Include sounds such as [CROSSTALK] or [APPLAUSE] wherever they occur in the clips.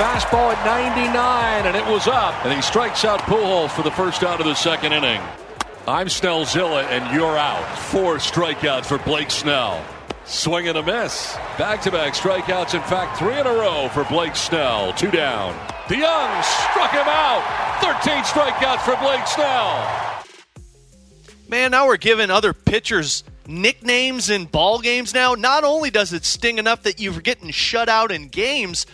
Fastball at 99, and it was up. And he strikes out Pujols for the first out of the second inning. I'm Snellzilla, and you're out. Four strikeouts for Blake Snell. Swing and a miss. Back-to-back strikeouts. In fact, three in a row for Blake Snell. Two down. DeJong struck him out. 13 strikeouts for Blake Snell. Man, now we're giving other pitchers nicknames in ball games now. Not only does it sting enough that you're getting shut out in games,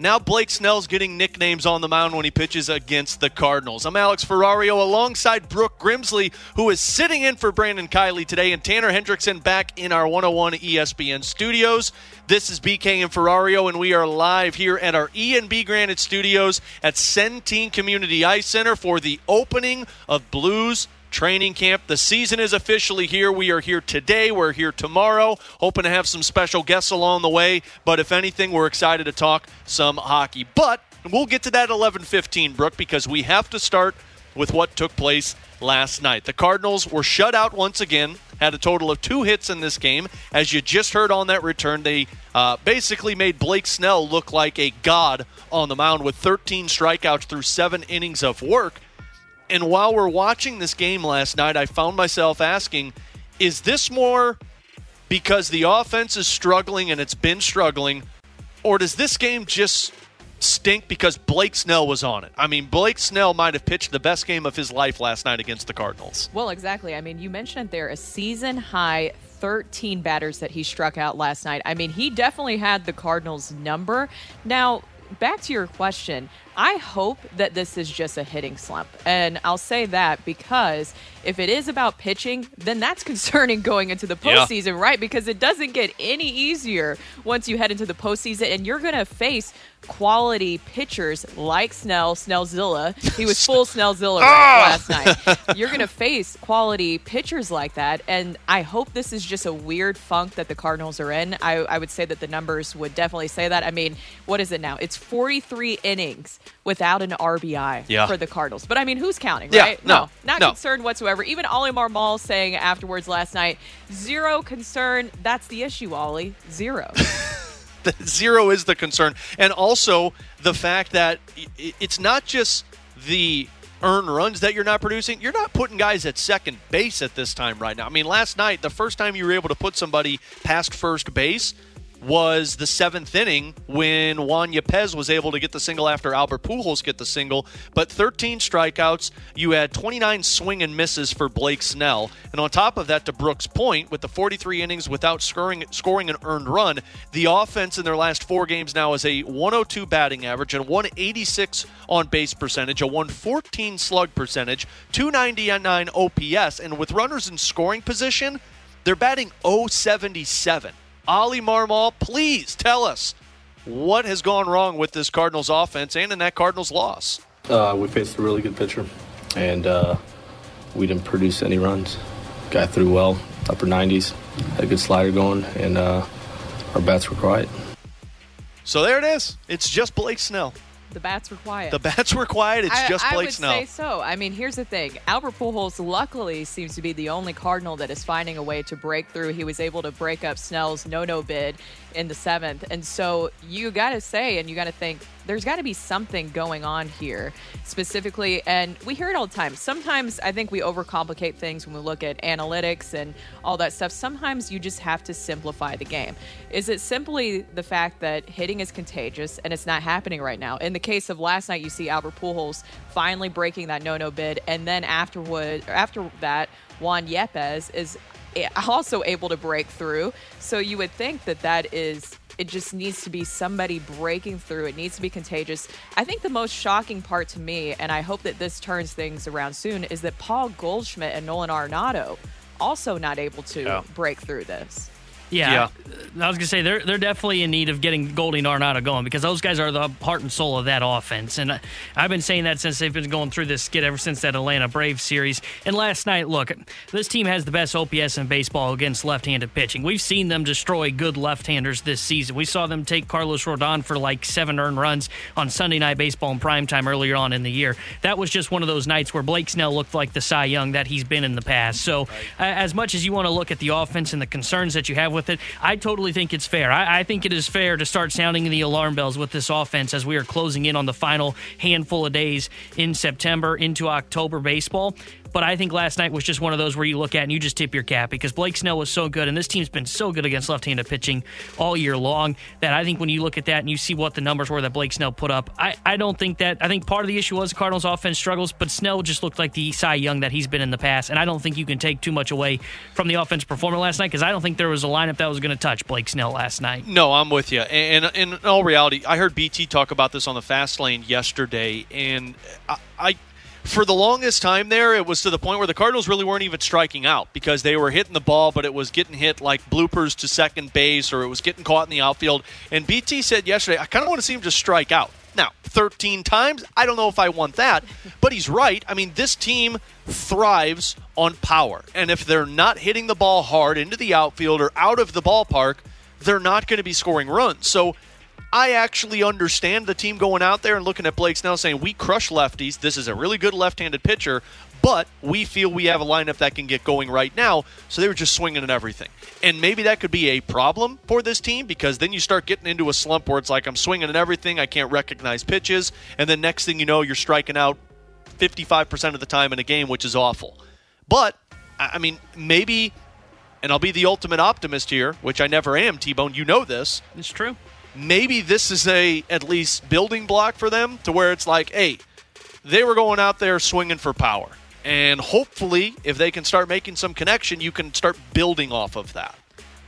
now Blake Snell's getting nicknames on the mound when he pitches against the Cardinals. I'm Alex Ferrario alongside Brooke Grimsley, who is sitting in for Brandon Kiley today, and Tanner Hendrickson back in our 101 ESPN studios. This is BK and Ferrario, and we are live here at our E&B Granite Studios at Centene Community Ice Center for the opening of Blues training camp. The season is officially here. We are here today. We're here tomorrow. Hoping to have some special guests along the way. But if anything, we're excited to talk some hockey. But we'll get to that 11:15, Brooke, because we have to start with what took place last night. The Cardinals were shut out once again. Had a total of two hits in this game. As you just heard on that return, they uh, basically made Blake Snell look like a god on the mound with 13 strikeouts through seven innings of work. And while we're watching this game last night, I found myself asking, is this more because the offense is struggling and it's been struggling, or does this game just stink because Blake Snell was on it? I mean, Blake Snell might have pitched the best game of his life last night against the Cardinals. Well, exactly. I mean, you mentioned there a season high 13 batters that he struck out last night. I mean, he definitely had the Cardinals number. Now, back to your question, I hope that this is just a hitting slump. And I'll say that because if it is about pitching, then that's [LAUGHS] concerning going into the Yeah. postseason, right? Because it doesn't get any easier once you head into the postseason, and you're going to face quality pitchers like Snell, Snellzilla. He was full [LAUGHS] Snellzilla ah! last night. You're going to face quality pitchers like that, and I hope this is just a weird funk that the Cardinals are in. I, I would say that the numbers would definitely say that. I mean, what is it now? It's 43 innings without an RBI Yeah. for the Cardinals. But I mean, who's counting, Yeah, right? no, not no. concerned whatsoever. Even Ollie Marmol saying afterwards last night, zero concern. That's the issue, Ollie. Zero. [LAUGHS] the zero is the concern, and also the fact that it's not just the earned runs that you're not producing. You're not putting guys at second base at this time right now. I mean, last night the first time you were able to put somebody past first base was the seventh inning when Juan Yepez was able to get the single after Albert Pujols get the single. But 13 strikeouts, you had 29 swing and misses for Blake Snell, and on top of that, to Brooks' point, with the 43 innings without scoring scoring an earned run, the offense in their last four games now is a 102 batting average and 186 on base percentage, a 114 slug percentage, 299 OPS, and with runners in scoring position, they're batting 077. Ollie Marmol, please tell us what has gone wrong with this Cardinals offense and in that Cardinals loss. Uh, we faced a really good pitcher, and uh, we didn't produce any runs. Guy threw well, upper 90s, had a good slider going, and uh, our bats were quiet. So there it is. It's just Blake Snell. The bats were quiet. The bats were quiet. It's I, just I Blake would Snell. say so. I mean, here's the thing. Albert Pujols luckily seems to be the only Cardinal that is finding a way to break through. He was able to break up Snell's no-no bid in the seventh, and so you got to say, and you got to think there's got to be something going on here specifically. And we hear it all the time. Sometimes I think we overcomplicate things when we look at analytics and all that stuff. Sometimes you just have to simplify the game. Is it simply the fact that hitting is contagious and it's not happening right now? In the case of last night, you see Albert Pujols finally breaking that no-no bid, and then afterward, after that, Juan Yepez is also able to break through. So you would think that that is it just needs to be somebody breaking through. It needs to be contagious. I think the most shocking part to me, and I hope that this turns things around soon, is that Paul Goldschmidt and Nolan Arenado also not able to yeah. break through this. Yeah, yeah, I was gonna say they're they're definitely in need of getting Goldie Arenado going because those guys are the heart and soul of that offense, and I've been saying that since they've been going through this skid ever since that Atlanta Braves series. And last night, look, this team has the best OPS in baseball against left-handed pitching. We've seen them destroy good left-handers this season. We saw them take Carlos Rodon for like seven earned runs on Sunday Night Baseball in prime time earlier on in the year. That was just one of those nights where Blake Snell looked like the Cy Young that he's been in the past. So, as much as you want to look at the offense and the concerns that you have with it, I totally think it's fair. I, I, think it is fair to start sounding the alarm bells with this offense as we are closing in on the final handful of days in September into October baseball. But I think last night was just one of those where you look at and you just tip your cap because Blake Snell was so good, and this team's been so good against left-handed pitching all year long that I think when you look at that and you see what the numbers were that Blake Snell put up, I, I don't think that I think part of the issue was the Cardinals' offense struggles, but Snell just looked like the Cy Young that he's been in the past, and I don't think you can take too much away from the offense performance last night because I don't think there was a lineup that was going to touch Blake Snell last night. No, I'm with you. And, in all reality, I heard BT talk about this on the fast lane yesterday, and I, I for the longest time there, it was to the point where the Cardinals really weren't even striking out because they were hitting the ball, but it was getting hit like bloopers to second base or it was getting caught in the outfield. And BT said yesterday, I kind of want to see him just strike out. Now, 13 times, I don't know if I want that, but he's right. I mean, this team thrives on power. And if they're not hitting the ball hard into the outfield or out of the ballpark, they're not going to be scoring runs. So I actually understand the team going out there and looking at Blake Snell saying, We crush lefties. This is a really good left handed pitcher, but we feel we have a lineup that can get going right now. So they were just swinging at everything. And maybe that could be a problem for this team because then you start getting into a slump where it's like, I'm swinging at everything. I can't recognize pitches. And then next thing you know, you're striking out 55% of the time in a game, which is awful. But, I mean, maybe, and I'll be the ultimate optimist here, which I never am, T Bone. You know this. It's true maybe this is a at least building block for them to where it's like, hey, they were going out there swinging for power. And hopefully, if they can start making some connection, you can start building off of that.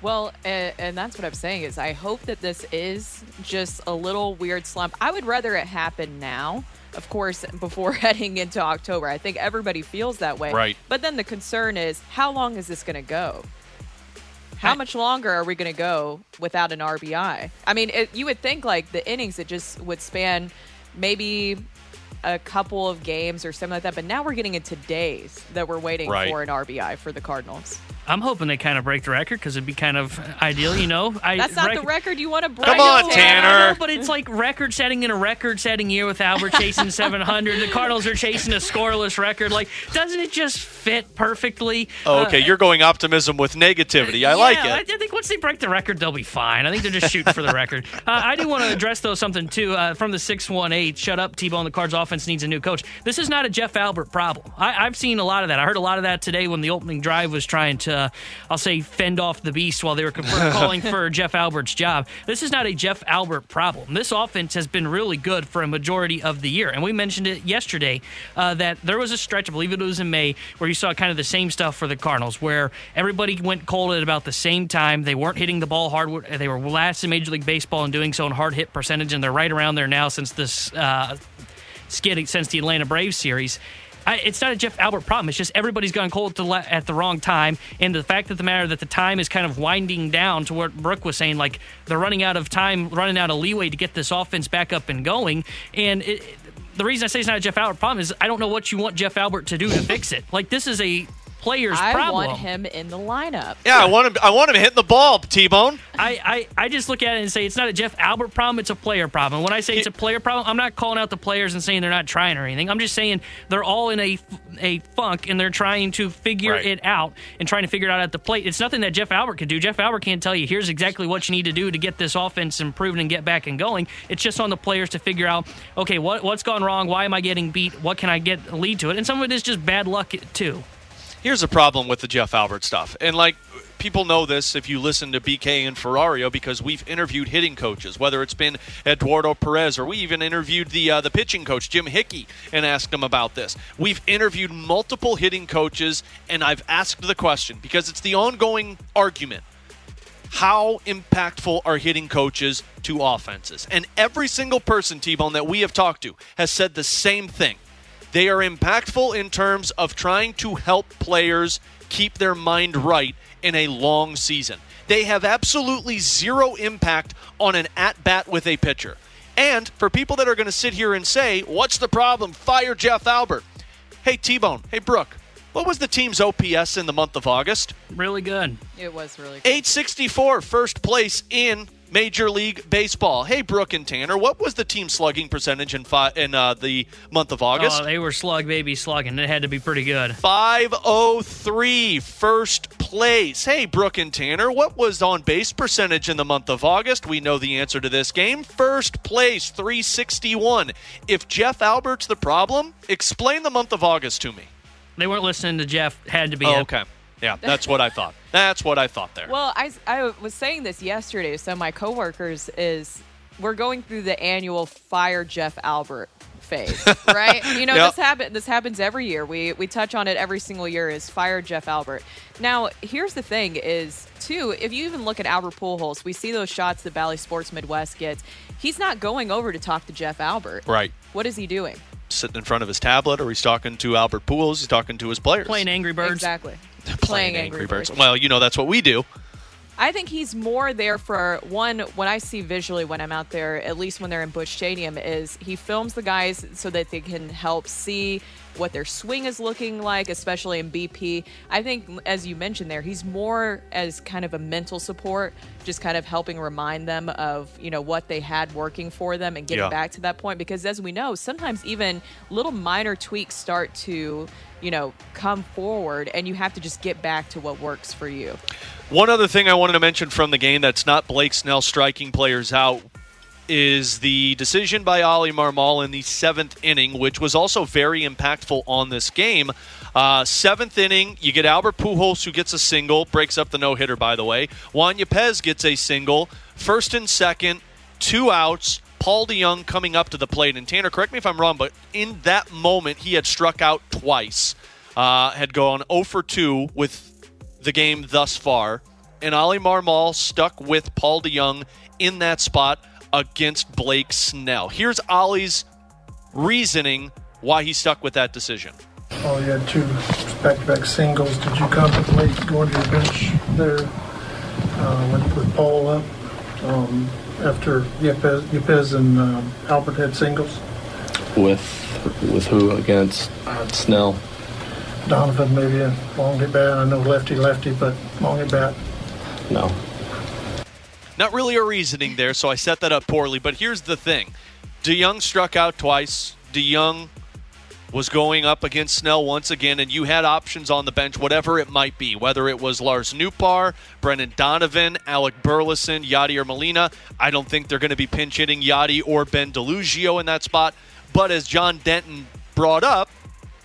Well, and, and, that's what I'm saying is I hope that this is just a little weird slump. I would rather it happen now, of course, [LAUGHS] before [LAUGHS] heading into October. I think everybody feels that way. Right. But then the concern is how long is this going to go? How much longer are we going to go without an RBI? I mean, it, you would think like the innings it just would span maybe a couple of games or something like that, but now we're getting into days that we're waiting right. for an RBI for the Cardinals. I'm hoping they kind of break the record because it'd be kind of ideal, you know. I, That's not rec- the record you want to break. Come on, Tanner. but it's like record setting in a record setting year with Albert chasing [LAUGHS] 700. The Cardinals are chasing a scoreless record. Like, doesn't it just fit perfectly? Oh, okay. Uh, You're going optimism with negativity. I yeah, like it. I, I, think once they break the record, they'll be fine. I think they're just shooting for the record. [LAUGHS] Uh, I do want to address, though, something, too, uh, from the 618. Shut up, T Bone. The Cards offense needs a new coach. This is not a Jeff Albert problem. I, have seen a lot of that. I heard a lot of that today when the opening drive was trying to, I'll say, fend off the beast while they were [LAUGHS] calling for Jeff Albert's job. This is not a Jeff Albert problem. This offense has been really good for a majority of the year. And we mentioned it yesterday uh, that there was a stretch, I believe it was in May, where you saw kind of the same stuff for the Cardinals, where everybody went cold at about the same time. They weren't hitting the ball hard. They were last in Major League Baseball and doing so in hard hit percentage, and they're right around there now since this. Uh, skid since the Atlanta Braves series. I, it's not a Jeff Albert problem. It's just everybody's gone cold at the, at the wrong time, and the fact of the matter that the time is kind of winding down to what Brooke was saying, like they're running out of time, running out of leeway to get this offense back up and going. And it, the reason I say it's not a Jeff Albert problem is I don't know what you want Jeff Albert to do to fix it. Like this is a player's I problem. want him in the lineup. Yeah, I want him. I want him hitting the ball, T-Bone. I, I, I just look at it and say it's not a Jeff Albert problem, it's a player problem. When I say it's a player problem, I'm not calling out the players and saying they're not trying or anything. I'm just saying they're all in a, a funk and they're trying to figure Right. it out and trying to figure it out at the plate. It's nothing that Jeff Albert could do. Jeff Albert can't tell you here's exactly what you need to do to get this offense improved and get back and going. It's just on the players to figure out, okay, what what's gone wrong? Why am I getting beat? What can I get lead to it? And some of it is just bad luck too. Here's the problem with the Jeff Albert stuff. And like people know this if you listen to BK and Ferrario because we've interviewed hitting coaches, whether it's been Eduardo Perez or we even interviewed the uh, the pitching coach Jim Hickey and asked him about this. We've interviewed multiple hitting coaches and I've asked the question because it's the ongoing argument. How impactful are hitting coaches to offenses? And every single person, T Bone, that we have talked to has said the same thing. They are impactful in terms of trying to help players keep their mind right in a long season. They have absolutely zero impact on an at bat with a pitcher. And for people that are going to sit here and say, What's the problem? Fire Jeff Albert. Hey, T Bone. Hey, Brooke. What was the team's OPS in the month of August? Really good. It was really good. 864, first place in Major League Baseball. Hey, Brooke and Tanner, what was the team slugging percentage in fi- in uh, the month of August? Oh, they were slug baby slugging. It had to be pretty good. 503, first place. Hey, Brooke and Tanner, what was on base percentage in the month of August? We know the answer to this game. First place, 361. If Jeff Albert's the problem, explain the month of August to me. They weren't listening to Jeff. Had to be. Oh, okay. Yeah, that's what I thought. That's what I thought there. Well, I, I was saying this yesterday. So my coworkers is we're going through the annual fire Jeff Albert phase, [LAUGHS] right? You know, Yep. this happen this happens every year. We we touch on it every single year. Is fire Jeff Albert? Now, here's the thing: is too if you even look at Albert Pujols, we see those shots that Bally Sports Midwest gets. He's not going over to talk to Jeff Albert. right. What is he doing? Sitting in front of his tablet, or he's talking to Albert Pujols, he's talking to his players. Playing Angry Birds. Exactly. Playing Angry Birds. Well, you know, that's what we do. I think he's more there for one. What I see visually when I'm out there, at least when they're in Busch Stadium, is he films the guys so that they can help see what their swing is looking like, especially in BP. I think, as you mentioned there, he's more as kind of a mental support, just kind of helping remind them of you know what they had working for them and getting Yeah. back to that point. Because as we know, sometimes even little minor tweaks start to you know come forward, and you have to just get back to what works for you. One other thing I wanted to mention from the game that's not Blake Snell striking players out is the decision by Ollie Marmol in the seventh inning, which was also very impactful on this game. Uh, seventh inning, you get Albert Pujols who gets a single, breaks up the no hitter, by the way. Juan Yepez gets a single. First and second, two outs. Paul DeJong coming up to the plate. And Tanner, correct me if I'm wrong, but in that moment, he had struck out twice, uh, had gone 0 for 2 with the game thus far. And Ollie Marmol stuck with Paul DeJong in that spot against Blake Snell. Here's Ollie's reasoning why he stuck with that decision. Oh, you had two back-to-back singles. Did you contemplate going to the bench there uh, with, with Paul up um, after Yepez, Yepez and um, Albert had singles? With with who against Snell? Donovan maybe a long at bat. I know lefty lefty, but long at bat. No. Not really a reasoning there, so I set that up poorly. But here's the thing DeJong struck out twice. DeJong was going up against Snell once again, and you had options on the bench, whatever it might be, whether it was Lars Nootbaar, Brendan Donovan, Alec Burleson, Yadi or Molina. I don't think they're going to be pinch hitting Yadi or Ben DeLuzio in that spot. But as John Denton brought up,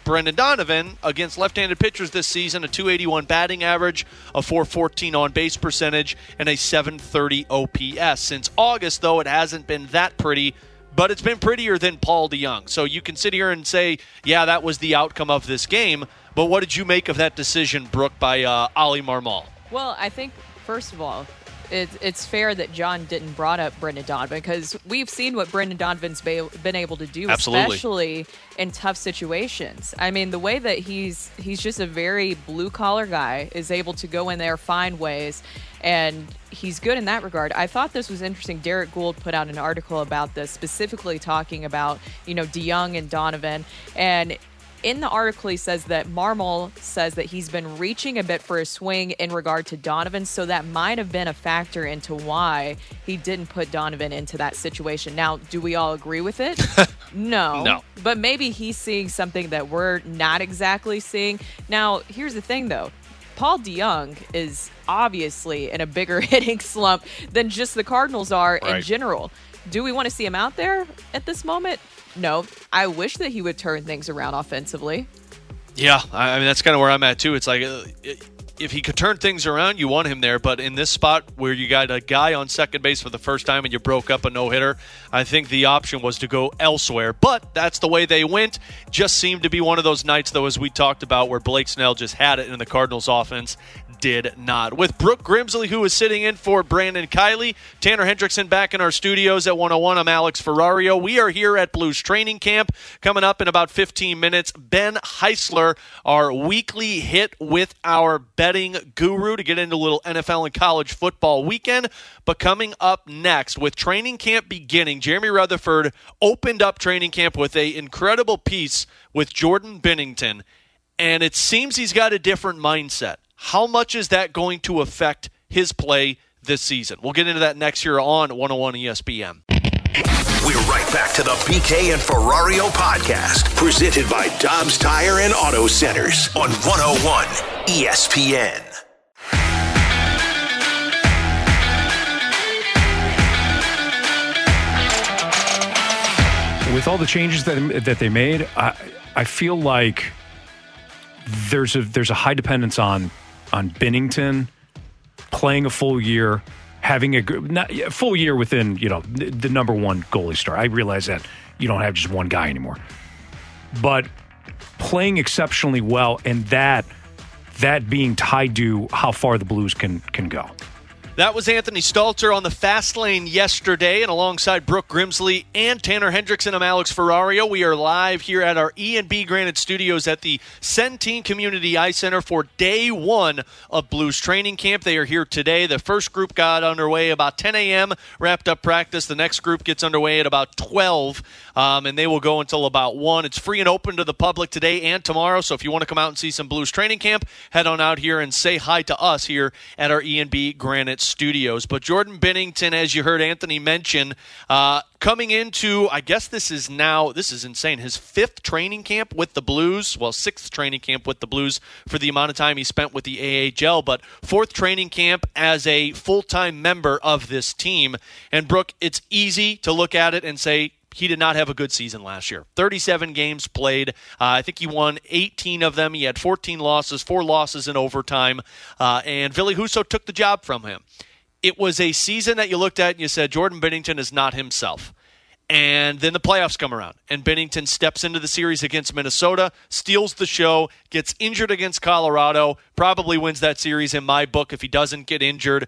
Brendan Donovan against left-handed pitchers this season, a 281 batting average, a 414 on base percentage, and a 730 OPS. Since August, though, it hasn't been that pretty, but it's been prettier than Paul DeJong. So you can sit here and say, yeah, that was the outcome of this game. But what did you make of that decision, Brooke, by uh, Ollie Marmol? Well, I think first of all, it's it's fair that John Denton brought up Brendan Donovan because we've seen what Brendan Donovan's ba- been able to do, Absolutely. especially in tough situations. I mean, the way that he's he's just a very blue collar guy is able to go in there, find ways, and he's good in that regard. I thought this was interesting. Derrick Goold put out an article about this, specifically talking about you know DeJong and Donovan and in the article, he says that Marmol says that he's been reaching a bit for a swing in regard to Donovan, so that might have been a factor into why he didn't put Donovan into that situation. Now, do we all agree with it? [LAUGHS] no. No. But maybe he's seeing something that we're not exactly seeing. Now, here's the thing, though. Paul DeJong is obviously in a bigger [LAUGHS] hitting slump than just the Cardinals are in general. Do we want to see him out there at this moment? No. I wish that he would turn things around offensively. Yeah, I mean that's kind of where I'm at too. It's like uh, if he could turn things around, you want him there. But in this spot where you got a guy on second base for the first time and you broke up a no hitter, I think the option was to go elsewhere. But that's the way they went. Just seemed to be one of those nights, though, as we talked about, where Blake Snell just had it in the Cardinals offense did not. With Brooke Grimsley, who is sitting in for Brandon Kiley, Tanner Hendrickson back in our studios at 101. I'm Alex Ferrario. We are here at Blues Training Camp. Coming up in about 15 minutes, Ben Heisler, our weekly hit with our betting guru to get into a little NFL and college football weekend. But coming up next, with training camp beginning, Jeremy Rutherford opened up training camp with a incredible piece with Jordan Binnington and it seems he's got a different mindset. How much is that going to affect his play this season? We'll get into that next year on 101 ESPN. We're right back to the BK and Ferrario podcast, presented by Dobbs Tire and Auto Centers on 101 ESPN. with all the changes that that they made, I I feel like there's a there's a high dependence on on Binnington playing a full year, having a not, full year within you know the, the number one goalie star. I realize that you don't have just one guy anymore, but playing exceptionally well, and that that being tied to how far the Blues can can go. That was Anthony Stalter on the fast lane yesterday, and alongside Brooke Grimsley and Tanner Hendrickson, I'm Alex Ferrario. We are live here at our E&B Granite Studios at the Centene Community Ice Center for day one of Blues training camp. They are here today. The first group got underway about 10 a.m., wrapped up practice. The next group gets underway at about 12, um, and they will go until about 1. It's free and open to the public today and tomorrow, so if you want to come out and see some Blues training camp, head on out here and say hi to us here at our E&B Granite Studios. But Jordan Binnington, as you heard Anthony mention, uh, coming into, I guess this is now, this is insane, his fifth training camp with the Blues. Well, sixth training camp with the Blues for the amount of time he spent with the AHL, but fourth training camp as a full time member of this team. And Brooke, it's easy to look at it and say, he did not have a good season last year. 37 games played. Uh, I think he won 18 of them. He had 14 losses, four losses in overtime, uh, and Ville Husso took the job from him. It was a season that you looked at and you said Jordan Binnington is not himself. And then the playoffs come around, and Binnington steps into the series against Minnesota, steals the show, gets injured against Colorado, probably wins that series in my book if he doesn't get injured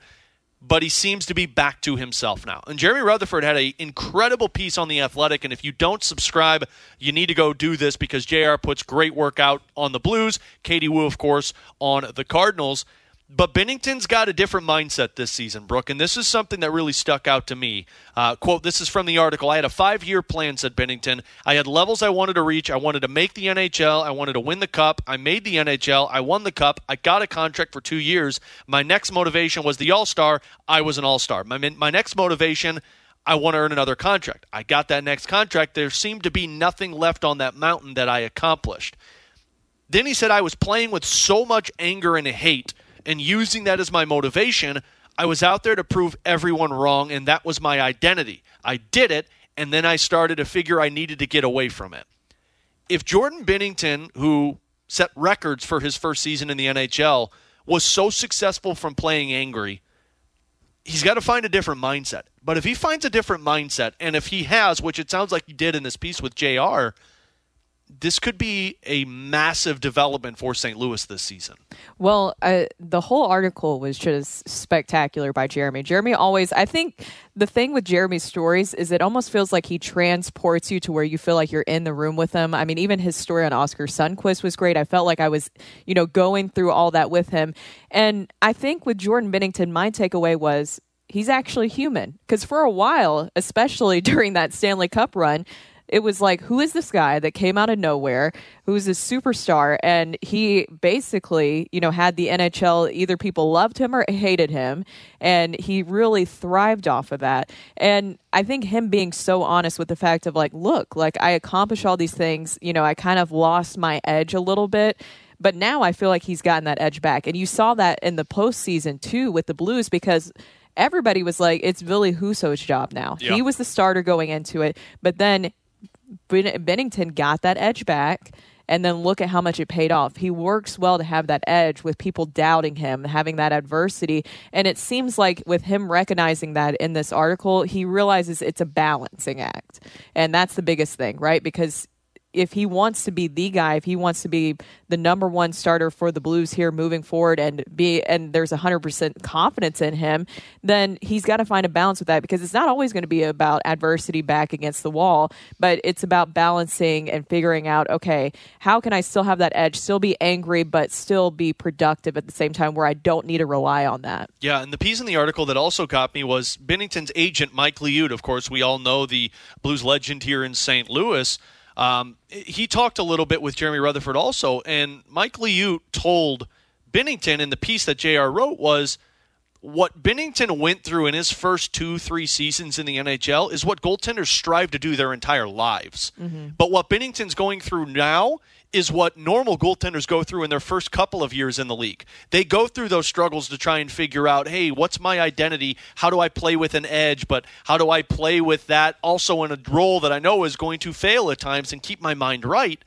but he seems to be back to himself now. And Jeremy Rutherford had an incredible piece on The Athletic, and if you don't subscribe, you need to go do this because JR puts great work out on the Blues, Katie Woo, of course, on the Cardinals. But Binnington's got a different mindset this season, Brooke, and this is something that really stuck out to me. Uh, quote, this is from the article. I had a five year plan, said Binnington. I had levels I wanted to reach. I wanted to make the NHL. I wanted to win the cup. I made the NHL. I won the cup. I got a contract for two years. My next motivation was the All Star. I was an All Star. My, my next motivation, I want to earn another contract. I got that next contract. There seemed to be nothing left on that mountain that I accomplished. Then he said, I was playing with so much anger and hate and using that as my motivation. I was out there to prove everyone wrong, and that was my identity. I did it, and then I started to figure I needed to get away from it. If Jordan Binnington, who set records for his first season in the NHL, was so successful from playing angry, he's got to find a different mindset. But if he finds a different mindset, and if he has, which it sounds like he did in this piece with JR, this could be a massive development for St. Louis this season. Well, uh, the whole article was just spectacular by Jeremy. Jeremy always, I think the thing with Jeremy's stories is it almost feels like he transports you to where you feel like you're in the room with him. I mean, even his story on Oscar Sundqvist was great. I felt like I was, you know, going through all that with him. And I think with Jordan Binnington, my takeaway was he's actually human. Because for a while, especially [LAUGHS] during that Stanley Cup run, It was like, who is this guy that came out of nowhere, who's a superstar, and he basically, you know, had the NHL. Either people loved him or hated him, and he really thrived off of that. And I think him being so honest with the fact of like, look, like I accomplished all these things. You know, I kind of lost my edge a little bit. But now I feel like he's gotten that edge back. And you saw that in the postseason too with the Blues because everybody was like, it's Ville Husso's job now. Yeah. He was the starter going into it. But then Ben- Binnington got that edge back. And then look at how much it paid off. He works well to have that edge with people doubting him, having that adversity. And it seems like with him recognizing that in this article, he realizes it's a balancing act. And that's the biggest thing, right? Because if he wants to be the guy, if he wants to be the number one starter for the Blues here moving forward and be and there's 100% confidence in him, then he's got to find a balance with that because it's not always going to be about adversity back against the wall, but it's about balancing and figuring out, okay, how can I still have that edge, still be angry but still be productive at the same time where I don't need to rely on that. Yeah, and the piece in the article that also got me was Binnington's agent, Mike Liut. Of course, we all know the Blues legend here in St. Louis. Um, he talked a little bit with Jeremy Rutherford also, and Mike Liut told Binnington in the piece that JR wrote was what Binnington went through in his first two, three seasons in the NHL is what goaltenders strive to do their entire lives. But what Binnington's going through now is what normal goaltenders go through in their first couple of years in the league. They go through those struggles to try and figure out, hey, what's my identity? How do I play with an edge? But how do I play with that also in a role that I know is going to fail at times and keep my mind right?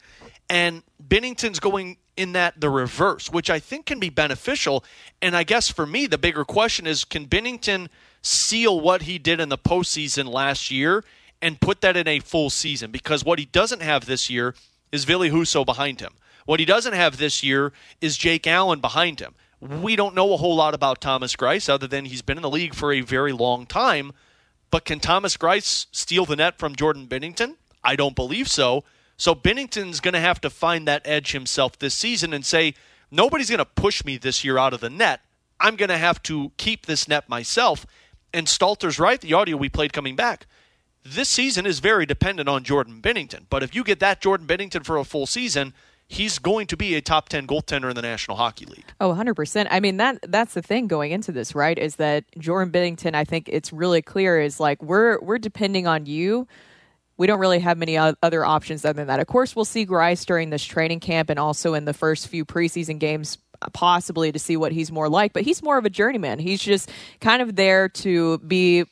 And Binnington's going in that the reverse, which I think can be beneficial. And I guess for me, the bigger question is can Binnington seal what he did in the postseason last year and put that in a full season? Because what he doesn't have this year is Ville Husso behind him. What he doesn't have this year is Jake Allen behind him. We don't know a whole lot about Thomas Greiss other than he's been in the league for a very long time. But can Thomas Greiss steal the net from Jordan Binnington? I don't believe so. So Binnington's going to have to find that edge himself this season and say, nobody's going to push me this year out of the net. I'm going to have to keep this net myself. And Stalter's right, the audio we played coming back. This season is very dependent on Jordan Binnington. But if you get that Jordan Binnington for a full season, he's going to be a top 10 goaltender in the National Hockey League. Oh, 100%. I mean, that that's the thing going into this, right? Is that Jordan Binnington, I think it's really clear is like we're we're depending on you. We don't really have many other options other than that. Of course, we'll see Greiss during this training camp and also in the first few preseason games possibly to see what he's more like, but he's more of a journeyman. He's just kind of there to be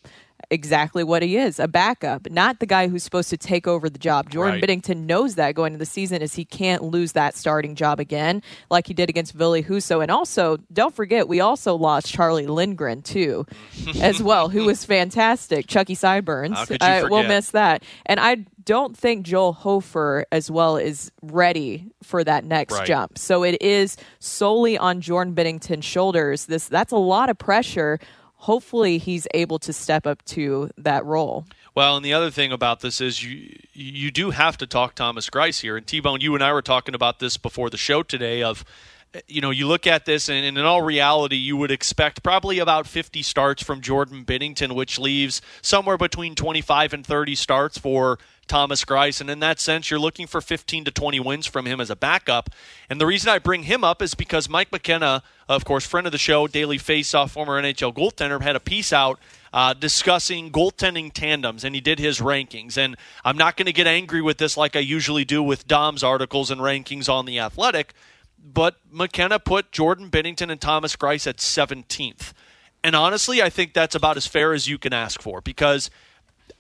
exactly what he is a backup not the guy who's supposed to take over the job jordan Right. binnington knows that going into the season is he can't lose that starting job again like he did against Ville Husso. And also, don't forget, we also lost Charlie Lindgren too, [LAUGHS] as well, who was fantastic. Chucky Sideburns. How could you Uh, we'll miss that. And I don't think Joel Hofer as well is ready for that next Right. jump. So it is solely on Jordan Binnington's shoulders. This that's a lot of pressure. Hopefully he's able to step up to that role. Well, and the other thing about this is you you do have to talk Thomas Greiss here. And T Bone, you and I were talking about this before the show today. Of you know, you look at this, and, and in all reality, you would expect probably about 50 starts from Jordan Binnington, which leaves somewhere between 25 and 30 starts for Thomas Greiss. And in that sense, you're looking for 15 to 20 wins from him as a backup. And the reason I bring him up is because Mike McKenna, of course, friend of the show, Daily Faceoff, former NHL goaltender, had a piece out uh, discussing goaltending tandems, and he did his rankings. And I'm not going to get angry with this like I usually do with Dom's articles and rankings on the Athletic, but McKenna put Jordan Binnington and Thomas Greiss at 17th. And honestly, I think that's about as fair as you can ask for because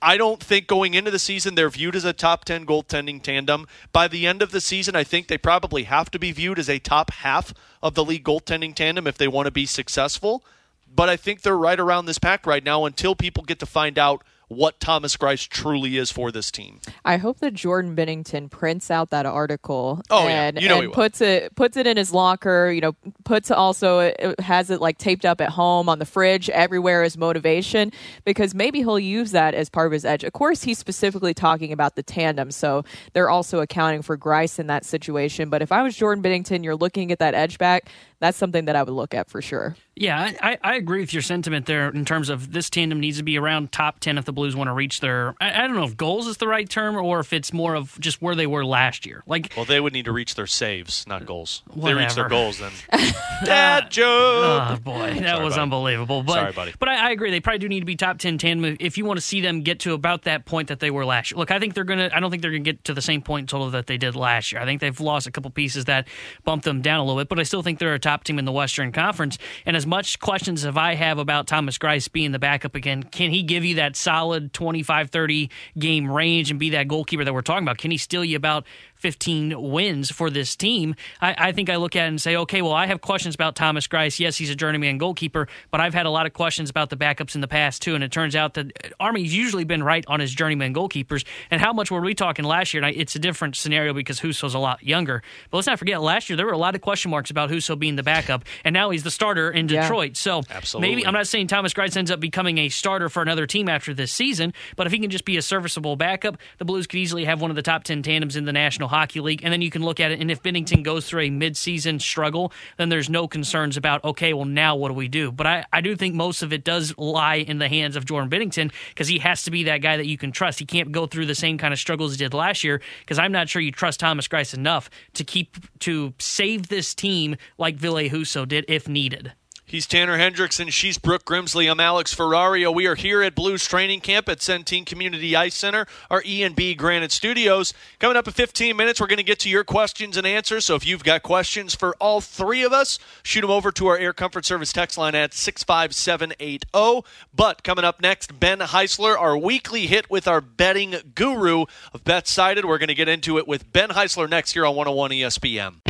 I don't think going into the season they're viewed as a top 10 goaltending tandem. By the end of the season, I think they probably have to be viewed as a top half of the league goaltending tandem if they want to be successful. But I think they're right around this pack right now until people get to find out what Thomas Greiss truly is for this team. I hope that Jordan Binnington prints out that article Oh, yeah. and, You know and puts it puts it in his locker. You know, puts also it has it like taped up at home on the fridge everywhere as motivation because maybe he'll use that as part of his edge. Of course, he's specifically talking about the tandem, so they're also accounting for Greiss in that situation. But if I was Jordan Binnington, you're looking at that edge back. That's something that I would look at for sure. Yeah, I, I agree with your sentiment there in terms of this tandem needs to be around top 10 if the Blues want to reach their. I, I don't know if goals is the right term or if it's more of just where they were last year. Like, Well, they would need to reach their saves, not goals. If they Whatever. reach their goals, then [LAUGHS] ah, dad joke. Oh boy, that Sorry, was buddy. unbelievable. But, Sorry, buddy. But I, I agree. They probably do need to be top ten tandem if you want to see them get to about that point that they were last year. Look, I think they're gonna. I don't think they're gonna get to the same point total that they did last year. I think they've lost a couple pieces that bumped them down a little bit. But I still think they're a top team in the Western Conference. And as much questions as I have about Thomas Greiss being the backup again, can he give you that solid 25-30 game range and be that goalkeeper that we're talking about? Can he steal you about 15 wins for this team, I, I think I look at it and say, okay, well, I have questions about Thomas Greiss. Yes, he's a journeyman goalkeeper, but I've had a lot of questions about the backups in the past, too. And it turns out that Army's usually been right on his journeyman goalkeepers. And how much were we talking last year? And I, it's a different scenario because Husso's a lot younger. But let's not forget, last year there were a lot of question marks about Husso being the backup, and now he's the starter in Yeah. Detroit. So Absolutely. maybe I'm not saying Thomas Greiss ends up becoming a starter for another team after this season, but if he can just be a serviceable backup, the Blues could easily have one of the top 10 tandems in the National Hockey League. And then you can look at it, and if Binnington goes through a midseason struggle, then there's no concerns about, okay, well, now what do we do? But I, I do think most of it does lie in the hands of Jordan Binnington because he has to be that guy that you can trust. He can't go through the same kind of struggles he did last year because I'm not sure you trust Thomas Greiss enough to keep to save this team like Ville Husso did if needed. He's Tanner Hendrickson. She's Brooke Grimsley. I'm Alex Ferrario. We are here at Blues Training Camp at Centene Community Ice Center, our E&B Granite Studios. Coming up in 15 minutes, we're going to get to your questions and answers. So if you've got questions for all three of us, shoot them over to our Air Comfort Service text line at 65780. But coming up next, Ben Heisler, our weekly hit with our betting guru of BetSided. We're going to get into it with Ben Heisler next year on 101 ESPN.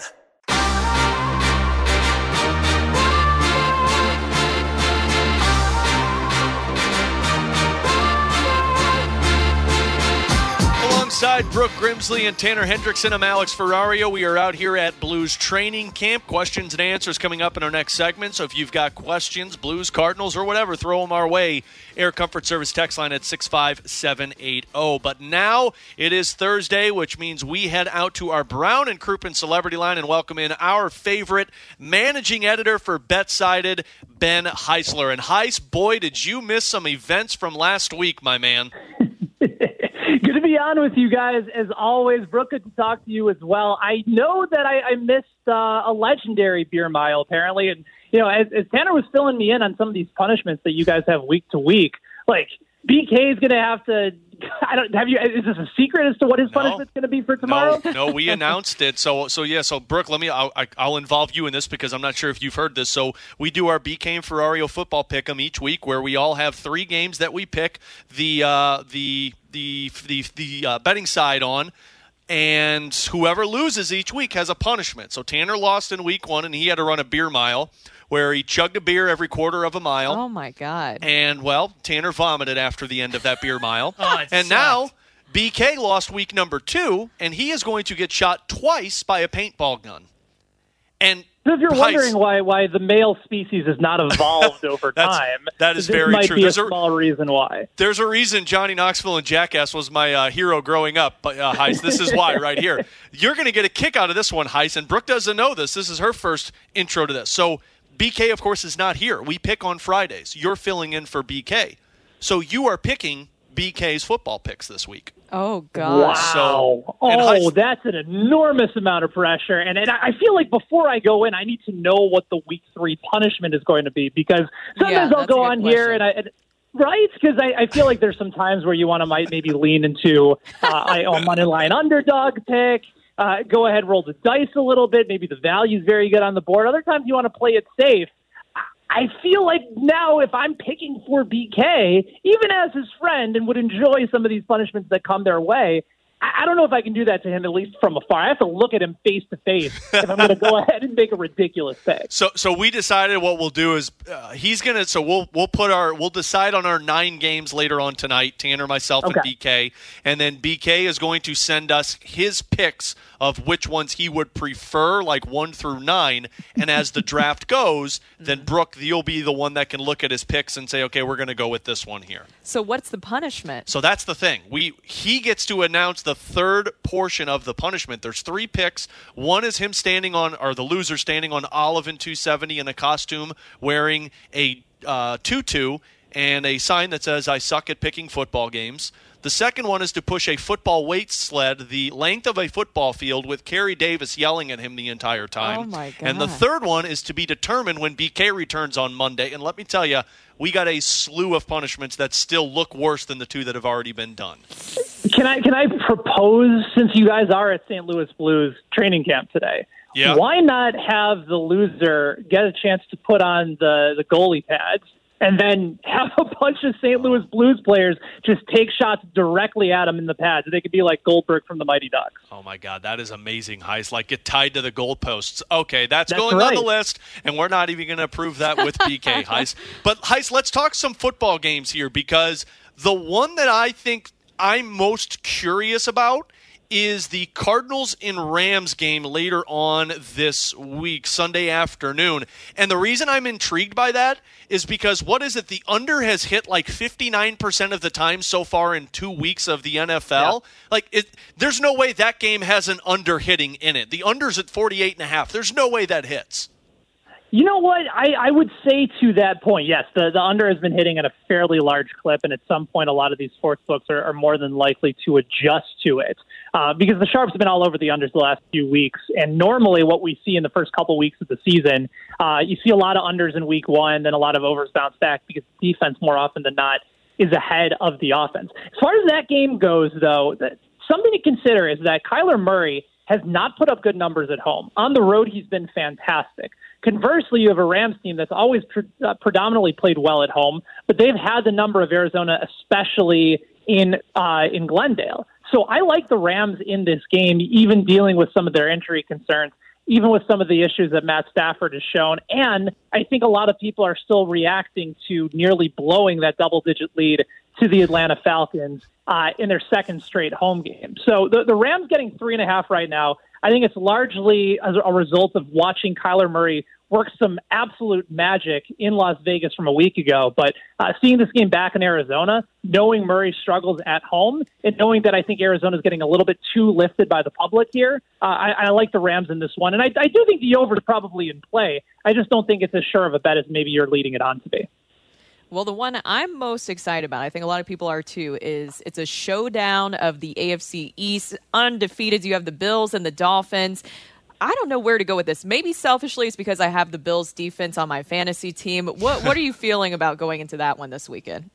Alongside Brooke Grimsley and Tanner Hendrickson, I'm Alex Ferrario. We are out here at Blues Training Camp. Questions and answers coming up in our next segment. So if you've got questions, Blues, Cardinals, or whatever, throw them our way. Air Comfort Service text line at 65780. But now it is Thursday, which means we head out to our Brown and Crouppen Celebrity Line and welcome in our favorite managing editor for BetSided, Ben Heisler. And Heis, boy, did you miss some events from last week, my man. Good to be on with you guys as always. Brooke, good to talk to you as well. I know that I, I missed uh, a legendary beer mile apparently, and you know, as, as Tanner was filling me in on some of these punishments that you guys have week to week, like BK is going to have to. [LAUGHS] I don't have you. Is this a secret as to what his No. punishment's going to be for tomorrow? No, no, we announced it. So, so yeah. So, Brooke, let me. I'll, I- I'll involve you in this because I'm not sure if you've heard this. So, we do our BK and Ferrario football pick'em each week, where we all have three games that we pick the uh, the the the the uh, betting side on. And whoever loses each week has a punishment. So Tanner lost in week one, and he had to run a beer mile, where he chugged a beer every quarter of a mile. Oh my God. And well, Tanner vomited after the end of that beer mile. [LAUGHS] Oh, it and sucked. now BK lost week number two, and he is going to get shot twice by a paintball gun. And So if you're Heis- wondering why why the male species has not evolved [LAUGHS] over time, that is very might true. be There's a a- small reason why. there's a reason Johnny Knoxville and Jackass was my uh, hero growing up, but uh, Heis, this is why right here. [LAUGHS] You're going to get a kick out of this one, Heis, and Brooke doesn't know this. This is her first intro to this. So BK, of course, is not here. We pick on Fridays. You're filling in for BK. So you are picking BK's football picks this week. Oh God. Wow. So- oh, high- that's an enormous amount of pressure. And, and I I feel like before I go in, I need to know what the week three punishment is going to be because sometimes I'll go good on here and I. And, Right, because I, I feel like there's some times where you want to might maybe lean into uh, I oh, money line underdog pick, uh, go ahead roll the dice a little bit. Maybe the value's very good on the board. Other times you want to play it safe. I feel like now if I'm picking for BK, even as his friend, and would enjoy some of these punishments that come their way, I don't know if I can do that to him at least from afar. I have to look at him face to face if I'm going to go [LAUGHS] ahead and make a ridiculous pick. So, so we decided what we'll do is uh, he's gonna. So we'll we'll put our we'll decide on our nine games later on tonight. Tanner, myself, Okay. and BK, and then BK is going to send us his picks of which ones he would prefer, like one through nine. And as the draft [LAUGHS] goes, then Brooke, you'll be the one that can look at his picks and say, okay, we're going to go with this one here. So what's the punishment? So that's the thing. We he gets to announce the third portion of the punishment. There's three picks. One is him standing on, or the loser standing on Olive in 270 in a costume, wearing a uh, tutu and a sign that says "I suck at picking football games." The second one is to push a football weight sled the length of a football field with Kerry Davis yelling at him the entire time. Oh, my God. And the third one is to be determined when BK returns on Monday. And let me tell you, we got a slew of punishments that still look worse than the two that have already been done. Can I can I propose since you guys are at St. Louis Blues training camp today? Yeah. Why not have the loser get a chance to put on the the goalie pads and then have a [LAUGHS] bunch of St. Louis Blues players just take shots directly at him in the pads? They could be like Goldberg from the Mighty Ducks. Oh my God, that is amazing, Heis. Like get tied to the goalposts. Okay, that's, That's going on the list, and we're not even going to approve that with [LAUGHS] BK Heis. But Heis, let's talk some football games here because the one that I think I'm most curious about is the Cardinals and Rams game later on this week, Sunday afternoon. And the reason I'm intrigued by that is because what is it? The under has hit like 59% of the time so far in two weeks of the NFL. Like, it, there's no way that game has an under hitting in it. The under's at 48 and a half. There's no way that hits. You know what? I, I would say to that point, yes, the, the under has been hitting at a fairly large clip, and at some point, a lot of these sports books are, are more than likely to adjust to it uh, because the sharps have been all over the unders the last few weeks. And normally, what we see in the first couple weeks of the season, uh, you see a lot of unders in week one, then a lot of overs bounce back because defense more often than not is ahead of the offense. As far as that game goes, though, that, something to consider is that Kyler Murray has not put up good numbers at home. On the road, he's been fantastic. Conversely, you have a Rams team that's always pre- uh, predominantly played well at home, but they've had the number of Arizona, especially in uh, in Glendale. So I like the Rams in this game, even dealing with some of their injury concerns, even with some of the issues that Matt Stafford has shown. And I think a lot of people are still reacting to nearly blowing that double digit lead to the Atlanta Falcons uh, in their second straight home game. So the, the Rams getting three and a half right now. I think it's largely as a result of watching Kyler Murray work some absolute magic in Las Vegas from a week ago. But uh, seeing this game back in Arizona, knowing Murray's struggles at home, and knowing that I think Arizona is getting a little bit too lifted by the public here, uh, I, I like the Rams in this one. And I, I do think the over is probably in play. I just don't think it's as sure of a bet as maybe you're leading it on to be. Well, the one I'm most excited about, I think a lot of people are too, is it's a showdown of the AFC East. Undefeated, you have the Bills and the Dolphins. I don't know where to go with this. Maybe selfishly, it's because I have the Bills defense on my fantasy team. What What are you [LAUGHS] feeling about going into that one this weekend?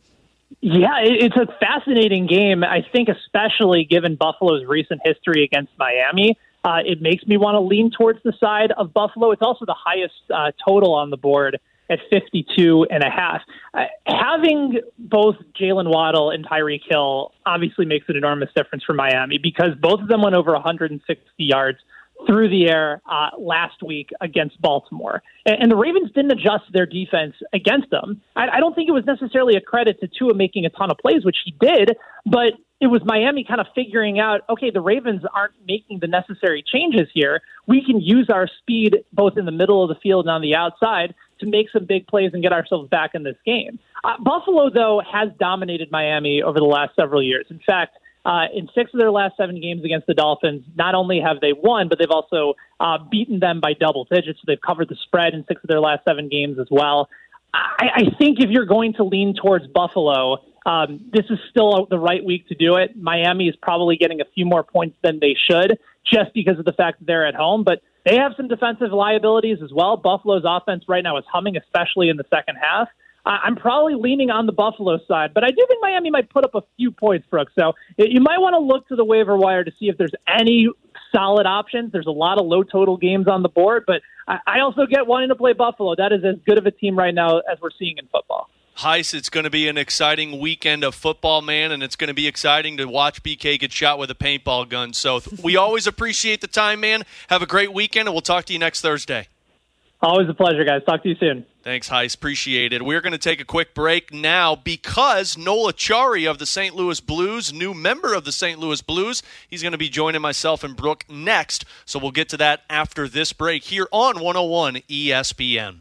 Yeah, it's a fascinating game. I think, especially given Buffalo's recent history against Miami, uh, it makes me want to lean towards the side of Buffalo. It's also the highest uh, total on the board at 52 and a half. Uh, having both Jalen Waddle and Tyreek Hill obviously makes an enormous difference for Miami because both of them went over 160 yards through the air uh, last week against Baltimore. And, and the Ravens didn't adjust their defense against them. I, I don't think it was necessarily a credit to Tua making a ton of plays, which he did, but it was Miami kind of figuring out, okay, the Ravens aren't making the necessary changes here. We can use our speed both in the middle of the field and on the outside to make some big plays and get ourselves back in this game. Uh, Buffalo, though, has dominated Miami over the last several years. In fact, uh, in six of their last seven games against the Dolphins, not only have they won, but they've also uh, beaten them by double digits. So they've covered the spread in six of their last seven games as well. I, I think if you're going to lean towards Buffalo, um, this is still the right week to do it. Miami is probably getting a few more points than they should just because of the fact that they're at home, but they have some defensive liabilities as well. Buffalo's offense right now is humming, especially in the second half. I'm probably leaning on the Buffalo side, but I do think Miami might put up a few points, Brooks. So you might want to look to the waiver wire to see if there's any solid options. There's a lot of low total games on the board, but I also get wanting to play Buffalo. That is as good of a team right now as we're seeing in football. Heis, it's going to be an exciting weekend of football, man, and it's going to be exciting to watch BK get shot with a paintball gun. So we always appreciate the time, man. Have a great weekend, and we'll talk to you next Thursday. Always a pleasure, guys. Talk to you soon. Thanks, Heis. Appreciate it. We're going to take a quick break now because Noel Acciari of the St. Louis Blues, new member of the St. Louis Blues, he's going to be joining myself and Brooke next. So we'll get to that after this break here on 101 ESPN.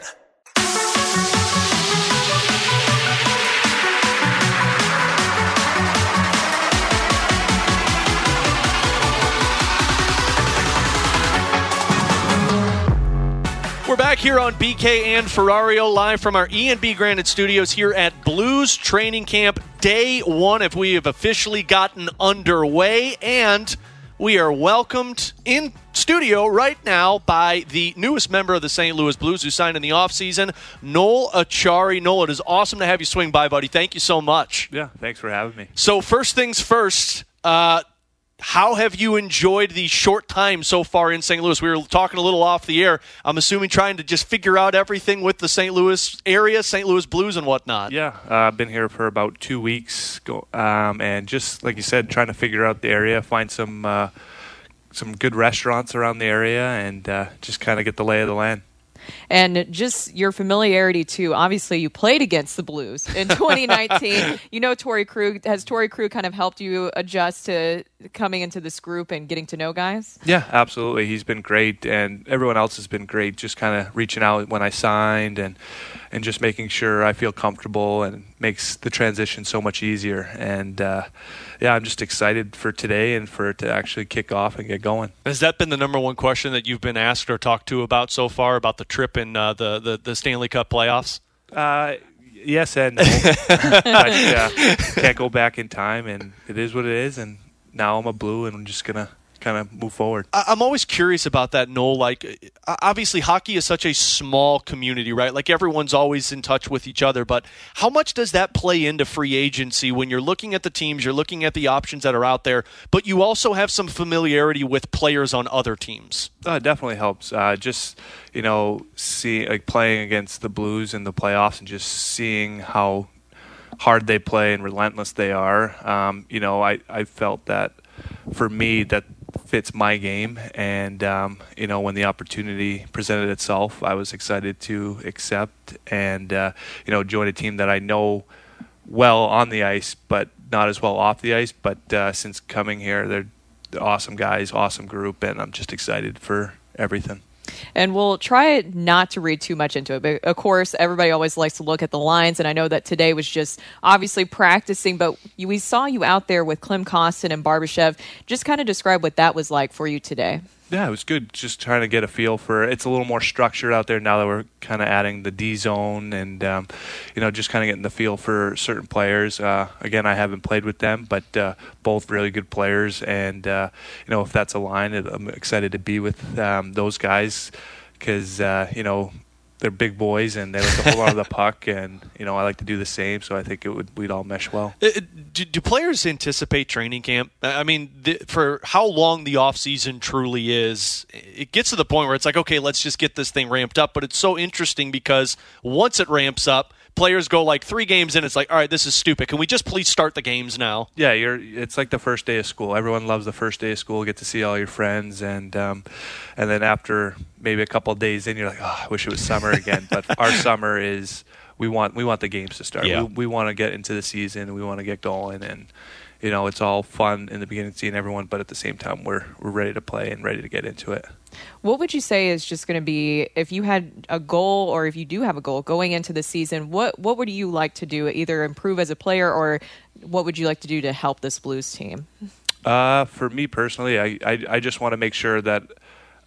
We're back here on BK and Ferrario live from our E&B Granite Studios here at Blues Training Camp Day 1 if we have officially gotten underway and we are welcomed in studio right now by the newest member of the St. Louis Blues who signed in the offseason, Noel Acciari. Noel, it is awesome to have you swing by, buddy. Thank you so much. Yeah, thanks for having me. So first things first, uh, how have you enjoyed the short time so far in St. Louis? We were talking a little off the air. I'm assuming trying to just figure out everything with the St. Louis area, St. Louis Blues, and whatnot. Yeah, uh, I've been here for about two weeks, um, and just like you said, trying to figure out the area, find some uh, some good restaurants around the area, and uh, just kind of get the lay of the land and just your familiarity too. Obviously, you played against the Blues in [LAUGHS] 2019. you know, Torey Krug has Torey Krug kind of helped you adjust to coming into this group and getting to know guys. Yeah, absolutely. He's been great, and everyone else has been great. Just kind of reaching out when I signed and and just making sure I feel comfortable and makes the transition so much easier. And uh, yeah, I'm just excited for today and for it to actually kick off and get going. Has that been the number one question that you've been asked or talked to about so far about the trip in uh, the, the the Stanley Cup playoffs? Uh, yes and no. [LAUGHS] but, uh, can't go back in time, and it is what it is. And now I'm a blue, and I'm just gonna kind of move forward. I'm always curious about that, Noel. Like, obviously, hockey is such a small community, right? Like, everyone's always in touch with each other. But how much does that play into free agency when you're looking at the teams, you're looking at the options that are out there, but you also have some familiarity with players on other teams? Uh, it definitely helps. Uh, just you know, see like playing against the Blues in the playoffs and just seeing how hard they play and relentless they are. Um, you know, I, I felt that for me that fits my game. And um, you know, when the opportunity presented itself, I was excited to accept and uh, you know join a team that I know well on the ice, but not as well off the ice. But uh, since coming here, they're awesome guys, awesome group, and I'm just excited for everything. And we'll try not to read too much into it. But of course, everybody always likes to look at the lines. And I know that today was just obviously practicing, but we saw you out there with Klim Kostin and Barbashev. Just kind of describe what that was like for you today. Yeah, it was good. Just trying to get a feel for it's a little more structured out there now that we're kind of adding the D zone and um, you know just kind of getting the feel for certain players. Uh, again, I haven't played with them, but uh, both really good players, and uh, you know if that's a line, I'm excited to be with um, those guys because uh, you know they're big boys and they like to hold on to the puck, [LAUGHS] and you know I like to do the same. So I think it would we'd all mesh well. Uh, do, do players anticipate training camp? I mean, the, for how long the off season truly is, it gets to the point where it's like, okay, let's just get this thing ramped up. But it's so interesting because once it ramps up players go like three games in. It's like, all right, this is stupid. Can we just please start the games now? Yeah, you're. It's like the first day of school. Everyone loves the first day of school. Get to see all your friends, and um, and then after maybe a couple of days in, you're like, oh, I wish it was summer again. but [LAUGHS] our summer is we want we want the games to start. Yeah. We, we want to get into the season. We want to get going, and you know it's all fun in the beginning seeing everyone, but at the same time we're we're ready to play and ready to get into it. What would you say is just going to be if you had a goal or if you do have a goal going into the season? What what would you like to do? Either improve as a player or what would you like to do to help this Blues team? Uh, for me personally, I, I, I just want to make sure that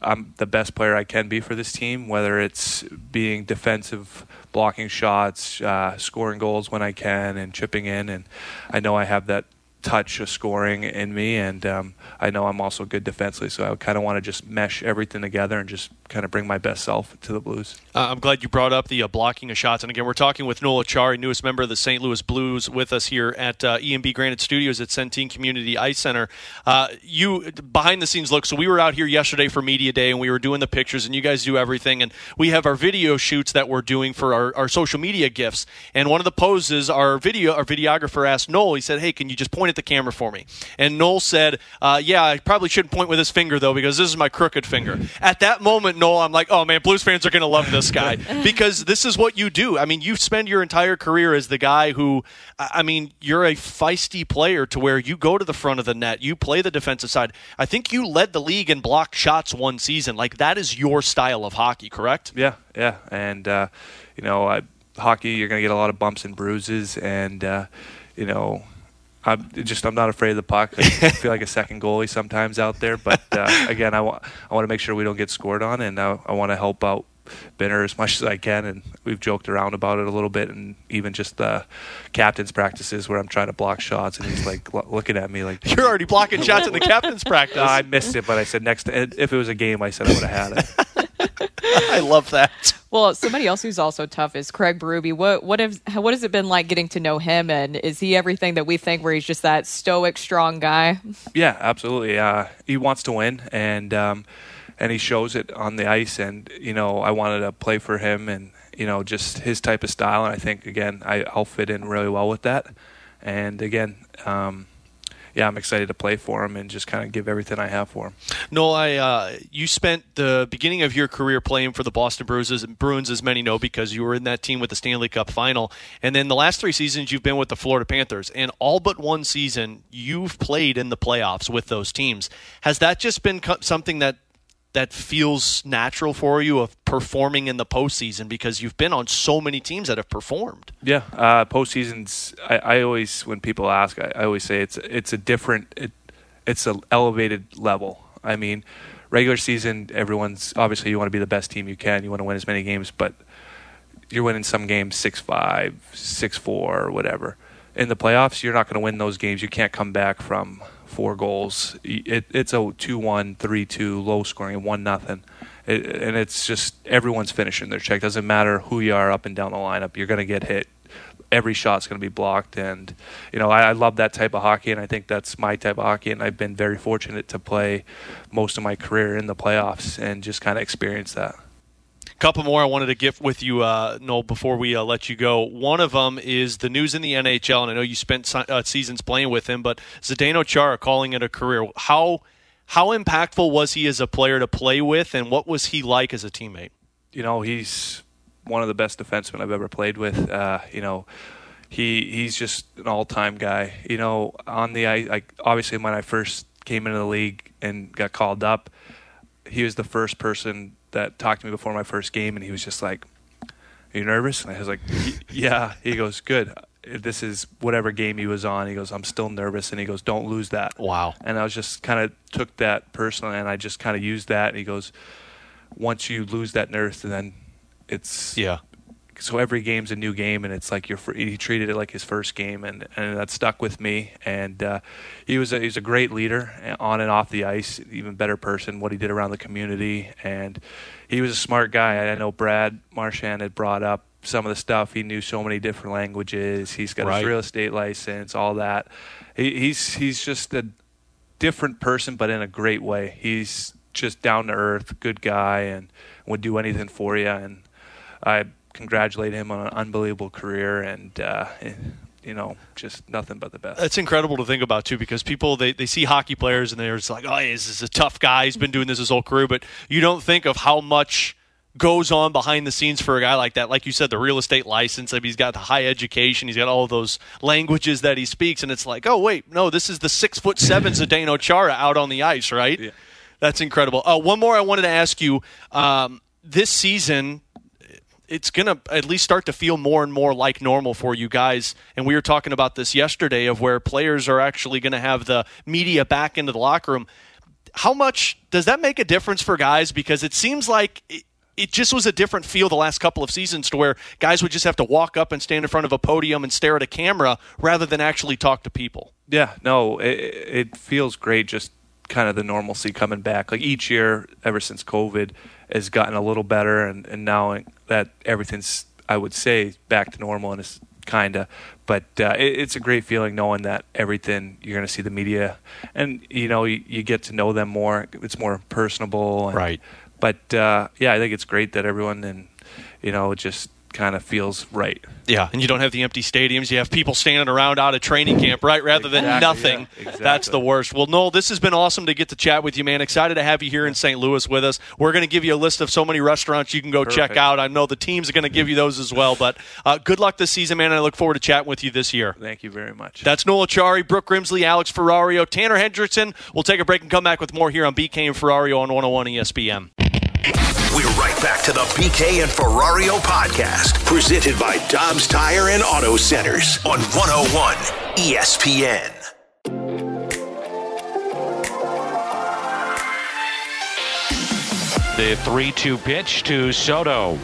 I'm the best player I can be for this team, whether it's being defensive, blocking shots, uh, scoring goals when I can, and chipping in. And I know I have that touch of scoring in me, and um, I know I'm also good defensively. So I kind of want to just mesh everything together and just kind of bring my best self to the Blues. Uh, I'm glad you brought up the uh, blocking of shots. And again, we're talking with Noel Acciari, newest member of the St. Louis Blues, with us here at uh, E&B Granite Studios at Centene Community Ice Center. Uh, you behind the scenes look. So we were out here yesterday for media day, and we were doing the pictures, and you guys do everything, and we have our video shoots that we're doing for our, our social media gifts. And one of the poses, our video, our videographer asked Noel. He said, "Hey, can you just point at the camera for me?" And Noel said, uh, "Yeah, I probably shouldn't point with his finger though, because this is my crooked finger." At that moment, Noel, I'm like, "Oh man, Blues fans are going to love this guy [LAUGHS] because this is what you do. I mean, you spend your entire career as the guy who, I mean, you're a feisty player to where you go to the front of the net, you play the defensive side. I think you led the league in blocked shots one season. Like that is your style of hockey, correct? Yeah, yeah, and uh, you know, I, hockey, you're going to get a lot of bumps and bruises, and uh, you know, I'm just I'm not afraid of the puck. I [LAUGHS] feel like a second goalie sometimes out there, but uh, [LAUGHS] again, I want I want to make sure we don't get scored on, and I, I want to help out Binner as much as I can, and we've joked around about it a little bit, and even just the captain's practices where I'm trying to block shots, and he's like lo- looking at me like [LAUGHS] you're already blocking shots in the captain's practice. No, I missed it, but I said next if it was a game, I said I would have had it. [LAUGHS] I love that. Well, somebody else who's also tough is Craig Berube. What what have what has it been like getting to know him? And is he everything that we think? Where he's just that stoic, strong guy? Yeah, absolutely. Uh, he wants to win, and um, and he shows it on the ice. And you know, I wanted to play for him, and you know, just his type of style. And I think again, I, I'll fit in really well with that. And again. Um, yeah, I'm excited to play for him and just kind of give everything I have for him. Noel, I, uh, you spent the beginning of your career playing for the Boston Bruins, Bruins, as many know, because you were in that team with the Stanley Cup final. And then the last three seasons, you've been with the Florida Panthers. And all but one season, you've played in the playoffs with those teams. Has that just been something that that feels natural for you of performing in the postseason because you've been on so many teams that have performed. Yeah, uh, postseasons. I, I always, when people ask, I, I always say it's it's a different, it, it's an elevated level. I mean, regular season, everyone's obviously you want to be the best team you can. You want to win as many games, but you're winning some games six five, six four, whatever. In the playoffs, you're not going to win those games. You can't come back from four goals. It, it's a 2-1, 3-2, low scoring, one nothing. It, and it's just everyone's finishing their check. Doesn't matter who you are up and down the lineup. You're going to get hit. Every shot's going to be blocked, and you know I, I love that type of hockey, and I think that's my type of hockey. And I've been very fortunate to play most of my career in the playoffs and just kind of experience that couple more I wanted to get with you, uh, Noel, before we uh, let you go. One of them is the news in the NHL, and I know you spent uh, seasons playing with him, but Zdeno Chara calling it a career. How how impactful was he as a player to play with, and what was he like as a teammate? You know, he's one of the best defensemen I've ever played with. Uh, you know, he he's just an all time guy. You know, on the ice, obviously when I first came into the league and got called up, he was the first person that talked to me before my first game, and he was just like, "Are you nervous?" And I was like, [LAUGHS] "Yeah." He goes, "Good." This is whatever game he was on. He goes, "I'm still nervous," and he goes, "Don't lose that." Wow. And I was just kind of took that personally, and I just kind of used that. And he goes, "Once you lose that nerve, then it's yeah." So every game's a new game, and it's like your he treated it like his first game, and, and that stuck with me. And uh, he was a, he was a great leader uh, on and off the ice, even better person. What he did around the community, and he was a smart guy. I know Brad Marchand had brought up some of the stuff. He knew so many different languages. He's got right. his real estate license, all that. He, he's he's just a different person, but in a great way. He's just down to earth, good guy, and would do anything for you. And I congratulate him on an unbelievable career and. Uh, you know, just nothing but the best. It's incredible to think about too, because people they, they see hockey players and they're just like, oh, this is a tough guy. He's been doing this his whole career, but you don't think of how much goes on behind the scenes for a guy like that. Like you said, the real estate license. I mean, he's got the high education. He's got all those languages that he speaks, and it's like, oh wait, no, this is the six foot seven Zdeno Chara out on the ice, right? Yeah. That's incredible. Uh, one more I wanted to ask you. Um, this season, it's going to at least start to feel more and more like normal for you guys. And we were talking about this yesterday of where players are actually going to have the media back into the locker room. How much does that make a difference for guys? Because it seems like it, it just was a different feel the last couple of seasons to where guys would just have to walk up and stand in front of a podium and stare at a camera rather than actually talk to people. Yeah, no, it, it feels great. Just kind of the normalcy coming back. Like each year, ever since COVID, has gotten a little better, and, and now that everything's, I would say, back to normal, and it's kind of. But uh, it, it's a great feeling knowing that everything you're going to see the media, and you know you, you, get to know them more. It's more personable, and, right? But uh, yeah, I think it's great that everyone and you know just kind of feels right. Yeah, and you don't have the empty stadiums. You have people standing around out of training camp, right? Rather than nothing. Yeah, exactly. That's the worst. Well, Noel, this has been awesome to get to chat with you, man. Excited to have you here in St. Louis with us. We're going to give you a list of so many restaurants you can go Perfect. check out. I know the teams are going to give you those as well. But uh, good luck this season, man. I look forward to chatting with you this year. Thank you very much. That's Noel Acciari, Brooke Grimsley, Alex Ferrario, Tanner Hendrickson. We'll take a break and come back with more here on BK and Ferrario on 101 ESPN. We're right back to the BK and Ferrario podcast, presented by Dobbs Tire and Auto Centers on 101 ESPN. The 3 2 pitch to Soto.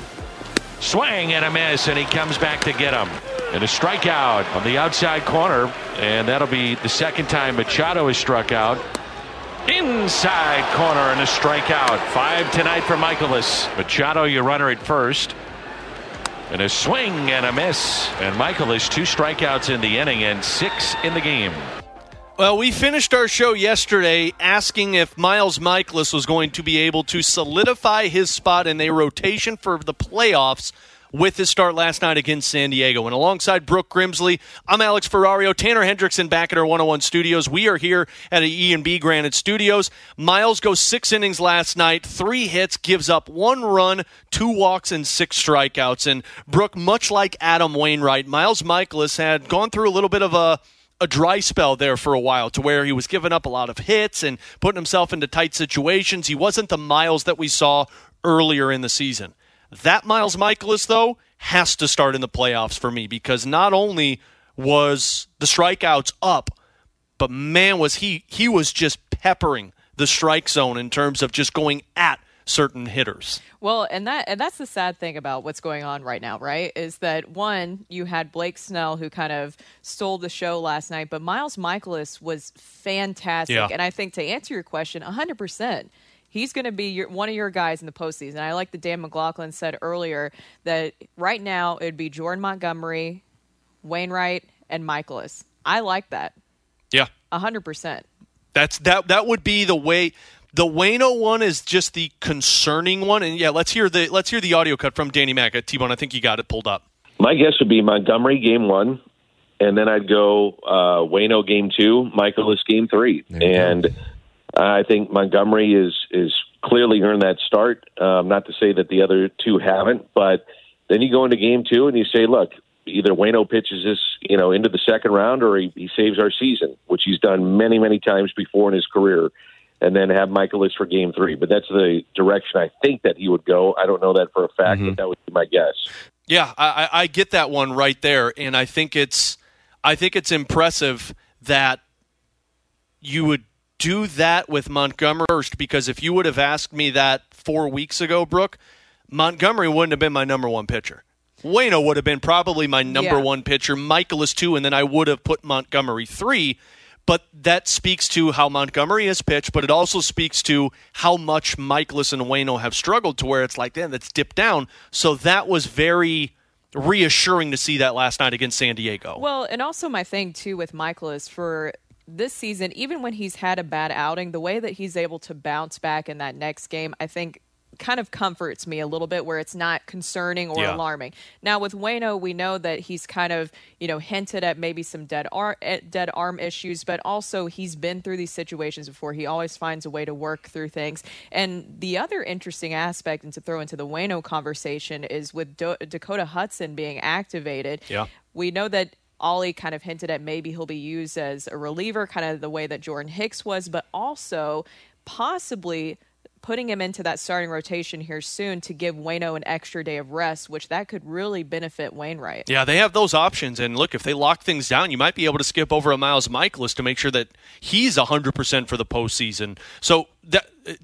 Swing and a miss, and he comes back to get him. And a strikeout on the outside corner, and that'll be the second time Machado has struck out. Inside corner and a strikeout. Five tonight for Mikolas. Machado, your runner at first. And a swing and a miss. And Mikolas, two strikeouts in the inning and six in the game. Well, we finished our show yesterday asking if Miles Mikolas was going to be able to solidify his spot in a rotation for the playoffs with his start last night against San Diego. And alongside Brooke Grimsley, I'm Alex Ferrario, Tanner Hendrickson back at our 101 studios. We are here at E&B Granite Studios. Miles goes six innings last night, three hits, gives up one run, two walks, and six strikeouts. And Brooke, much like Adam Wainwright, Miles Mikolas had gone through a little bit of a a dry spell there for a while to where he was giving up a lot of hits and putting himself into tight situations. He wasn't the Miles that we saw earlier in the season. That Miles Mikolas, though, has to start in the playoffs for me because not only was the strikeouts up, but man, was he he was just peppering the strike zone in terms of just going at certain hitters. Well, and that and that's the sad thing about what's going on right now, right? Is that one, you had Blake Snell who kind of stole the show last night, but Miles Mikolas was fantastic. Yeah. And I think to answer your question, 100%. He's going to be your, one of your guys in the postseason. I like that Dan McLaughlin said earlier that right now it'd be Jordan Montgomery, Wainwright, and Mikolas. I like that. Yeah. 100%. That's that that would be the way the Wayno one is just the concerning one. And yeah, let's hear the let's hear the audio cut from Danny Mack at T-Bone. I think you got it pulled up. My guess would be Montgomery game one, and then I'd go uh, Wayno game two, Mikolas game three, and I think Montgomery is is clearly earned that start. Um, not to say that the other two haven't, but then you go into game two and you say, look, either Wayno pitches this, you know, into the second round, or he, he saves our season, which he's done many many times before in his career. And then have Mikolas for game three. But that's the direction I think that he would go. I don't know that for a fact, but that would be my guess. Yeah, I, I I get that one right there, and I think it's I think it's impressive that you would do that with Montgomery first because if you would have asked me that four weeks ago, Brooke, Montgomery wouldn't have been my number one pitcher. Wayno would have been probably my number Yeah. one pitcher, Mikolas two, and then I would have put Montgomery three. But that speaks to how Montgomery has pitched, but it also speaks to how much Mikolas and Wayno have struggled to where it's like, then that's dipped down. So that was very reassuring to see that last night against San Diego. Well, and also my thing too with Mikolas for this season, even when he's had a bad outing, the way that he's able to bounce back in that next game, I think kind of comforts me a little bit where it's not concerning or Yeah. alarming. Now with Wayno, we know that he's kind of, you know, hinted at maybe some dead arm eh, dead arm issues, but also he's been through these situations before. He always finds a way to work through things. And the other interesting aspect and to throw into the Wayno conversation is with Do- Dakota Hudson being activated. Yeah. We know that Ollie kind of hinted at maybe he'll be used as a reliever, kind of the way that Jordan Hicks was, but also possibly putting him into that starting rotation here soon to give Wayno an extra day of rest, which that could really benefit Wainwright. Yeah, they have those options. And look, if they lock things down, you might be able to skip over a Miles Mikolas to make sure that he's 100% for the postseason. So,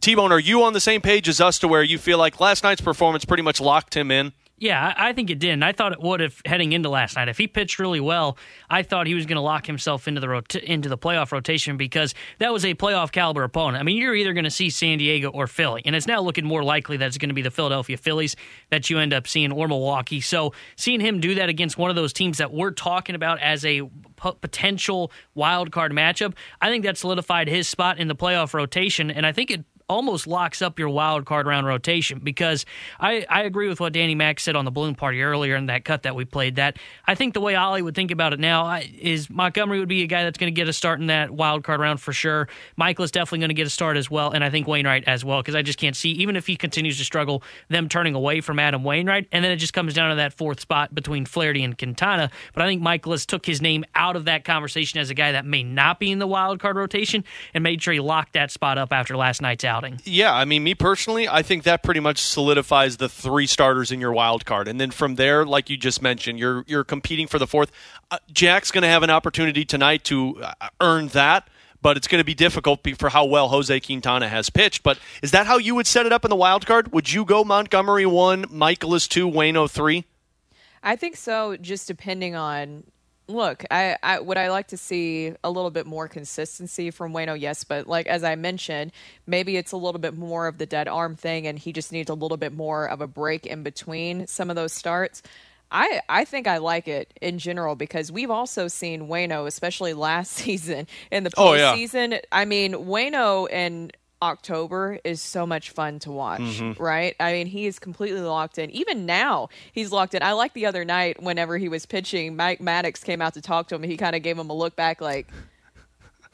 T Bone, are you on the same page as us to where you feel like last night's performance pretty much locked him in? Yeah, I think it did. And I thought it would if heading into last night. If he pitched really well, I thought he was going to lock himself into the rot- into the playoff rotation because that was a playoff caliber opponent. I mean, you're either going to see San Diego or Philly, and it's now looking more likely that it's going to be the Philadelphia Phillies that you end up seeing or Milwaukee. So seeing him do that against one of those teams that we're talking about as a potential wild card matchup, I think that solidified his spot in the playoff rotation, and I think it almost locks up your wild card round rotation because I, I agree with what Danny Mack said on the balloon party earlier in that cut that we played. That I think the way Ollie would think about it now is Montgomery would be a guy that's going to get a start in that wild card round for sure. Mikolas is definitely going to get a start as well, and I think Wainwright as well because I just can't see even if he continues to struggle them turning away from Adam Wainwright, and then it just comes down to that fourth spot between Flaherty and Quintana. But I think Mikolas took his name out of that conversation as a guy that may not be in the wild card rotation and made sure he locked that spot up after last night's outing. Yeah, I mean, me personally, I think that pretty much solidifies the three starters in your wild card, and then from there, like you just mentioned, you're you're competing for the fourth. Uh, Jack's going to have an opportunity tonight to uh, earn that, but it's going to be difficult for how well Jose Quintana has pitched. But is that how you would set it up in the wild card? Would you go Montgomery one, Mikolas two, Wayno three? I think so, just depending on. Look, I, I would I like to see a little bit more consistency from Wayno, yes, but like as I mentioned, maybe it's a little bit more of the dead arm thing, and he just needs a little bit more of a break in between some of those starts. I, I think I like it in general because we've also seen Wayno, especially last [LAUGHS] season in the Oh, yeah. postseason. I mean, Wayno in October is so much fun to watch, Mhm. right? I mean, he is completely locked in. Even now, he's locked in. I like the other night whenever he was pitching, Mike Maddux came out to talk to him. and He kind of gave him a look back, like,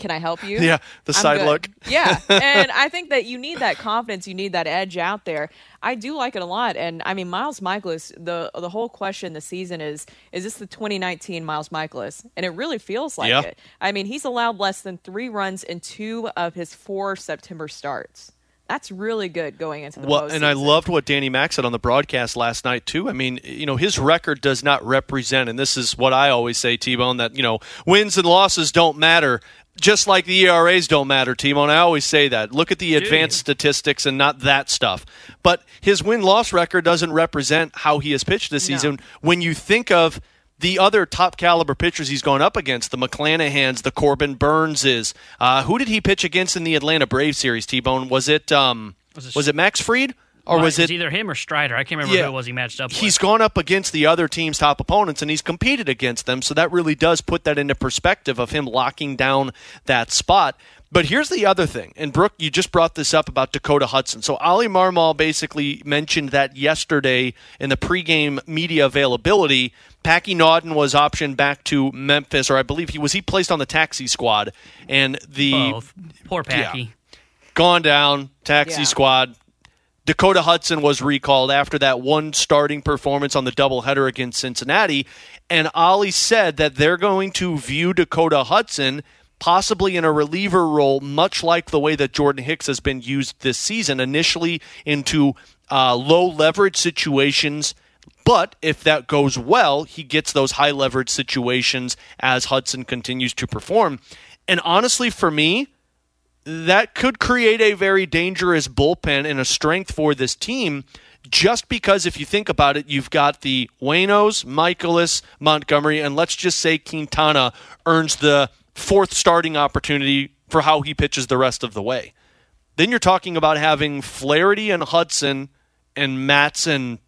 "Can I help you?" Yeah, the I'm side good. look. Yeah, [LAUGHS] and I think that you need that confidence, you need that edge out there. I do like it a lot, and I mean Miles Mikolas. The the whole question this season is: Is this the 2019 Miles Mikolas? And it really feels like Yeah. it. I mean, he's allowed less than three runs in two of his four September starts. That's really good going into the Well, and I loved what Danny Mack said on the broadcast last night too. I mean, you know, his record does not represent, and this is what I always say, T-Bone, that you know, wins and losses don't matter. Just like the ERAs don't matter, T-Bone. I always say that. Look at the advanced statistics and not that stuff. But his win-loss record doesn't represent how he has pitched this No. season. When you think of the other top caliber pitchers he's gone up against, the McClanahans, the Corbin Burnses. Uh, who did he pitch against in the Atlanta Braves series, T-Bone? Was it um, Was was it- it, Max Fried or was it either him or Strider? I can't remember who it was he matched up with. He's gone up against the other team's top opponents and he's competed against them, so that really does put that into perspective of him locking down that spot. But here's the other thing, and Brooke, you just brought this up about Dakota Hudson. So Ollie Marmol basically mentioned that yesterday in the pregame media availability. Packy Naughton was optioned back to Memphis, or I believe he was he placed on the taxi squad, and the Both. Poor Packy. Yeah. gone down taxi Yeah. squad. Dakota Hudson was recalled after that one starting performance on the doubleheader against Cincinnati. And Ollie said that they're going to view Dakota Hudson possibly in a reliever role, much like the way that Jordan Hicks has been used this season, initially into uh, low leverage situations. But if that goes well, he gets those high leverage situations as Hudson continues to perform. And honestly, for me, that could create a very dangerous bullpen and a strength for this team. Just because, if you think about it, you've got the Waynos, Mikolas, Montgomery, and let's just say Quintana earns the fourth starting opportunity for how he pitches the rest of the way. Then you're talking about having Flaherty and Hudson and Matson,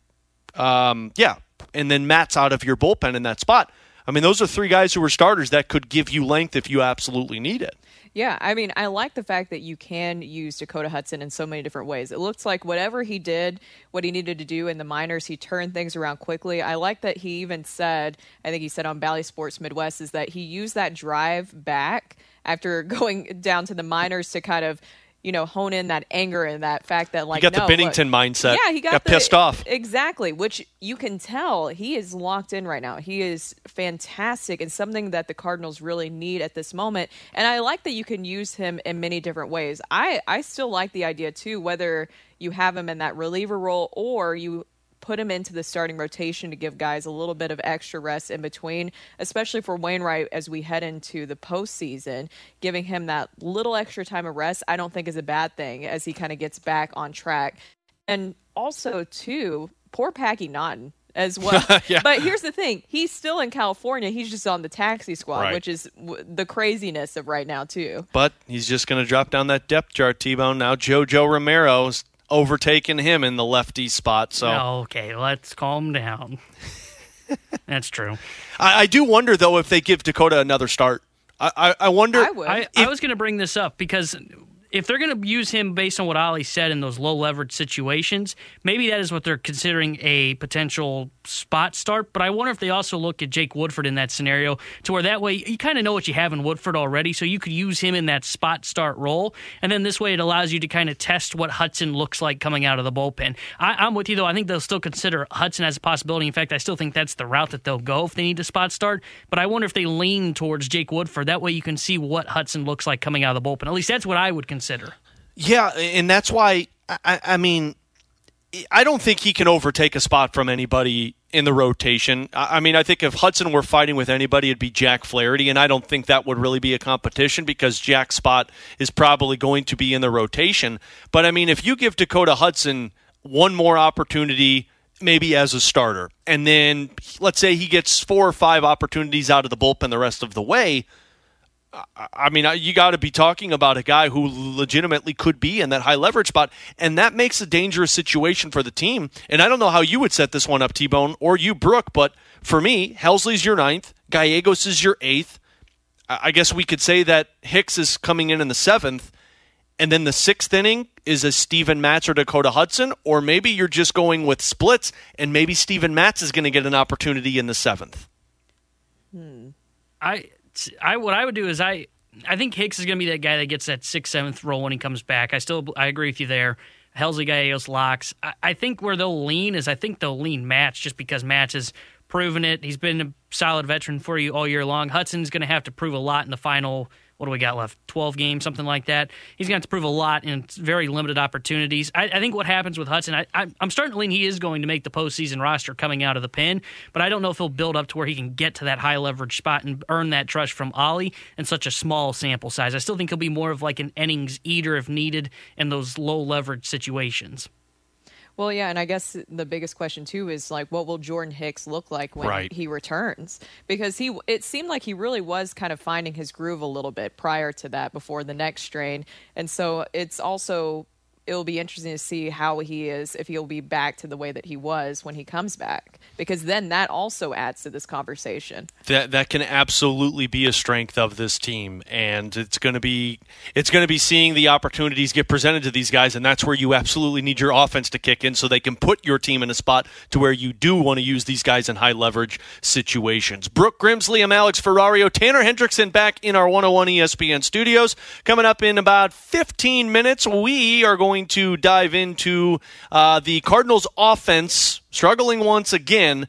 um, yeah, and then Matt's out of your bullpen in that spot. I mean, those are three guys who are starters that could give you length if you absolutely need it. Yeah, I mean, I like the fact that you can use Dakota Hudson in so many different ways. It looks like whatever he did, what he needed to do in the minors, he turned things around quickly. I like that he even said, I think he said on Bally Sports Midwest, is that he used that drive back after [LAUGHS] going down to the minors to kind of you know, hone in that anger and that fact that like he got the no, Binnington look- mindset. Yeah, he got, Got the- pissed off. Exactly, which you can tell he is locked in right now. He is fantastic and something that the Cardinals really need at this moment. And I like that you can use him in many different ways. I I still like the idea too, whether you have him in that reliever role or you put him into the starting rotation to give guys a little bit of extra rest in between, especially for Wainwright as we head into the postseason. Giving him that little extra time of rest, I don't think is a bad thing as he kind of gets back on track. And also, too, poor Packy Naughton. as well. [LAUGHS] Yeah. But here's the thing: he's still in California. He's just on the taxi squad, Right. which is w- the craziness of right now too. But he's just going to drop down that depth chart, T-Bone. Now JoJo Romero's overtaken him in the lefty spot. So okay, let's calm down. [LAUGHS] That's true. I, I do wonder, though, if they give Dakota another start. I, I, I wonder. I, I was going to bring this up because if they're going to use him based on what Ollie said in those low leverage situations, maybe that is what they're considering a potential spot start. But I wonder if they also look at Jake Woodford in that scenario to where that way you kind of know what you have in Woodford already, so you could use him in that spot start role. And then this way it allows you to kind of test what Hudson looks like coming out of the bullpen. I, I'm with you though. I think they'll still consider Hudson as a possibility. In fact, I still think that's the route that they'll go if they need a spot start. But I wonder if they lean towards Jake Woodford. That way you can see what Hudson looks like coming out of the bullpen. At least that's what I would consider. Yeah, and that's why I, I mean, I don't think he can overtake a spot from anybody in the rotation. I I mean, I think if Hudson were fighting with anybody, it'd be Jack Flaherty, and I don't think that would really be a competition because Jack's spot is probably going to be in the rotation. But I mean, if you give Dakota Hudson one more opportunity, maybe as a starter, and then let's say he gets four or five opportunities out of the bullpen the rest of the way. I- I mean, you got to be talking about a guy who legitimately could be in that high leverage spot, and that makes a dangerous situation for the team. And I don't know how you would set this one up, T Bone, or you, Brooke, but for me, Helsley's your ninth, Gallegos is your eighth. I I guess we could say that Hicks is coming in in the seventh, and then the sixth inning is a Steven Matz or Dakota Hudson, or maybe you're just going with splits, and maybe Steven Matz is going to get an opportunity in the seventh. Hmm. I, I what I would do is I I think Hicks is going to be that guy that gets that sixth seventh role when he comes back. I still I agree with you there. Helsley Gallegos locks. I, I think where they'll lean is I think they'll lean Matz just because Matz has proven it. He's been a solid veteran for you all year long. Hudson's going to have to prove a lot in the final. What do we got left? Twelve games, something like that. He's going to to prove a lot in very limited opportunities. I, I think what happens with Hudson, I, I'm starting to lean he is going to make the postseason roster coming out of the pen, but I don't know if he'll build up to where he can get to that high leverage spot and earn that trust from Ollie in such a small sample size. I still think he'll be more of like an innings eater if needed in those low leverage situations. Well, yeah, and I guess the biggest question too is like, what will Jordan Hicks look like when Right. he returns? Because he, it seemed like he really was kind of finding his groove a little bit prior to that, before the next strain, and so it's also it'll be interesting to see how he is if he'll be back to the way that he was when he comes back, because then that also adds to this conversation. that that can absolutely be a strength of this team and it's going to be it's going to be seeing the opportunities get presented to these guys and that's where you absolutely need your offense to kick in so they can put your team in a spot to where you do want to use these guys in high leverage situations. Brooke Grimsley, I'm Alex Ferrario, Tanner Hendrickson back in our 101 ESPN studios. Coming up in about 15 minutes, we are going to dive into uh, the Cardinals offense struggling once again.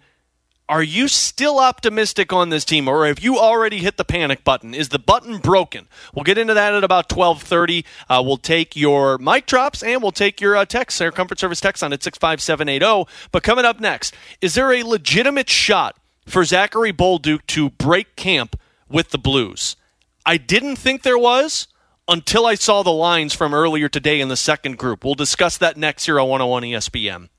Are you still optimistic on this team, or have you already hit the panic button? Is the button broken? We'll get into that at about twelve thirty. Uh, we'll take your mic drops and we'll take your uh, text, our comfort service text on at six five seven eight zero. But coming up next, is there a legitimate shot for Zachary Bolduc to break camp with the Blues? I didn't think there was until I saw the lines from earlier today in the second group. We'll discuss that next here on 101 ESPN.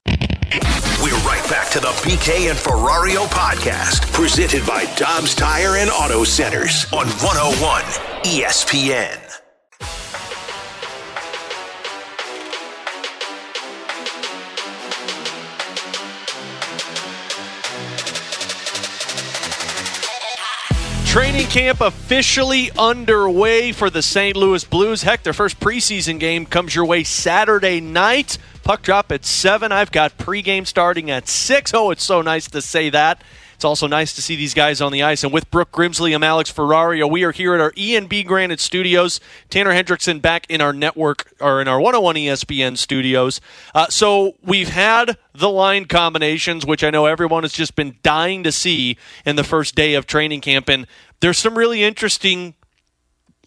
We're right back to the BK and Ferrario podcast, presented by Dobbs Tire and Auto Centers on 101 ESPN. Training camp officially underway for the St. Louis Blues. Heck, their first preseason game comes your way Saturday night. Puck drop at 7. I've got pregame starting at 6. Oh, it's so nice to say that. It's also nice to see these guys on the ice. And with Brooke Grimsley, I'm Alex Ferrario. We are here at our E&B Granite Studios. Tanner Hendrickson back in our network or in our 101 ESPN studios. Uh, so we've had the line combinations, which I know everyone has just been dying to see in the first day of training camp. And there's some really interesting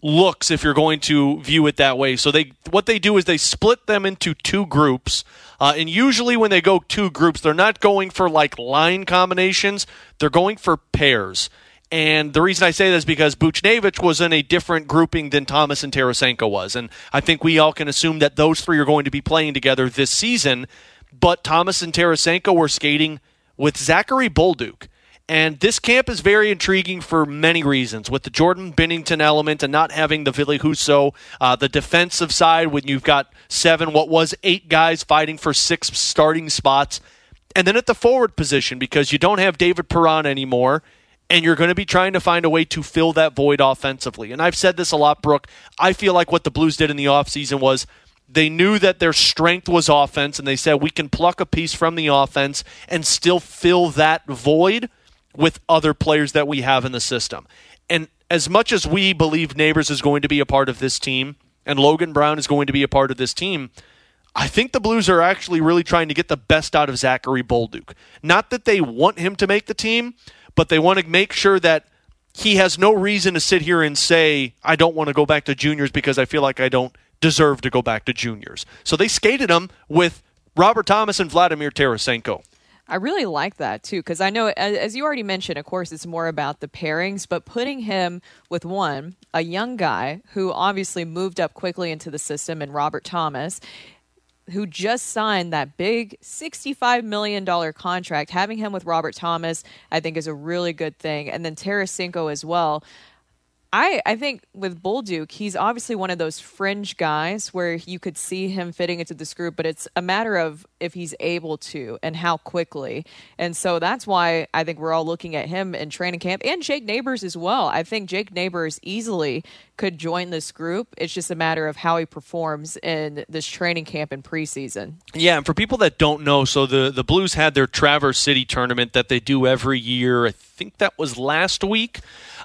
looks if you're going to view it that way. So they what they do is they split them into two groups. Uh, and usually when they go two groups, they're not going for like line combinations. They're going for pairs. And the reason I say this is because Buchnevich was in a different grouping than Thomas and Tarasenko was. And I think we all can assume that those three are going to be playing together this season. But Thomas and Tarasenko were skating with Zachary Bolduc. And this camp is very intriguing for many reasons. With the Jordan Binnington element and not having the Ville Husso, uh, the defensive side, when you've got seven, what was eight guys fighting for six starting spots. And then at the forward position, because you don't have David Perron anymore, and you're going to be trying to find a way to fill that void offensively. And I've said this a lot, Brooke. I feel like what the Blues did in the offseason was they knew that their strength was offense, and they said we can pluck a piece from the offense and still fill that void with other players that we have in the system. And as much as we believe Neighbors is going to be a part of this team and Logan Brown is going to be a part of this team, I think the Blues are actually really trying to get the best out of Zachary Bolduc. Not that they want him to make the team, but they want to make sure that he has no reason to sit here and say, I don't want to go back to juniors because I feel like I don't deserve to go back to juniors. So they skated him with Robert Thomas and Vladimir Tarasenko. I really like that too because I know, as you already mentioned, of course, it's more about the pairings, but putting him with one, a young guy who obviously moved up quickly into the system, and Robert Thomas, who just signed that big $65 million contract, having him with Robert Thomas, I think is a really good thing. And then Tarasenko as well. I, I think with Bolduc, he's obviously one of those fringe guys where you could see him fitting into this group, but it's a matter of if he's able to and how quickly. And so that's why I think we're all looking at him in training camp and Jake Neighbors as well. I think Jake Neighbors easily could join this group. It's just a matter of how he performs in this training camp and preseason. Yeah, and for people that don't know, so the, the Blues had their Traverse City tournament that they do every year. I think that was last week.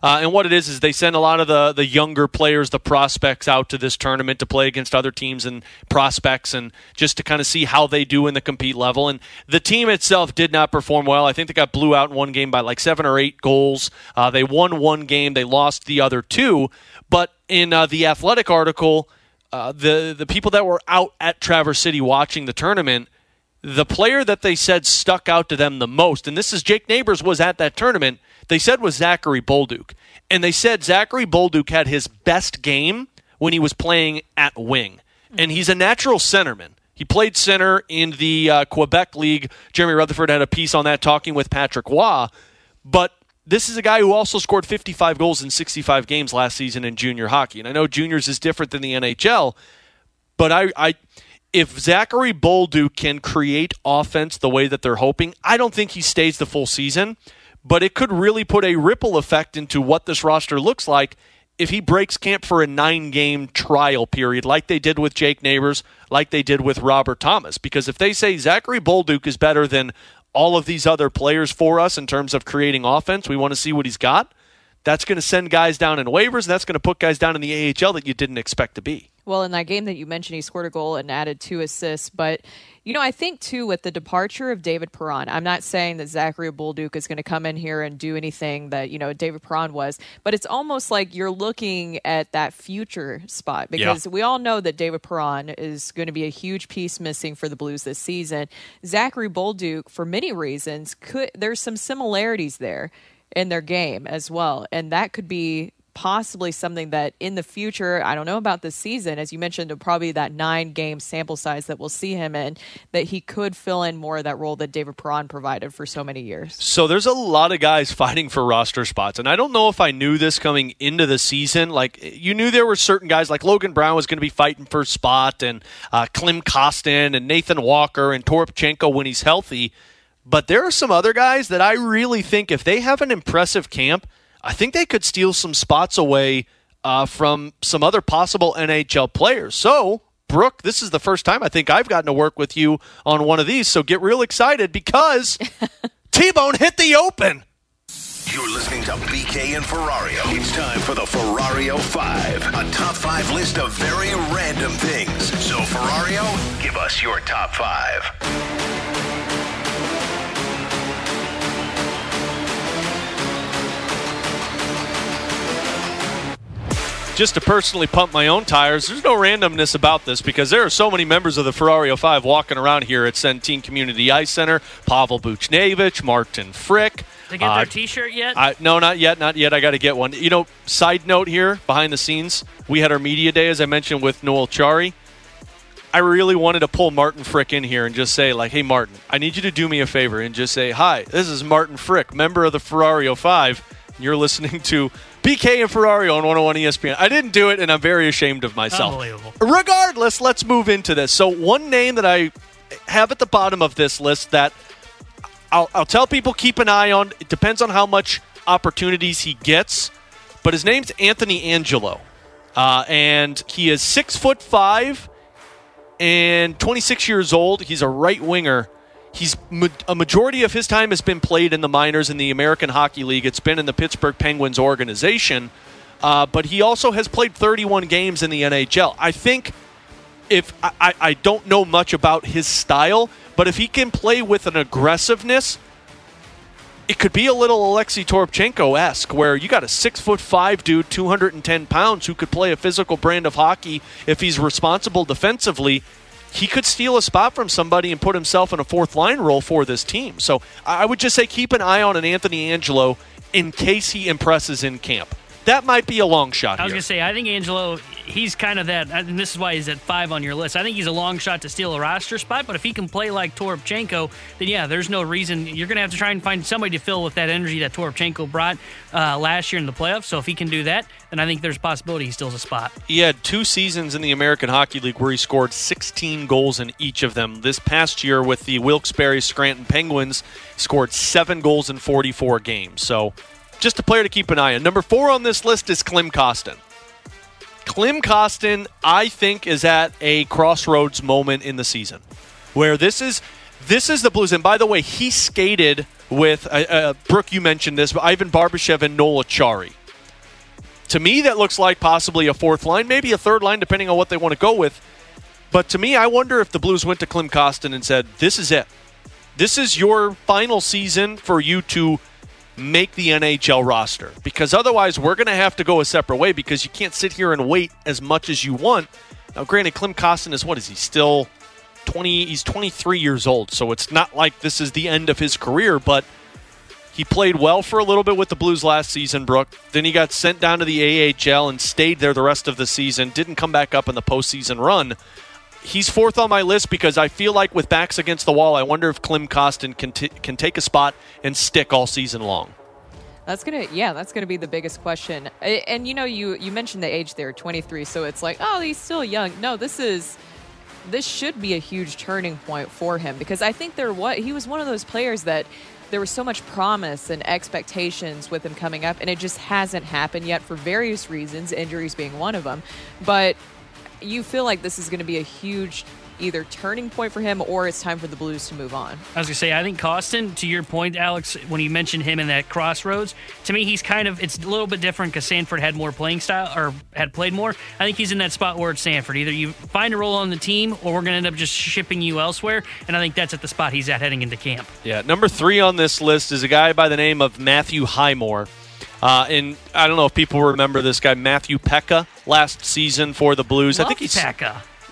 Uh, and what it is is they send a lot of the the younger players, the prospects, out to this tournament to play against other teams and prospects, and just to kind of see how they do in the compete level. And the team itself did not perform well. I think they got blew out in one game by like seven or eight goals. Uh, they won one game, they lost the other two. But in uh, the athletic article, uh, the the people that were out at Traverse City watching the tournament the player that they said stuck out to them the most, and this is Jake Neighbors was at that tournament, they said was Zachary Bolduc. And they said Zachary Bolduc had his best game when he was playing at wing. And he's a natural centerman. He played center in the uh, Quebec League. Jeremy Rutherford had a piece on that talking with Patrick Waugh. But this is a guy who also scored 55 goals in 65 games last season in junior hockey. And I know juniors is different than the NHL, but I, I if Zachary Bolduc can create offense the way that they're hoping, I don't think he stays the full season but it could really put a ripple effect into what this roster looks like if he breaks camp for a nine game trial period, like they did with Jake Neighbors, like they did with Robert Thomas. Because if they say Zachary Bolduc is better than all of these other players for us in terms of creating offense, we want to see what he's got. That's going to send guys down in waivers, and that's going to put guys down in the AHL that you didn't expect to be. Well, in that game that you mentioned, he scored a goal and added two assists. But, you know, I think, too, with the departure of David Perron, I'm not saying that Zachary Bolduc is going to come in here and do anything that, you know, David Perron was, but it's almost like you're looking at that future spot because yeah. we all know that David Perron is going to be a huge piece missing for the Blues this season. Zachary Bolduc, for many reasons, could there's some similarities there in their game as well. And that could be possibly something that in the future, I don't know about this season, as you mentioned, probably that nine game sample size that we'll see him in, that he could fill in more of that role that David Perron provided for so many years. So there's a lot of guys fighting for roster spots. And I don't know if I knew this coming into the season. Like, you knew there were certain guys, like Logan Brown was going to be fighting for spot, and uh, Klim Kostin, and Nathan Walker, and Toropchenko when he's healthy. But there are some other guys that I really think if they have an impressive camp, I think they could steal some spots away uh, from some other possible NHL players. So, Brooke, this is the first time I think I've gotten to work with you on one of these. So get real excited because [LAUGHS] T Bone hit the open. You're listening to BK and Ferrario. It's time for the Ferrario 5, a top five list of very random things. So, Ferrario, give us your top five. Just to personally pump my own tires, there's no randomness about this because there are so many members of the Ferrario 5 walking around here at Centene Community Ice Center. Pavel Buchnevich, Martin Frick. They get uh, their T-shirt yet? I, no, not yet, not yet. I got to get one. You know, side note here, behind the scenes, we had our media day, as I mentioned, with Noel Acciari. I really wanted to pull Martin Frick in here and just say, like, hey, Martin, I need you to do me a favor and just say, hi, this is Martin Frick, member of the Ferrario 5. And you're listening to BK and Ferrario on 101 ESPN. I didn't do it, and I'm very ashamed of myself. Unbelievable. Regardless, let's move into this. So, one name that I have at the bottom of this list that I'll, I'll tell people keep an eye on. It depends on how much opportunities he gets, but his name's Anthony Angelo, uh, and he is six foot five and 26 years old. He's a right winger. He's a majority of his time has been played in the minors in the American Hockey League. It's been in the Pittsburgh Penguins organization, uh, but he also has played 31 games in the NHL. I think if I, I- don't know much about his style, but if he can play with an aggressiveness, it could be a little Alexei Toropchenko esque, where you got a six foot five dude, 210 pounds, who could play a physical brand of hockey if he's responsible defensively. He could steal a spot from somebody and put himself in a fourth line role for this team. So I would just say keep an eye on an Anthony Angelo in case he impresses in camp. That might be a long shot I was here. going to say, I think Angelo, he's kind of that, and this is why he's at five on your list. I think he's a long shot to steal a roster spot, but if he can play like Toropchenko, then yeah, there's no reason. You're going to have to try and find somebody to fill with that energy that Toropchenko brought uh, last year in the playoffs. So if he can do that, then I think there's a possibility he steals a spot. He had two seasons in the American Hockey League where he scored 16 goals in each of them. This past year with the Wilkes-Barre Scranton Penguins, scored seven goals in 44 games. So, just a player to keep an eye on. Number four on this list is Klim Kostin. Klim Kostin, I think, is at a crossroads moment in the season where this is this is the Blues. And by the way, he skated with uh, uh, Brooke. You mentioned this, but Ivan Barbashev and Noel Acciari. To me, that looks like possibly a fourth line, maybe a third line, depending on what they want to go with. But to me, I wonder if the Blues went to Klim Kostin and said, "This is it. This is your final season for you to make the NHL roster because otherwise we're going to have to go a separate way because you can't sit here and wait as much as you want." Now, granted, Klim Kostin is what is he still 20? He's 23 years old, so it's not like this is the end of his career, but he played well for a little bit with the Blues last season, Brooke. Then he got sent down to the AHL and stayed there the rest of the season. Didn't come back up in the postseason run. He's fourth on my list because I feel like with backs against the wall, I wonder if Klim Kostin can, t- can take a spot and stick all season long. That's gonna, yeah, that's gonna be the biggest question. And you know, you you mentioned the age there, 23. So it's like, oh, he's still young. No, this is, this should be a huge turning point for him because I think there what he was one of those players that there was so much promise and expectations with him coming up, and it just hasn't happened yet for various reasons, injuries being one of them. But you feel like this is going to be a huge either turning point for him or it's time for the Blues to move on. I was gonna say, I think Kostin, to your point, Alex, when you mentioned him in that crossroads, to me, he's kind of it's a little bit different because Sanford had more playing style or had played more. I think he's in that spot where it's Sanford. Either you find a role on the team, or we're gonna end up just shipping you elsewhere. And I think that's at the spot he's at heading into camp. Yeah, number three on this list is a guy by the name of Matthew Highmore. Uh, and I don't know if people remember this guy, Matthew Peca, last season for the Blues. I think he's.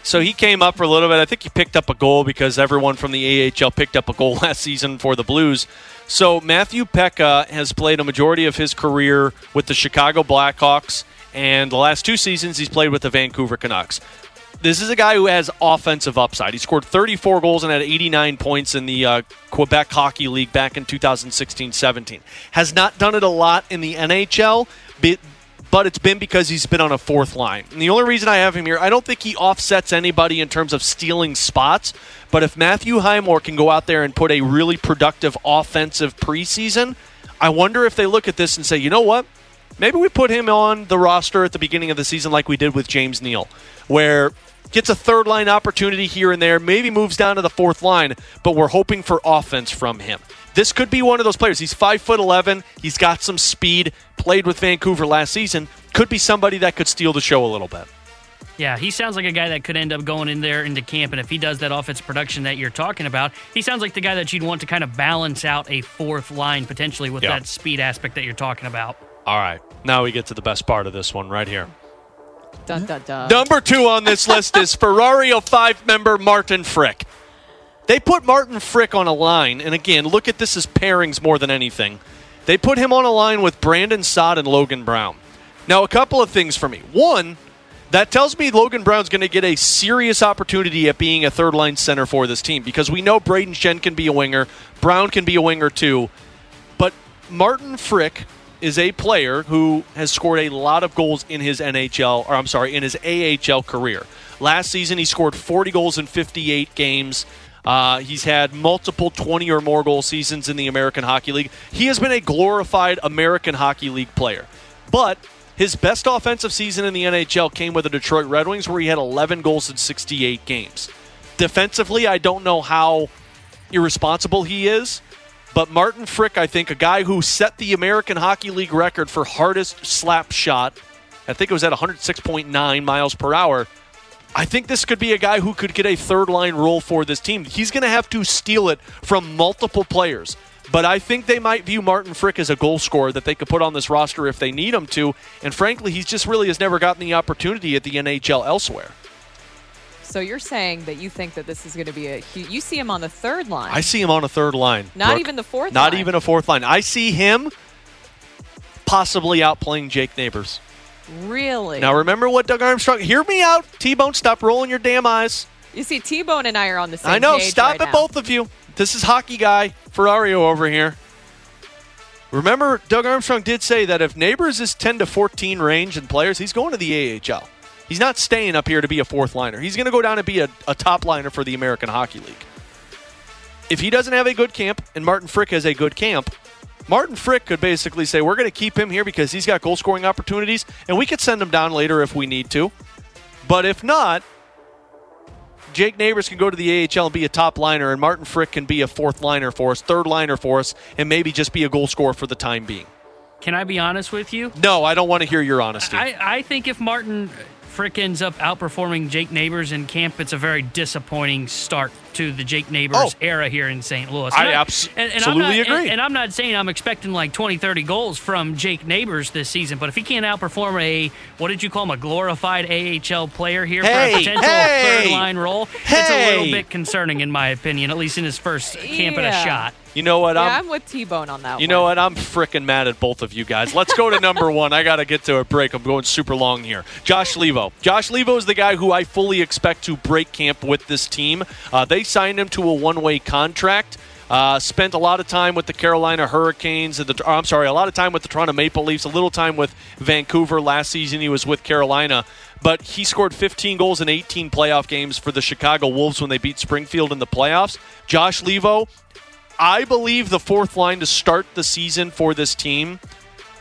So he came up for a little bit. I think he picked up a goal because everyone from the AHL picked up a goal [LAUGHS] last season for the Blues. So Matthew Peca has played a majority of his career with the Chicago Blackhawks, and the last two seasons he's played with the Vancouver Canucks. This is a guy who has offensive upside. He scored 34 goals and had 89 points in the uh, Quebec Hockey League back in 2016-17. Has not done it a lot in the NHL, but it's been because he's been on a fourth line. And the only reason I have him here, I don't think he offsets anybody in terms of stealing spots. But if Matthew Highmore can go out there and put a really productive offensive preseason, I wonder if they look at this and say, you know what? Maybe we put him on the roster at the beginning of the season like we did with James Neal, where gets a third line opportunity here and there, maybe moves down to the fourth line, but we're hoping for offense from him. This could be one of those players. He's five foot eleven. He's got some speed. Played with Vancouver last season. Could be somebody that could steal the show a little bit. Yeah, he sounds like a guy that could end up going in there into camp, and if he does that offensive production that you're talking about, he sounds like the guy that you'd want to kind of balance out a fourth line potentially with Yeah. that speed aspect that you're talking about. All right, now we get to the best part of this one right here. Dun, dun, dun. Number two on this list is Ferrario five member Martin Frick. They put Martin Frick on a line, and again, look at this as pairings more than anything. They put him on a line with Brandon Saad and Logan Brown. Now, a couple of things for me. One, That tells me Logan Brown's going to get a serious opportunity at being a third line center for this team because we know Brayden Schenn can be a winger, Brown can be a winger too. But Martin Frick is a player who has scored a lot of goals in his NHL, or I'm sorry, in his AHL career. Last season, he scored 40 goals in 58 games. Uh, he's had multiple 20 or more goal seasons in the American Hockey League. He has been a glorified American Hockey League player. But his best offensive season in the NHL came with the Detroit Red Wings, where he had 11 goals in 68 games. Defensively, I don't know how irresponsible he is, but Martin Frick, I think, a guy who set the American Hockey League record for hardest slap shot, I think it was at 106.9 miles per hour. I think this could be a guy who could get a third line role for this team. He's going to have to steal it from multiple players. But I think they might view Martin Frick as a goal scorer that they could put on this roster if they need him to. And frankly, he's just really has never gotten the opportunity at the NHL elsewhere. So you're saying that you think that this is going to be a you see him on the third line. I see him on a third line. Not Brooke. even the fourth Not line. even a fourth line. I see him possibly outplaying Jake Neighbors. Really? Now remember what Doug Armstrong. Hear me out, T-Bone. Stop rolling your damn eyes. You see, T Bone and I are on the same I know. Stop right it, now. both of you. This is hockey guy Ferrario over here. Remember, Doug Armstrong did say that if Neighbors is 10 to 14 range in players, he's going to the AHL. He's not staying up here to be a fourth liner. He's going to go down and be a, a top liner for the American Hockey League. If he doesn't have a good camp and Martin Frick has a good camp, Martin Frick could basically say, We're going to keep him here because he's got goal scoring opportunities, and we could send him down later if we need to. But if not, Jake Neighbors can go to the AHL and be a top liner, and Martin Frick can be a fourth liner for us, third liner for us, and maybe just be a goal scorer for the time being. Can I be honest with you? No, I don't want to hear your honesty. I, I think if Martin Frick ends up outperforming Jake Neighbors in camp, it's a very disappointing start to the Jake Neighbors Oh. era here in St. Louis. I And abs- and- and I'm absolutely not- agree. And, and I'm not saying I'm expecting like 20, 30 goals from Jake Neighbors this season, but if he can't outperform a, what did you call him, a glorified AHL player here for a potential hey, third line role, it's a little bit concerning in my opinion, at least in his first camp at a shot. You know what? Yeah, I'm I'm with T Bone on that You one. know what? I'm freaking mad at both of you guys. Let's go to number one. I got to get to a break. I'm going super long here. Josh Leivo. Josh Leivo is the guy who I fully expect to break camp with this team. Uh, they signed him to a one way contract. Uh, spent a lot of time with the Carolina Hurricanes. The, I'm sorry, a lot of time with the Toronto Maple Leafs. A little time with Vancouver. Last season, he was with Carolina. But he scored 15 goals in 18 playoff games for the Chicago Wolves when they beat Springfield in the playoffs. Josh Leivo, I believe the fourth line to start the season for this team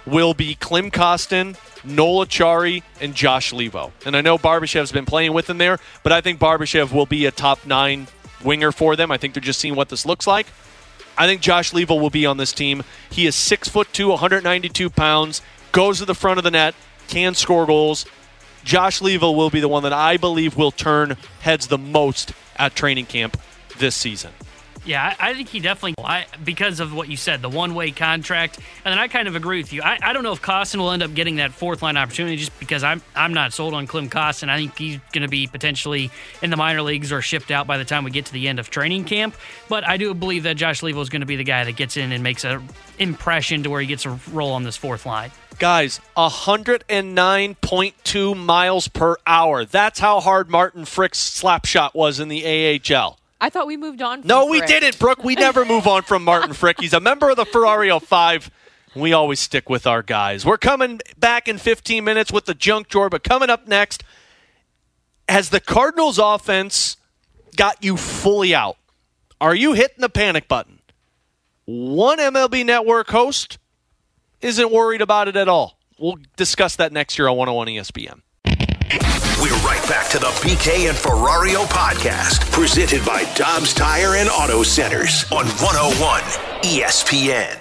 will be Klim Kostin, Noel Acciari, and Josh Leivo. And I know Barbashev's been playing with him there, but I think Barbashev will be a top nine winger for them. I think they're just seeing what this looks like. I think Josh Leivo will be on this team. He is six foot two, 192 pounds, goes to the front of the net, can score goals. Josh Leivo will be the one that I believe will turn heads the most at training camp this season. Yeah, I, I think he definitely, I, because of what you said, the one way contract. And then I kind of agree with you. I, I don't know if Kostin will end up getting that fourth line opportunity just because I'm I'm not sold on Klim Kostin. I think he's going to be potentially in the minor leagues or shipped out by the time we get to the end of training camp. But I do believe that Josh Leivo is going to be the guy that gets in and makes an impression to where he gets a role on this fourth line. Guys, 109.2 miles per hour. That's how hard Martin Frick's slap shot was in the AHL. I thought we moved on. From No, we Frick. didn't, Brooke. We never [LAUGHS] move on from Martin Frick. He's a member of the Ferrario 5. We always stick with our guys. We're coming back in 15 minutes with the junk drawer, but coming up next, has the Cardinals offense got you fully out? Are you hitting the panic button? One MLB Network host isn't worried about it at all. We'll discuss that next year on 101 ESPN. We're right back to the BK and Ferrario podcast, presented by Dobbs Tire and Auto Centers on 101 ESPN.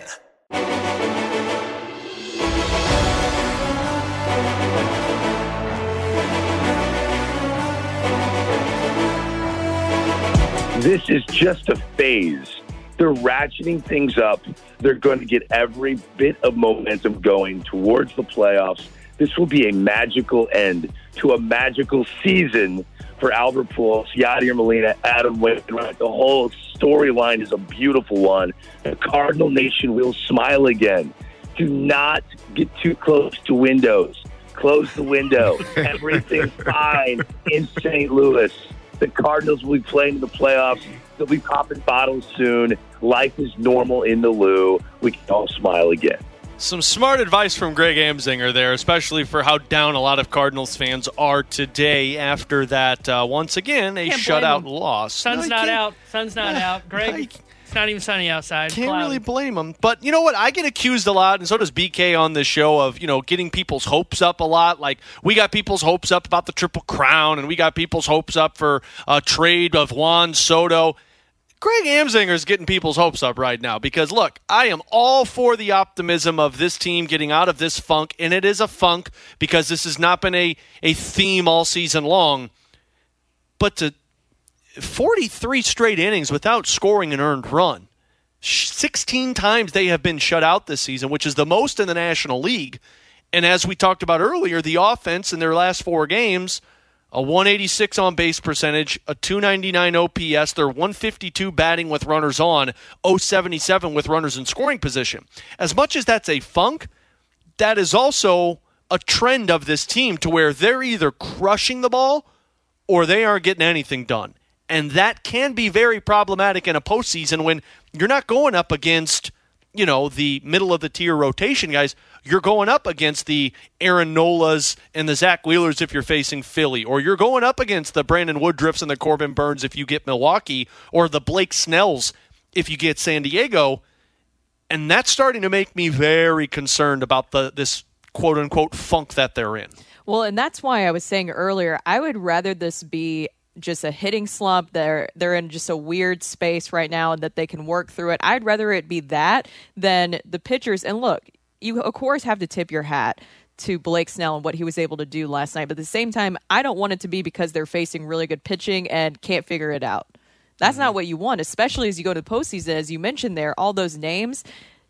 This is just a phase. They're ratcheting things up. They're going to get every bit of momentum going towards the playoffs. This will be a magical end to a magical season for Albert Pujols, Yadier Molina, Adam Wainwright. The whole storyline is a beautiful one. The Cardinal Nation will smile again. Do not get too close to windows. Close the window. [LAUGHS] Everything's fine in St. Louis. The Cardinals will be playing in the playoffs. They'll be popping bottles soon. Life is normal in the Lou. We can all smile again. Some smart advice from Greg Amsinger there, especially for how down a lot of Cardinals fans are today after that, uh, once again, a shutout loss. Sun's No, not out. Sun's not out. Greg, it's not even sunny outside. Can't Cloudy. really blame him. But you know what? I get accused a lot, and so does BK on this show of you know getting people's hopes up a lot. Like we got people's hopes up about the Triple Crown, and we got people's hopes up for a trade of Juan Soto. Greg Amsinger is getting people's hopes up right now because look, I am all for the optimism of this team getting out of this funk, and it is a funk because this has not been a, a theme all season long. But to 43 straight innings without scoring an earned run. 16 times they have been shut out this season, which is the most in the National League. And as we talked about earlier, the offense in their last four games, a 186 on base percentage, a 299 OPS, they're 152 batting with runners on, 077 with runners in scoring position. As much as that's a funk, that is also a trend of this team to where they're either crushing the ball or they aren't getting anything done. And that can be very problematic in a postseason when you're not going up against, you know, the middle of the tier rotation guys. You're going up against the Aaron Nolas and the Zach Wheelers if you're facing Philly, or you're going up against the Brandon Woodruffs and the Corbin Burnes if you get Milwaukee, or the Blake Snells if you get San Diego. And that's starting to make me very concerned about the this quote unquote funk that they're in. Well, and that's why I was saying earlier, I would rather this be just a hitting slump. They're they're in just a weird space right now and that they can work through it. I'd rather it be that than the pitchers. And look, you of course have to tip your hat to Blake Snell and what he was able to do last night. But at the same time, I don't want it to be because they're facing really good pitching and can't figure it out. That's not mm-hmm. what you want, especially as you go to the postseason. As you mentioned there, all those names,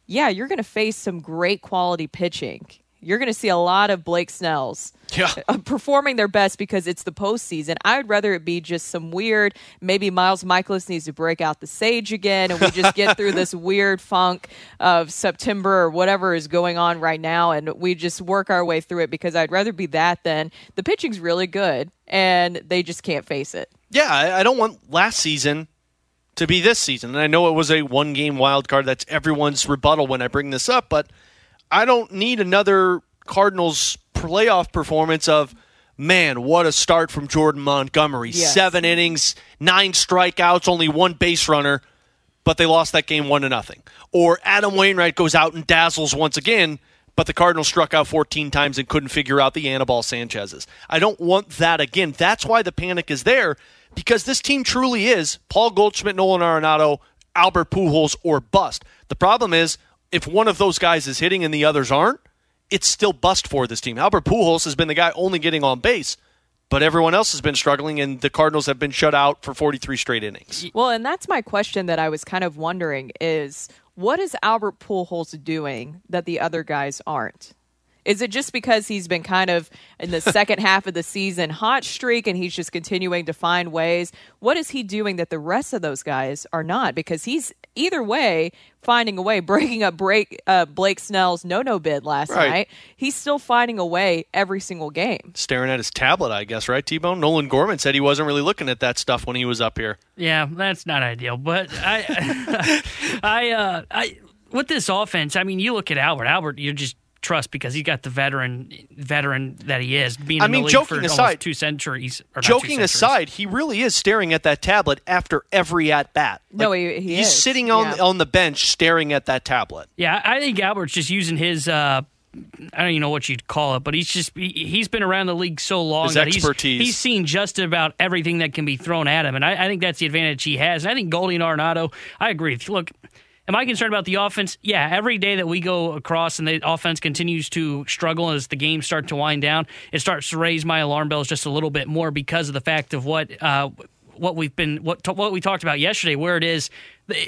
yeah, you're going to face some great quality pitching. You're going to see a lot of Blake Snells yeah. uh, performing their best because it's the postseason. I would rather it be just some weird, maybe Miles Mikolas needs to break out the sage again and we just get through this [LAUGHS] weird funk of September or whatever is going on right now and we just work our way through it because I'd rather be that than the pitching's really good and they just can't face it. Yeah, I, I don't want last season to be this season. And I know it was a one game wild card. That's everyone's rebuttal when I bring this up, but I don't need another Cardinals playoff performance of man, what a start from Jordan Montgomery. Yes. Seven innings, nine strikeouts, only one base runner, but they lost that game one to nothing. Or Adam Wainwright goes out and dazzles once again, but the Cardinals struck out 14 times and couldn't figure out the Anibal Sanchez's. I don't want that again. That's why the panic is there because this team truly is Paul Goldschmidt, Nolan Arenado, Albert Pujols, or bust. The problem is if one of those guys is hitting and the others aren't, it's still bust for this team. Albert Pujols has been the guy only getting on base, but everyone else has been struggling, and the Cardinals have been shut out for 43 straight innings. Well, and that's my question that I was kind of wondering is what is Albert Pujols doing that the other guys aren't? Is it just because he's been kind of in the [LAUGHS] second half of the season hot streak and he's just continuing to find ways? What is he doing that the rest of those guys are not? Because he's either way finding a way, [LAUGHS] breaking up break uh, Blake Snell's no no bid last Right. night. He's still finding a way every single game. Staring at his tablet, I guess, right, T Bone? Nolan Gorman said he wasn't really looking at that stuff when he was up here. Yeah, that's not ideal. But I, [LAUGHS] I, uh, I, with this offense, I mean, you look at Albert. Albert, you're just trust because he's got the veteran, veteran that he is. Being I in mean, the league joking for aside- two centuries. Or not two Joking centuries. aside, he really is staring at that tablet after every at bat. No, he- he he's is. sitting on Yeah. on the bench staring at that tablet. Yeah, I think Albert's just using his. Uh, I don't even know what you'd call it, but he's just he, he's been around the league so long His that he's expertise. he's seen just about everything that can be thrown at him, and I, I think that's the advantage he has. And I think Goldie and Arenado, I agree. Look, am I concerned about the offense? Yeah, every day that we go across and the offense continues to struggle as the games start to wind down, it starts to raise my alarm bells just a little bit more because of the fact of what. Uh, what we've been what what we talked about yesterday, where it is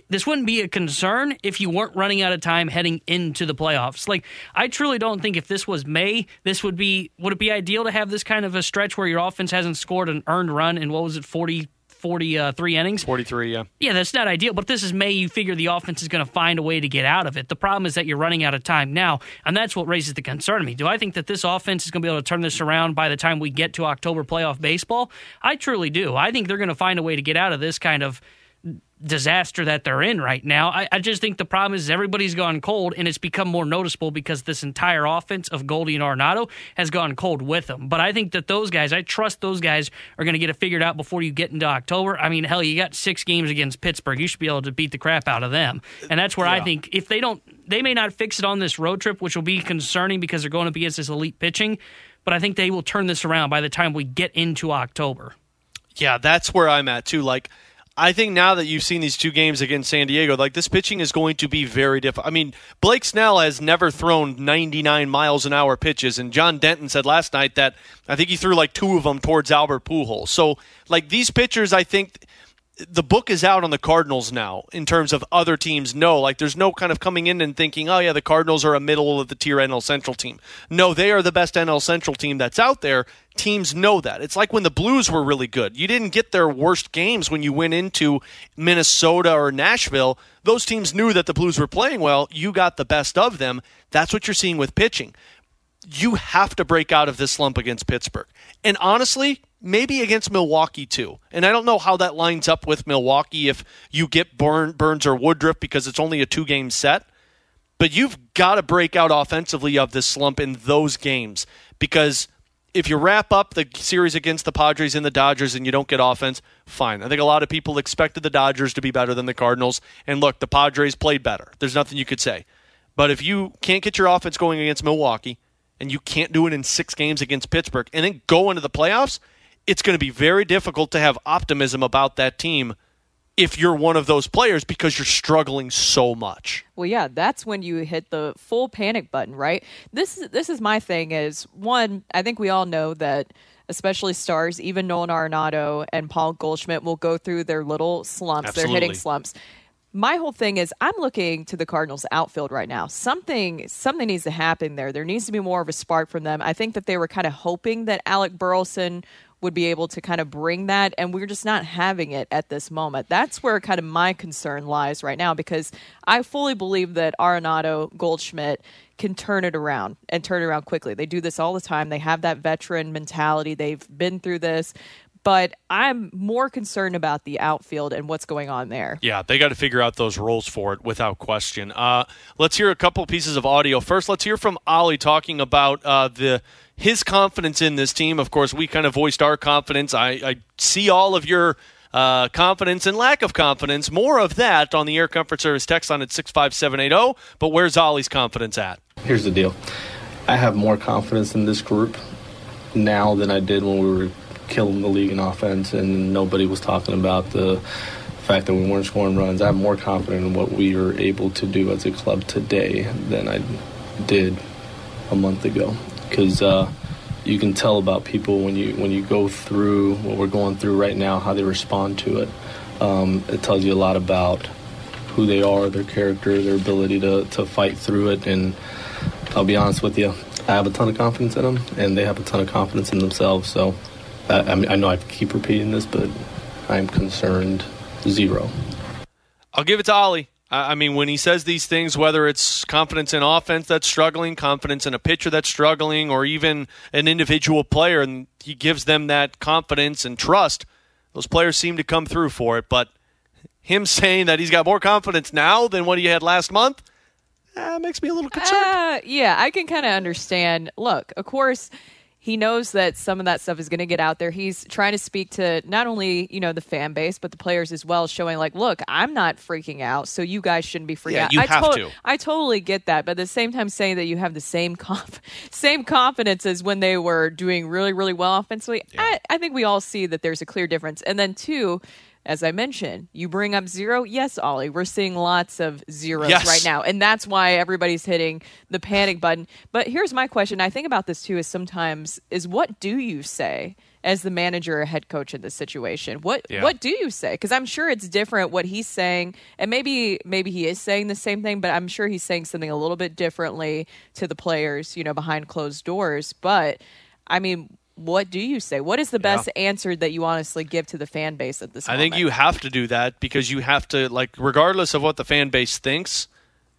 this wouldn't be a concern if you weren't running out of time heading into the playoffs. Like I truly don't think if this was May, this would be would it be ideal to have this kind of a stretch where your offense hasn't scored an earned run in what was it forty 43 uh, innings. 43, yeah. Yeah, that's not ideal, but this is May. You figure the offense is going to find a way to get out of it. The problem is that you're running out of time now, and that's what raises the concern to me. Do I think that this offense is going to be able to turn this around by the time we get to October playoff baseball? I truly do. I think they're going to find a way to get out of this kind of disaster that they're in right now. I, I, just think the problem is everybody's gone cold, and it's become more noticeable because this entire offense of Goldie and Arenado has gone cold with them. But I think that those guys, I trust those guys are going to get it figured out before you get into October. I mean, hell, you got six games against Pittsburgh. You should be able to beat the crap out of them. And that's where yeah. I think if they don't, they may not fix it on this road trip, which will be concerning because they're going up against this elite pitching. But I think they will turn this around by the time we get into October. Yeah, that's where I'm at too. Like, I think now that you've seen these two games against San Diego, like this pitching is going to be very difficult. I mean, Blake Snell has never thrown 99 miles an hour pitches, and John Denton said last night that I think he threw like two of them towards Albert Pujols. So, like these pitchers, I think the book is out on the Cardinals now in terms of other teams No, Like there's no kind of coming in and thinking, oh yeah, the Cardinals are a middle of the tier NL Central team. No, they are the best NL Central team that's out there. Teams know that. It's like when the Blues were really good. You didn't get their worst games when you went into Minnesota or Nashville. Those teams knew that the Blues were playing well. You got the best of them. That's what you're seeing with pitching. You have to break out of this slump against Pittsburgh. And honestly, maybe against Milwaukee too. And I don't know how that lines up with Milwaukee if you get Burnes or Woodruff because it's only a two game set. But you've got to break out offensively of this slump in those games because if you wrap up the series against the Padres and the Dodgers and you don't get offense, fine. I think a lot of people expected the Dodgers to be better than the Cardinals. And look, the Padres played better. There's nothing you could say. But if you can't get your offense going against Milwaukee and you can't do it in six games against Pittsburgh and then go into the playoffs, it's going to be very difficult to have optimism about that team if you're one of those players because you're struggling so much. Well, yeah, that's when you hit the full panic button, right? This this is my thing is one, I think we all know that especially stars, even Nolan Arenado and Paul Goldschmidt will go through their little slumps, Absolutely. their hitting slumps. My whole thing is I'm looking to the Cardinals outfield right now. Something something needs to happen there. There needs to be more of a spark from them. I think that they were kind of hoping that Alec Burleson would be able to kind of bring that, and we're just not having it at this moment. That's where kind of my concern lies right now because I fully believe that Arenado, Goldschmidt can turn it around and turn it around quickly. They do this all the time. They have that veteran mentality. They've been through this but I'm more concerned about the outfield and what's going on there. Yeah, they got to figure out those roles for it without question. Uh, let's hear a couple pieces of audio. First, let's hear from Ollie talking about uh, the his confidence in this team. Of course, we kind of voiced our confidence. I, I see all of your uh, confidence and lack of confidence. More of that on the Air Comfort Service text on at 65780. But where's Ollie's confidence at? Here's the deal I have more confidence in this group now than I did when we were killing the league in offense and nobody was talking about the fact that we weren't scoring runs. I'm more confident in what we are able to do as a club today than I did a month ago because uh, you can tell about people when you when you go through what we're going through right now, how they respond to it. Um, it tells you a lot about who they are, their character, their ability to, to fight through it. And I'll be honest with you, I have a ton of confidence in them, and they have a ton of confidence in themselves. So I, I, I know I keep repeating this, but I'm concerned zero. I'll give it to Ollie. I mean, when he says these things, whether it's confidence in offense that's struggling, confidence in a pitcher that's struggling, or even an individual player, and he gives them that confidence and trust, those players seem to come through for it. But him [LAUGHS] saying that he's got more confidence now than what he had last month, uh, makes me a little concerned. Uh, yeah, I can kind of understand. Look, of course he knows that some of that stuff is going to get out there. He's trying to speak to not only you know the fan base but the players as well, showing like, look, I'm not freaking out, so you guys shouldn't be freaking yeah, out. You I have to- to. I totally get that, but at the same time, saying that you have the same conf- [LAUGHS] same confidence as when they were doing really really well offensively, yeah. I, I think we all see that there's a clear difference. And then two as I mentioned, you bring up zero. Yes, Ollie, we're seeing lots of zeros yes. right now. And that's why everybody's hitting the panic button. But here's my question. I think about this too is sometimes is what do you say as the manager or head coach in this situation? What yeah. what do you say? Because I'm sure it's different what he's saying, and maybe maybe he is saying the same thing, but I'm sure he's saying something a little bit differently to the players, you know, behind closed doors. But I mean, what do you say? What is the best answer that you honestly give to the fan base at this I moment? think you have to do that because you have to like regardless of what the fan base thinks,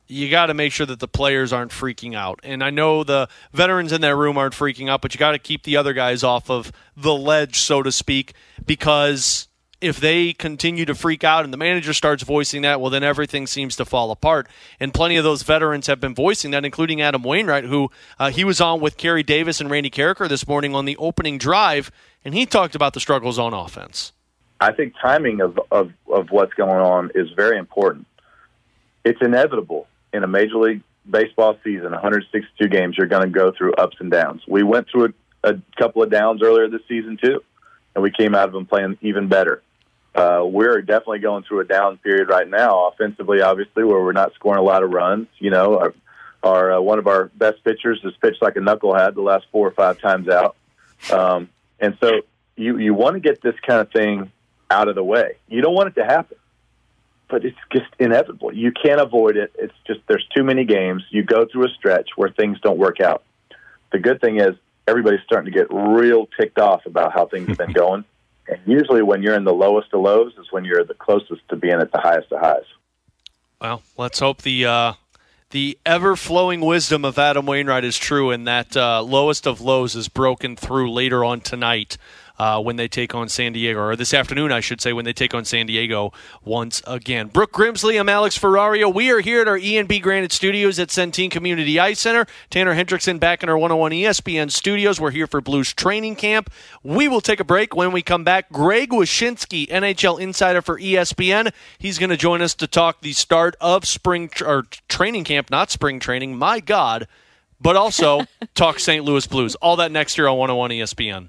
you got to make sure that the players aren't freaking out. And I know the veterans in that room aren't freaking out, but you got to keep the other guys off of the ledge, so to speak, because if they continue to freak out and the manager starts voicing that, well, then everything seems to fall apart. And plenty of those veterans have been voicing that, including Adam Wainwright, who uh, he was on with Kerry Davis and Randy Karraker this morning on the opening drive, and he talked about the struggles on offense. I think timing of, of, of what's going on is very important. It's inevitable in a Major League Baseball season, 162 games, you're going to go through ups and downs. We went through a, a couple of downs earlier this season, too, and we came out of them playing even better. Uh, we're definitely going through a down period right now, offensively, obviously, where we're not scoring a lot of runs. You know, our, our uh, one of our best pitchers has pitched like a knucklehead the last four or five times out, um, and so you you want to get this kind of thing out of the way. You don't want it to happen, but it's just inevitable. You can't avoid it. It's just there's too many games. You go through a stretch where things don't work out. The good thing is everybody's starting to get real ticked off about how things have been [LAUGHS] going. And usually, when you're in the lowest of lows, is when you're the closest to being at the highest of highs. Well, let's hope the uh, the ever flowing wisdom of Adam Wainwright is true, and that uh, lowest of lows is broken through later on tonight. Uh, when they take on San Diego, or this afternoon, I should say, when they take on San Diego once again. Brooke Grimsley, I'm Alex Ferrario. We are here at our E&B Granite Studios at Centene Community Ice Center. Tanner Hendrickson back in our 101 ESPN studios. We're here for Blues training camp. We will take a break. When we come back, Greg Wyshynski, NHL insider for ESPN. He's going to join us to talk the start of spring tr- or training camp, not spring training. My God. But also [LAUGHS] talk St. Louis Blues. All that next year on 101 ESPN.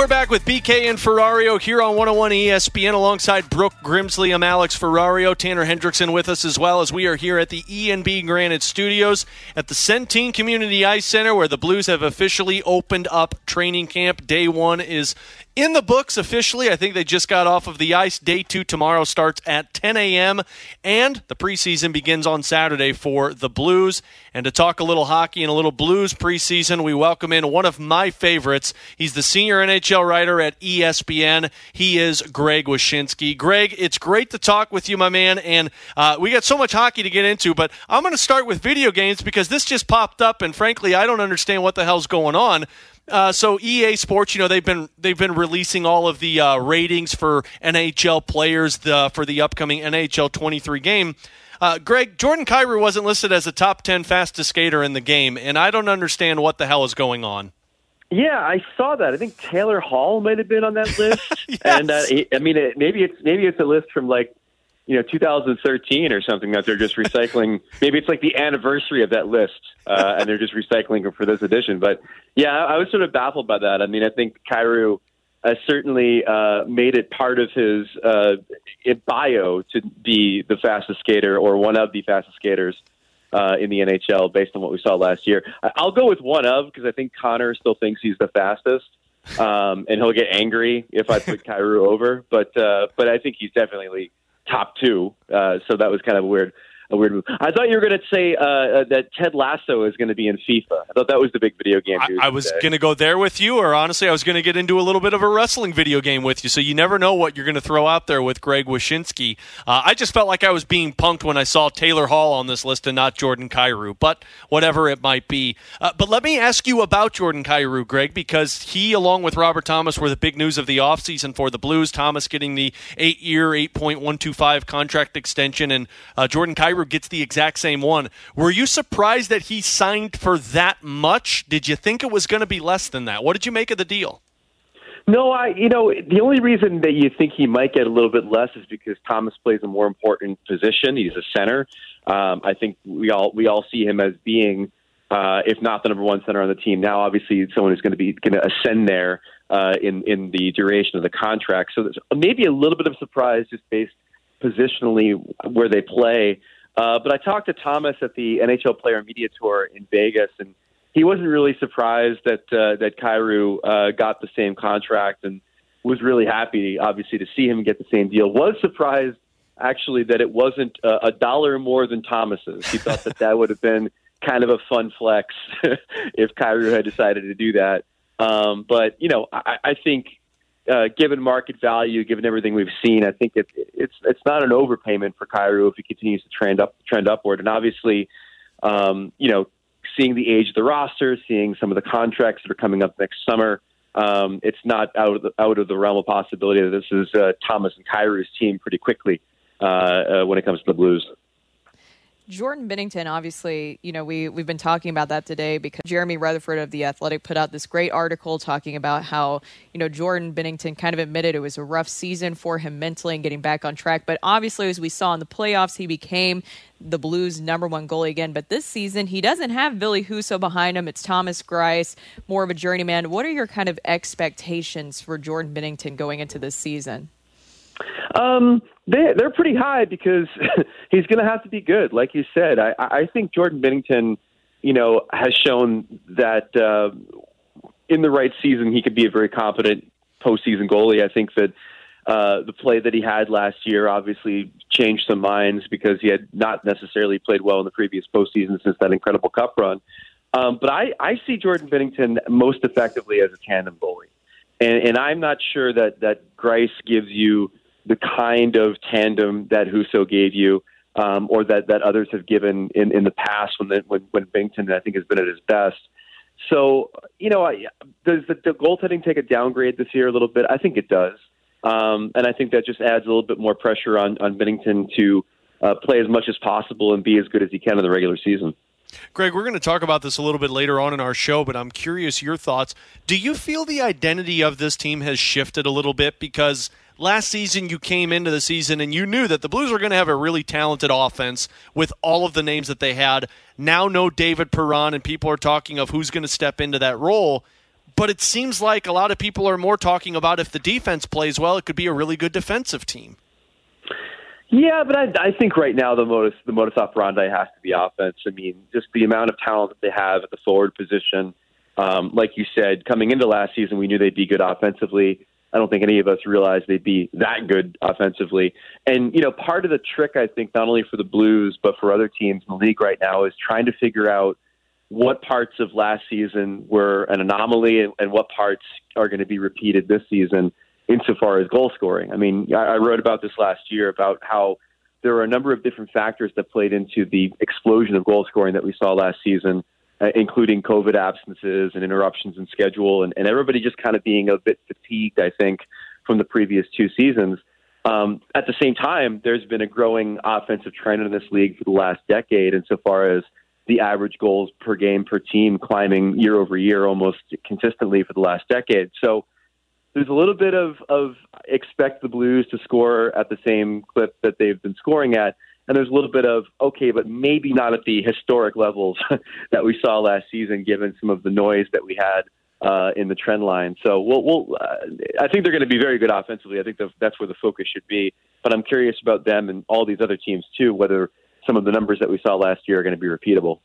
We're back with BK and Ferrario here on 101 ESPN alongside Brooke Grimsley. I'm Alex Ferrario, Tanner Hendrickson with us as well as we are here at the E&B Granite Studios at the Centene Community Ice Center where the Blues have officially opened up training camp. Day one is in the books officially. I think they just got off of the ice. Day two tomorrow starts at 10 a.m. and the preseason begins on Saturday for the Blues. And to talk a little hockey and a little Blues preseason, we welcome in one of my favorites. He's the senior NHL writer at ESPN. He is Greg Wyshynski. Greg, it's great to talk with you, my man. And uh, we got so much hockey to get into, but I'm going to start with video games because this just popped up, and frankly, I don't understand what the hell's going on. Uh, so EA Sports, you know, they've been they've been releasing all of the uh, ratings for NHL players the, for the upcoming NHL 23 game. Uh, Greg, Jordan Kyrou wasn't listed as a top 10 fastest skater in the game, and I don't understand what the hell is going on. Yeah, I saw that. I think Taylor Hall might have been on that list, [LAUGHS] and uh, I mean, it, maybe it's maybe it's a list from like you know 2013 or something that they're just recycling. [LAUGHS] maybe it's like the anniversary of that list, uh, [LAUGHS] and they're just recycling it for this edition. But yeah, I, I was sort of baffled by that. I mean, I think Kyrou uh, certainly uh, made it part of his uh, bio to be the fastest skater or one of the fastest skaters uh, in the NHL based on what we saw last year. I'll go with one of because I think Connor still thinks he's the fastest, um, and he'll get angry if I put [LAUGHS] Kyrou over. But uh, but I think he's definitely top two. Uh, so that was kind of weird. A weird move. I thought you were going to say uh, uh, that Ted Lasso is going to be in FIFA. I thought that was the big video game. news I was going to go there with you, or honestly, I was going to get into a little bit of a wrestling video game with you. So you never know what you're going to throw out there with Greg Wyshynski. Uh, I just felt like I was being punked when I saw Taylor Hall on this list and not Jordan Kyrou, but whatever it might be. Uh, but let me ask you about Jordan Kyrou, Greg, because he, along with Robert Thomas, were the big news of the offseason for the Blues. Thomas getting the eight year, $8.125 contract extension, and uh, Jordan Kyrou gets the exact same one. Were you surprised that he signed for that much? Did you think it was going to be less than that? What did you make of the deal? No, I you know the only reason that you think he might get a little bit less is because Thomas plays a more important position. He's a center. Um, I think we all we all see him as being, uh, if not the number one center on the team. Now, obviously, someone who's going to be going to ascend there uh, in in the duration of the contract. So there's maybe a little bit of surprise just based positionally where they play. Uh, but I talked to Thomas at the NHL Player Media Tour in Vegas, and he wasn't really surprised that uh, that Kyrou uh, got the same contract, and was really happy, obviously, to see him get the same deal. Was surprised actually that it wasn't uh, a dollar more than Thomas's. He thought that that would have been kind of a fun flex [LAUGHS] if Kyrou had decided to do that. Um, but you know, I, I think uh, given market value, given everything we've seen, I think it, it's it's not an overpayment for Kyrou if he continues to trend up trend upward. And obviously, um, you know, seeing the age of the roster, seeing some of the contracts that are coming up next summer, um, it's not out of the, out of the realm of possibility that this is uh, Thomas and Kyrou's team pretty quickly uh, uh, when it comes to the Blues. Jordan Binnington, obviously, you know, we, we've been talking about that today because Jeremy Rutherford of The Athletic put out this great article talking about how, you know, Jordan Binnington kind of admitted it was a rough season for him mentally and getting back on track. But obviously, as we saw in the playoffs, he became the Blues' number one goalie again. But this season, he doesn't have Ville Husso behind him. It's Thomas Greiss, more of a journeyman. What are your kind of expectations for Jordan Binnington going into this season? Um, they they're pretty high because [LAUGHS] he's going to have to be good, like you said. I I think Jordan Binnington, you know, has shown that uh, in the right season he could be a very competent postseason goalie. I think that uh, the play that he had last year obviously changed some minds because he had not necessarily played well in the previous postseason since that incredible Cup run. Um, but I, I see Jordan Binnington most effectively as a tandem goalie, and, and I'm not sure that that Greiss gives you the kind of tandem that Husso gave you, um, or that, that others have given in, in the past when the, when when Binnington I think has been at his best. So you know, does the, the goaltending take a downgrade this year a little bit? I think it does, um, and I think that just adds a little bit more pressure on on Binnington to uh, play as much as possible and be as good as he can in the regular season. Greg, we're going to talk about this a little bit later on in our show, but I'm curious your thoughts. Do you feel the identity of this team has shifted a little bit because last season you came into the season and you knew that the Blues were going to have a really talented offense with all of the names that they had. Now no David Perron and people are talking of who's going to step into that role. But it seems like a lot of people are more talking about if the defense plays well, it could be a really good defensive team. Yeah, but I, I think right now the modus the modus operandi has to be offense. I mean, just the amount of talent that they have at the forward position. Um, like you said, coming into last season, we knew they'd be good offensively. I don't think any of us realized they'd be that good offensively. And, you know, part of the trick, I think, not only for the Blues, but for other teams in the league right now is trying to figure out what parts of last season were an anomaly and, and what parts are going to be repeated this season insofar as goal scoring. I mean, I, I wrote about this last year about how there were a number of different factors that played into the explosion of goal scoring that we saw last season uh, including COVID absences and interruptions in schedule, and, and everybody just kind of being a bit fatigued, I think, from the previous two seasons. Um, at the same time, there's been a growing offensive trend in this league for the last decade, insofar as the average goals per game per team climbing year over year almost consistently for the last decade. So there's a little bit of, of expect the Blues to score at the same clip that they've been scoring at and there's a little bit of okay, but maybe not at the historic levels [LAUGHS] that we saw last season, given some of the noise that we had uh, in the trend line. So we'll, we'll uh, I think they're going to be very good offensively. I think the, that's where the focus should be. But I'm curious about them and all these other teams too, whether some of the numbers that we saw last year are going to be repeatable.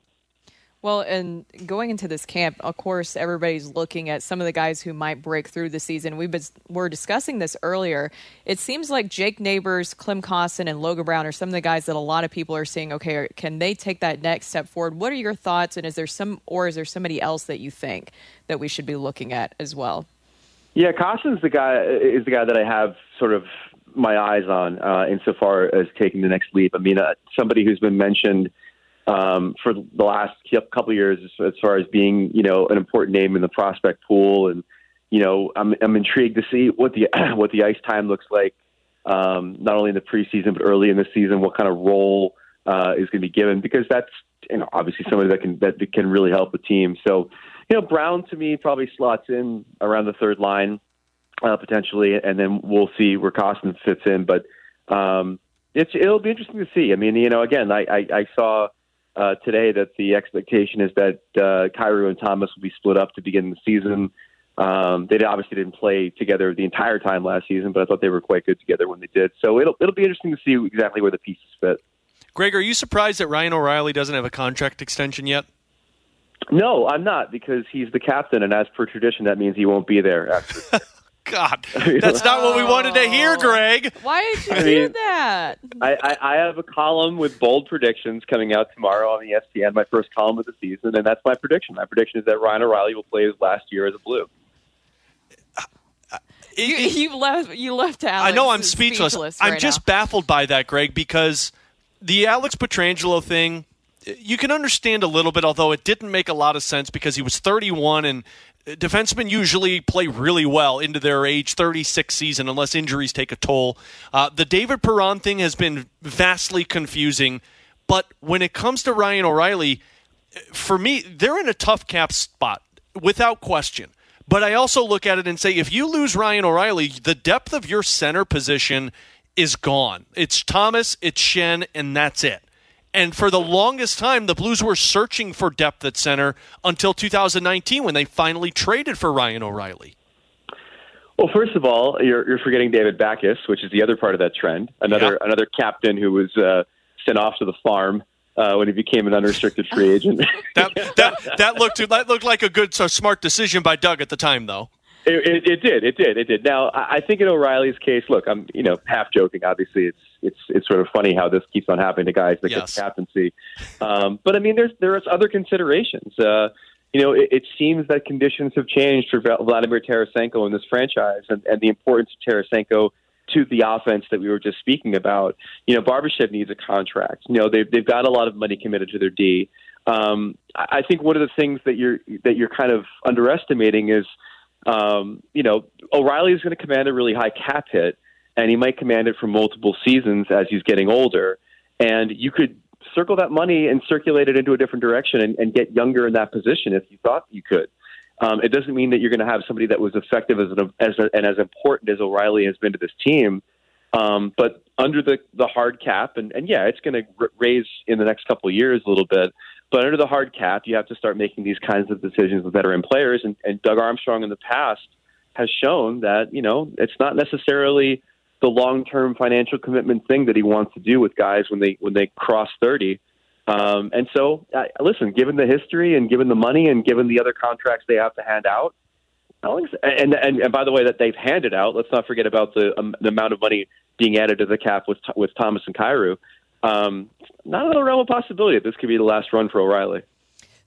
Well, and going into this camp, of course, everybody's looking at some of the guys who might break through the season. Been we're discussing this earlier. It seems like Jake Neighbors, Klim Kostin, and Logan Brown are some of the guys that a lot of people are seeing. okay, can they take that next step forward? What are your thoughts? And is there some, or is there somebody else that you think that we should be looking at as well? Yeah, Kostin's the guy is the guy that I have sort of my eyes on uh, insofar as taking the next leap. I mean, uh, somebody who's been mentioned um, for the last couple of years as far as being, you know, an important name in the prospect pool. And, you know, I'm, I'm intrigued to see what the, [CLEARS THROAT] what the ice time looks like, um, not only in the preseason, but early in the season, what kind of role uh, is going to be given because that's, you know, obviously somebody that can, that can really help a team. So, you know, Brown to me probably slots in around the third line, uh, potentially, and then we'll see where Kostin fits in. But, um, it's, it'll be interesting to see. I mean, you know, again, I, I, I saw, uh, today that the expectation is that uh, Kyrou and Thomas will be split up to begin the season. Um, they obviously didn't play together the entire time last season, but I thought they were quite good together when they did. So it'll it'll be interesting to see exactly where the pieces fit. Greg, are you surprised that Ryan O'Reilly doesn't have a contract extension yet? No, I'm not because he's the captain, and as per tradition, that means he won't be there after. [LAUGHS] God, [LAUGHS] that's not what we wanted to hear, oh. Greg. Why did you I do mean- that? I, I, I have a column with bold predictions coming out tomorrow on E ESPN, my first column of the season, and that's my prediction. My prediction is that Ryan O'Reilly will play his last year as a Blue. Uh, you, you left. You left Alex. I know I'm speechless. I'm just now. baffled by that, Greg, because the Alex Pietrangelo thing, you can understand a little bit, although it didn't make a lot of sense because he was 31 and defensemen usually play really well into their age 36 season unless injuries take a toll. Uh, the David Perron thing has been vastly confusing, but when it comes to Ryan O'Reilly, for me, they're in a tough cap spot without question. But I also look at it and say if you lose Ryan O'Reilly, the depth of your center position is gone. It's Thomas, it's Schenn, and that's it. And for the longest time, the Blues were searching for depth at center until 2019 when they finally traded for Ryan O'Reilly. Well, first of all, you're, you're forgetting David Backes, which is the other part of that trend. Another another captain who was uh, sent off to the farm uh, when he became an unrestricted free agent. [LAUGHS] That that that looked that looked like a good, so smart decision by Doug at the time, though. It, it, it did. It did. It did. Now, I I think in O'Reilly's case, look, I'm you know half joking. Obviously, it's it's it's sort of funny how this keeps on happening to guys that Yes. get captaincy. Um, but I mean, there's there's other considerations. Uh, you know, it, it seems that conditions have changed for Vladimir Tarasenko in this franchise, and, and the importance of Tarasenko to the offense that we were just speaking about. You know, Barbashev needs a contract. You know, they've they've got a lot of money committed to their D. Um, I think one of the things that you're that you're kind of underestimating is um, you know, O'Reilly is going to command a really high cap hit, and he might command it for multiple seasons as he's getting older. And you could circle that money and circulate it into a different direction and, and get younger in that position if you thought you could. Um, it doesn't mean that you're going to have somebody that was effective as, an, as a, and as important as O'Reilly has been to this team. Um, but under the, the hard cap, and, and yeah, it's going to r- raise in the next couple of years a little bit. But under the hard cap, you have to start making these kinds of decisions with veteran players. And, and Doug Armstrong in the past has shown that you know it's not necessarily the long term financial commitment thing that he wants to do with guys when they when they cross thirty. Um, and so, uh, listen, given the history and given the money and given the other contracts they have to hand out, so- and, and and by the way that they've handed out, let's not forget about the um, the amount of money being added to the cap with with Thomas and Kyrou. Um, not in the realm of possibility that this could be the last run for O'Reilly.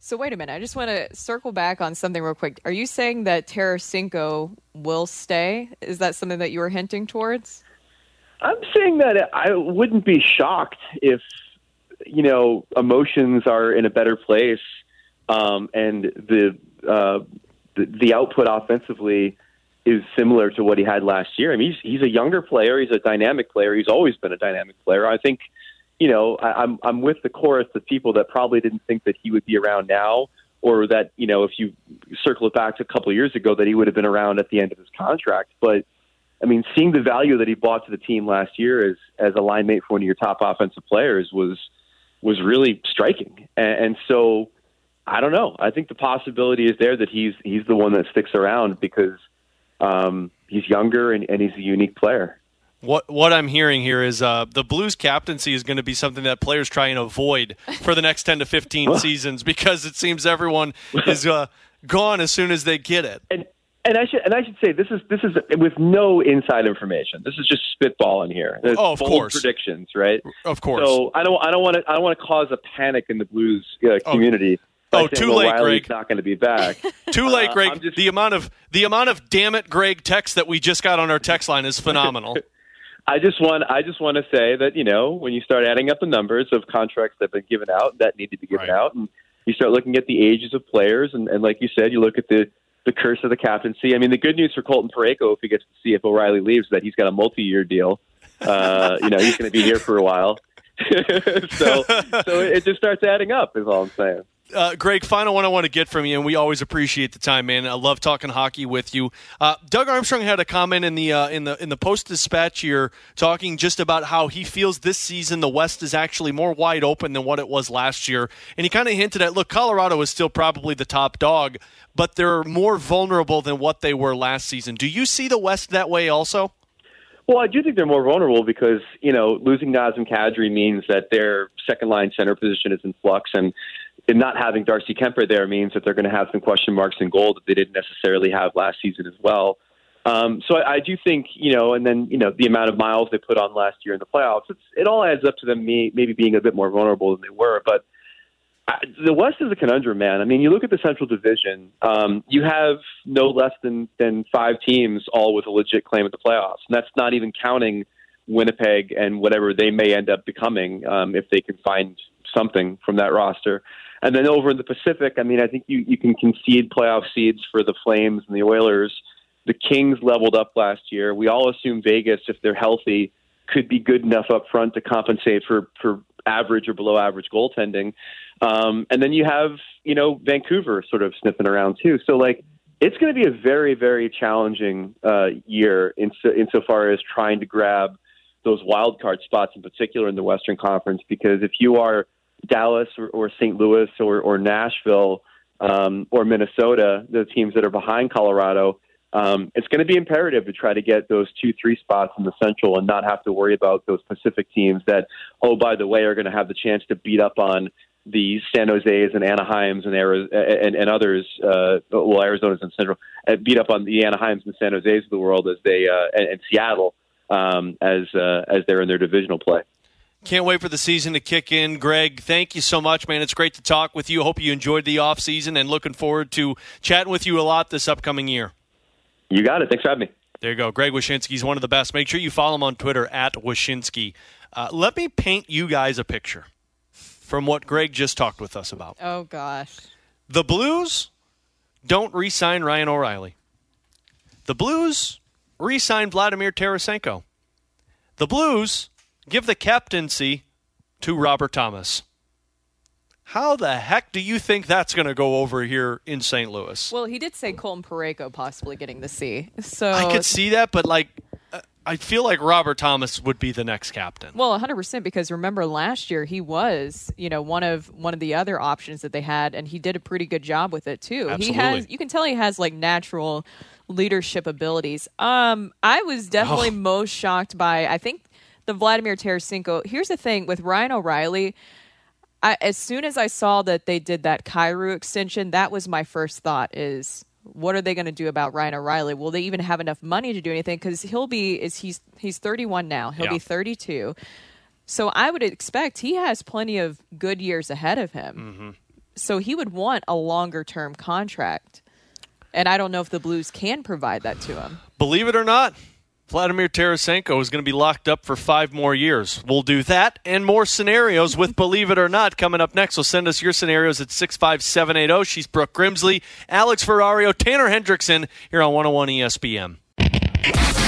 So wait a minute. I just want to circle back on something real quick. Are you saying that Tarasenko will stay? Is that something that you were hinting towards? I'm saying that I wouldn't be shocked if you know emotions are in a better place um, and the, uh, the the output offensively is similar to what he had last year. I mean, he's he's a younger player. He's a dynamic player. He's always been a dynamic player. I think you know I, I'm I'm with the chorus of people that probably didn't think that he would be around now. Or that you know, if you circle it back to a couple of years ago, that he would have been around at the end of his contract. But I mean, seeing the value that he brought to the team last year as as a line mate for one of your top offensive players was was really striking. And, and so, I don't know. I think the possibility is there that he's he's the one that sticks around because um, he's younger and, and he's a unique player. What what I'm hearing here is uh, the Blues captaincy is going to be something that players try and avoid for the next 10 to 15 [LAUGHS] seasons because it seems everyone is uh, gone as soon as they get it. And and I should and I should say this is this is with no inside information. This is just spitballing here. There's Oh, of course. predictions, right? Of course. So I don't I don't want to I don't want to cause a panic in the Blues uh, community. by Oh, saying too late, O'Reilly's Greg. Not going to be back. [LAUGHS] Too late, Uh, Greg. I'm just- the amount of the amount of damn it, Greg text that we just got on our text line is phenomenal. [LAUGHS] I just want I just want to say that you know when you start adding up the numbers of contracts that have been given out that need to be given out, and you start looking at the ages of players, and, and like you said, you look at the the curse of the captaincy. I mean, the good news for Colton Parayko, if he gets to see if O'Reilly leaves, that he's got a multi-year deal. Uh, you know, he's going to be here for a while. [LAUGHS] so, so it just starts adding up. Is all I'm saying. Uh, Greg, final one I want to get from you, and we always appreciate the time, man. I love talking hockey with you. Uh, Doug Armstrong had a comment in the uh, in the in the Post Dispatch here, talking just about how he feels this season the West is actually more wide open than what it was last year, and he kind of hinted at, look, Colorado is still probably the top dog, but they're more vulnerable than what they were last season. Do you see the West that way also? Well, I do think they're more vulnerable because you know losing Nazem Kadri means that their second line center position is in flux, and and not having Darcy Kuemper there means that they're going to have some question marks in goal that they didn't necessarily have last season as well. Um, so I, I do think you know, and then you know the amount of miles they put on last year in the playoffs, it's, it all adds up to them may, maybe being a bit more vulnerable than they were, but. I- The West is a conundrum, man. I mean, you look at the Central Division. Um, you have no less than than five teams, all with a legit claim at the playoffs, and that's not even counting Winnipeg and whatever they may end up becoming um, if they can find something from that roster. And then over in the Pacific, I mean, I think you, you can concede playoff seeds for the Flames and the Oilers. The Kings leveled up last year. We all assume Vegas, if they're healthy, could be good enough up front to compensate for, for average or below average goaltending. Um, and then you have, you know, Vancouver sort of sniffing around too. So, like, it's going to be a very, very challenging uh, year in so, insofar as trying to grab those wild card spots in particular in the Western Conference. Because if you are Dallas or, or St. Louis or, or Nashville um, or Minnesota, the teams that are behind Colorado, um, it's going to be imperative to try to get those two, three spots in the Central and not have to worry about those Pacific teams that, oh, by the way, are going to have the chance to beat up on the San Jose's and Anaheims and Ari- and, and others, uh, well, Arizona's and Central, uh, beat up on the Anaheims and San Jose's of the world as they uh, and, and Seattle um, as uh, as they're in their divisional play. Can't wait for the season to kick in. Greg, thank you so much, man. It's great to talk with you. Hope you enjoyed the off season and looking forward to chatting with you a lot this upcoming year. You got it. Thanks for having me. There you go. Greg Wyshynski's one of the best. Make sure you follow him on Twitter at Wyshynski. Uh, let me paint you guys a picture from what Greg just talked with us about. Oh gosh. The Blues don't re sign Ryan O'Reilly. The Blues re sign Vladimir Tarasenko. The Blues give the captaincy to Robert Thomas. How the heck do you think that's going to go over here in St. Louis? Well, he did say Colton Parayko possibly getting the C. So I could see that, but like, I feel like Robert Thomas would be the next captain. Well, 100% because remember last year he was, you know, one of one of the other options that they had and he did a pretty good job with it too. He Absolutely. has you can tell he has like natural leadership abilities. Um I was definitely Oh. most shocked by I think the Vladimir Tarasenko. Here's the thing with Ryan O'Reilly, I, as soon as I saw that they did that Kyrou extension, that was my first thought is what are they going to do about Ryan O'Reilly? Will they even have enough money to do anything? Because he'll be is he's he's 31 now. He'll Yeah. be 32. So I would expect he has plenty of good years ahead of him. Mm-hmm. So he would want a longer term contract. And I don't know if the Blues can provide that to him. Believe it or not, Vladimir Tarasenko is going to be locked up for five more years. We'll do that and more scenarios with Believe It or Not coming up next. So send us your scenarios at 65780. She's Brooke Grimsley, Alex Ferrario, Tanner Hendrickson here on 101 ESPN.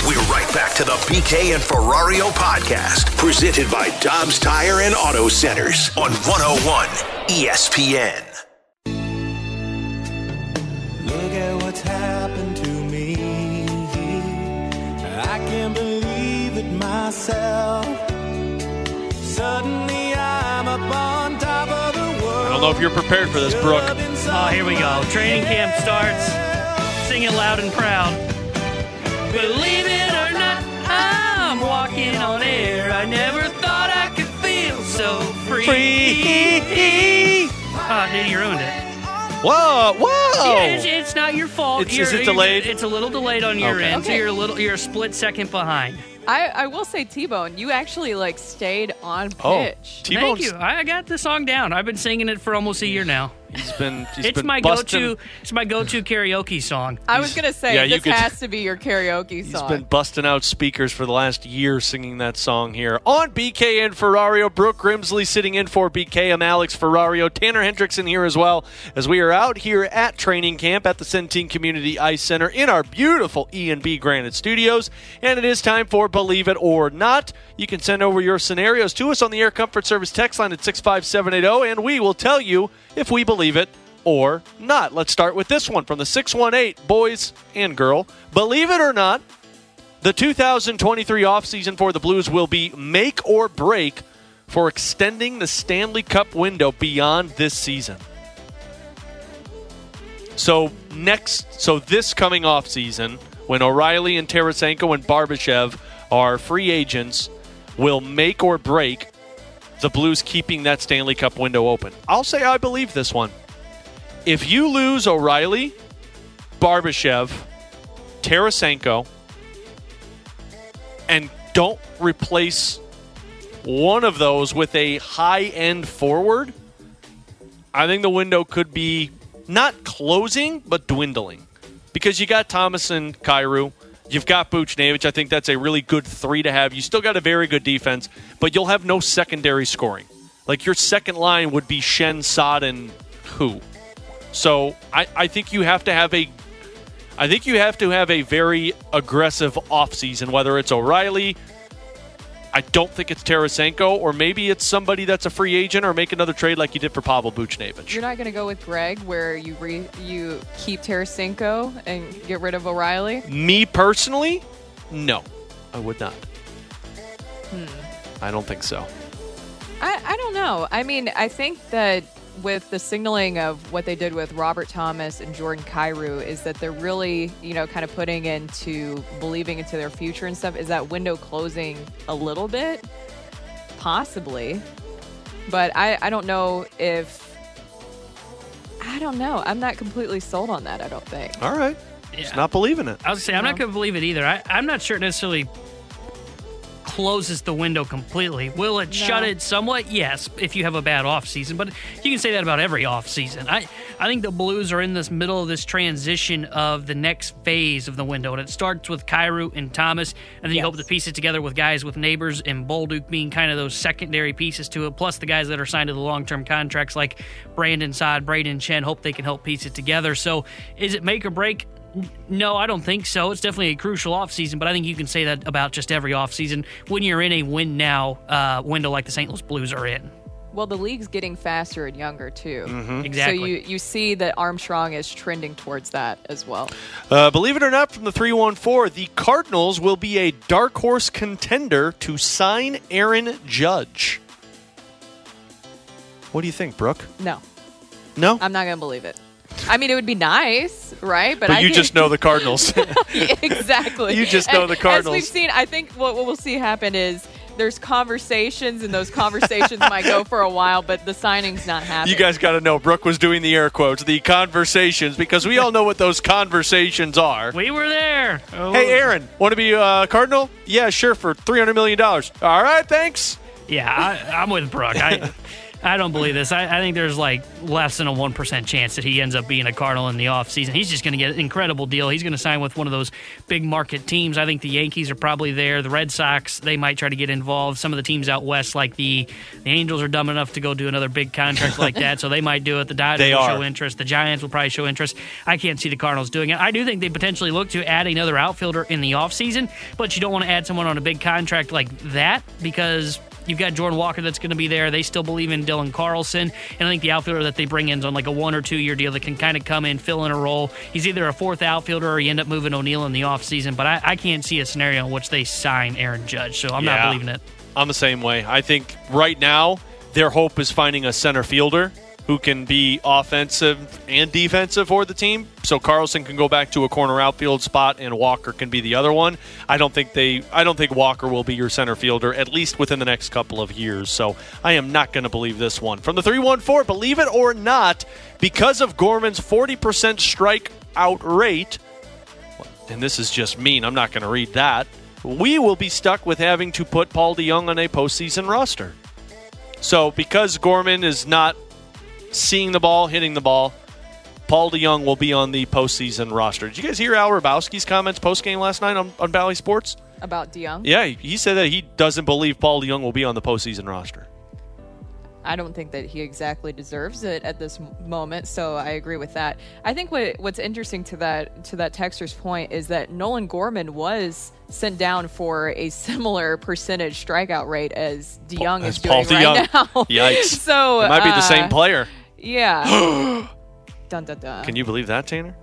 We're right back to the BK and Ferrario podcast, presented by Dobbs Tire and Auto Centers on 101 ESPN. Look at what's happened myself. Suddenly I'm up on top of the world. I don't know if you're prepared for this, Brooke. Oh, here we go. Training camp starts. Sing it loud and proud. Believe it or not, I'm walking on air. I never thought I could feel so free. Free. Oh, dude, you ruined it. Whoa, whoa! Yeah, it's, it's not your fault. It's- You're- is it delayed? It's a little delayed on your Okay. end, so you're a little, you're a split second behind. I, I will say T Bone, you actually like stayed on pitch. Oh, pitch. Thank you. I I got the song down. I've been singing it for almost a year now. He's been. He's it's been my busting- go-to. It's my go-to karaoke song. I was gonna say yeah, you this could- has to be your karaoke He's song. been busting out speakers for the last year singing that song here. On BK and Ferrario, Brooke Grimsley sitting in for BK. I'm Alex Ferrario. Tanner Hendrickson here as well as we are out here at training camp at the Centene Community Ice Center in our beautiful E&B Granite Studios. And it is time for Believe It or Not. You can send over your scenarios to us on the Air Comfort Service text line at 65780 and we will tell you if we believe it or not. Let's start with this one from the 618 boys and girl. Believe it or not, the 2023 offseason for the Blues will be make or break for extending the Stanley Cup window beyond this season. So next, so this coming off season, when O'Reilly and Tarasenko and Barbashev are free agents will make or break the Blues keeping that Stanley Cup window open. I'll say I believe this one. If you lose O'Reilly, Barbashev, Tarasenko, and don't replace one of those with a high end forward, I think the window could be not closing, but dwindling. Because you got Thomas and Kyrou, you've got Buchnevich. I think that's a really good three to have. You still got a very good defense, but you'll have no secondary scoring. Like your second line would be Schenn, Saad, and who? So I, I think you have to have a I think you have to have a very aggressive offseason, whether it's O'Reilly, I don't think it's Tarasenko, or maybe it's somebody that's a free agent, or make another trade like you did for Pavel Buchnevich. You're not going to go with Greg, where you re, you keep Tarasenko and get rid of O'Reilly. Me personally, no, I would not. Hmm. I don't think so. I, I don't know. I mean, I think that with the signaling of what they did with Robert Thomas and Jordan Kyrou is that they're really, you know, kind of putting into believing into their future and stuff. Is that window closing a little bit? Possibly. But I, I don't know if. I don't know. I'm not completely sold on that, I don't think. All right. Just not believing it. I was gonna say I'm not gonna believe it either. I, I'm not sure it necessarily closes the window completely. Will it shut it somewhat? Yes, if you have a bad off season. But you can say that about every off season. I, I think the Blues are in this middle of this transition of the next phase of the window. And it starts with Kyrou and Thomas, and then you hope to piece it together with guys with neighbors and Bolduc being kind of those secondary pieces to it, plus the guys that are signed to the long term contracts like Brandon Saad, Brayden Schenn. Hope they can help piece it together. So is it make or break? No, I don't think so. It's definitely a crucial offseason, but I think you can say that about just every offseason when you're in a win now uh, window like the St. Louis Blues are in. Well, the league's getting faster and younger too. Mhm. Exactly. So you, you see that Armstrong is trending towards that as well. Uh, believe it or not, from the 314, the Cardinals will be a dark horse contender to sign Aaron Judge. What do you think, Brooke? No, No? I'm not going to believe it. I mean, it would be nice, right? But, I you just know the Cardinals. [LAUGHS] Exactly. [LAUGHS] You just know And the As we've seen, I think what, what we'll see happen is there's conversations, and those conversations might go for a while, but the signing's not happening. you guys got to know, Brooke was doing the air quotes, the conversations, because we all know what those conversations are. We were there. Oh. Hey, Aaron, want to be a Cardinal? Yeah, sure, for $300 million. All right, thanks. Yeah, I, I'm with Brooke. I, [LAUGHS] I don't believe this. I, I think there's like less than a 1% chance that he ends up being a Cardinal in the offseason. He's just going to get an incredible deal. He's going to sign with one of those big market teams. I think the Yankees are probably there. The Red Sox, they might try to get involved. Some of the teams out west, like the, the Angels, are dumb enough to go do another big contract like that, so they might do it. The Dodgers They will are. show interest. The Giants will probably show interest. I can't see the Cardinals doing it. I do think they potentially look to add another outfielder in the offseason, but you don't want to add someone on a big contract like that because You've got Jordan Walker that's going to be there. They still believe in Dylan Carlson. And I think the outfielder that they bring in is on like a one or two year deal that can kind of come in, fill in a role. He's either a fourth outfielder or you end up moving O'Neill in the offseason. But I, I can't see a scenario in which they sign Aaron Judge. So I'm Yeah. not believing it. I'm the same way. I think right now their hope is finding a center fielder who can be offensive and defensive for the team. So Carlson can go back to a corner outfield spot and Walker can be the other one. I don't think they I don't think Walker will be your center fielder at least within the next couple of years. So I am not going to believe this one. From the 314, believe it or not, because of Gorman's 40% strikeout rate, and this is just mean. I'm not going to read that. We will be stuck with having to put Paul DeJong on a postseason roster. So because Gorman is not seeing the ball, hitting the ball, Paul DeJong will be on the postseason roster. Did you guys hear Al Hrabosky's comments post game last night on, on Bally Sports? About DeJong? Yeah, he- said that he doesn't believe Paul DeJong will be on the postseason roster. I don't think that he exactly deserves it at this moment, so I agree with that. I think what what's interesting to that to that texter's point is that Nolan Gorman was sent down for a similar percentage strikeout rate as DeJong as is doing Paul right DeJong. now. Yikes. [LAUGHS] so It might be the uh, same player. Yeah. [GASPS] dun dun dun. Can you believe that, Tanner?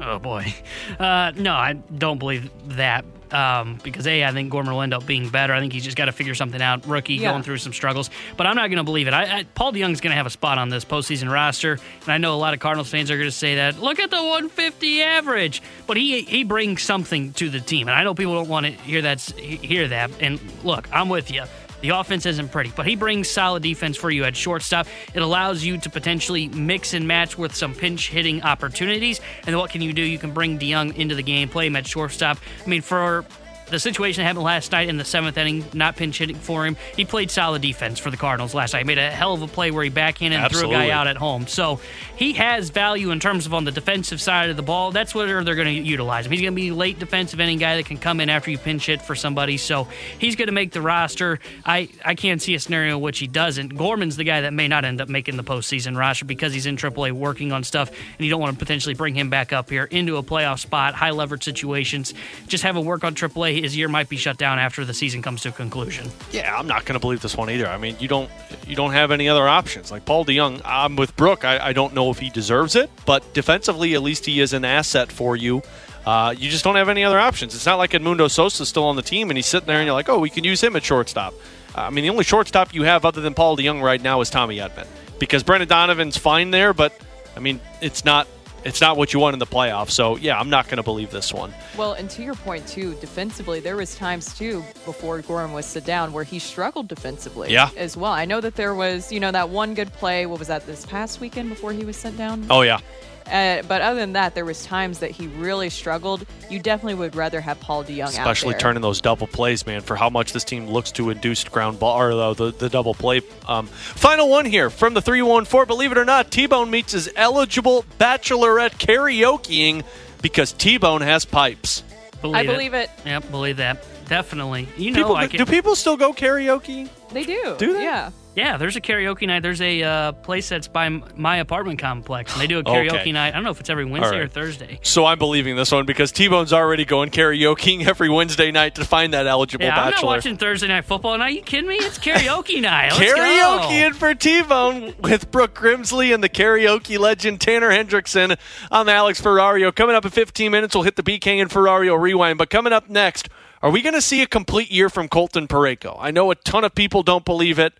Oh boy, uh, no, I don't believe that um, because a, I think Gorman will end up being better. I think he's just got to figure something out. Rookie Yeah. going through some struggles, but I'm not going to believe it. I, I, Paul DeJong's going to have a spot on this postseason roster, and I know a lot of Cardinals fans are going to say that. Look at the 150 average, but he he brings something to the team, and I know people don't want to hear that hear that. And look, I'm with you. The offense isn't pretty, but he brings solid defense for you at shortstop. It allows you to potentially mix and match with some pinch hitting opportunities. And what can you do? You can bring DeJong into the game, play him at shortstop. I mean, for the situation that happened last night in the seventh inning, not pinch hitting for him, he played solid defense for the Cardinals last night. He made a hell of a play where he backhanded and threw a guy out at home. So he has value in terms of on the defensive side of the ball. That's where they're going to utilize him. He's going to be a late defensive inning guy that can come in after you pinch hit for somebody. So he's going to make the roster. I, I can't see a scenario in which he doesn't. Gorman's the guy that may not end up making the postseason roster because he's in AAA working on stuff, and you don't want to potentially bring him back up here into a playoff spot, high leverage situations. Just have him work on AAA. His year might be shut down after the season comes to a conclusion. Yeah, I'm not going to believe this one either. I mean, you don't you don't have any other options. Like Paul DeJong, I'm with Brooke. I, I don't know if he deserves it, but defensively, at least he is an asset for you. Uh, you just don't have any other options. It's not like Edmundo Sosa's still on the team and he's sitting there and you're like, oh, we can use him at shortstop. I mean, the only shortstop you have other than Paul DeJong right now is Tommy Edman because Brendan Donovan's fine there, but I mean, it's not it's not what you want in the playoffs. So yeah, I'm not going to believe this one. Well, and to your point too, defensively, there was times too before Gorman was sit down where he struggled defensively. Yeah. As well, I know that there was, you know, that one good play. What was that this past weekend before he was sent down? Oh yeah. Uh, but other than that, there was times that he really struggled. You definitely would rather have Paul DeJong out especially there. turning those double plays, man, for how much this team looks to induced ground ball or the, the, the double play. Um, final one here from the 314. Believe it or not, T Bone meets his eligible bachelorette karaokeing because T Bone has pipes. I believe it. Yep, believe that. Definitely. You know, People, I can, do people still go karaoke? They do. Do they? Yeah. Yeah, there's a karaoke night. There's a uh, place that's by m- my apartment complex, and they do a [SIGHS] karaoke Okay. night. I don't know if it's every Wednesday right. or Thursday. So I'm believing this one because T Bone's already going karaokeing [LAUGHS] every Wednesday night to find that eligible Yeah, I'm not bachelor. watching Thursday night football. Now, you kidding me? It's karaoke [LAUGHS] night. Let's karaoke in for T-Bone with Brooke Grimsley and the karaoke legend Tanner Hendrickson. I'm Alex Ferrario. Coming up in 15 minutes, we'll hit the BK and Ferrario rewind. But coming up next, are we going to see a complete year from Colton Parayko? I know a ton of people don't believe it,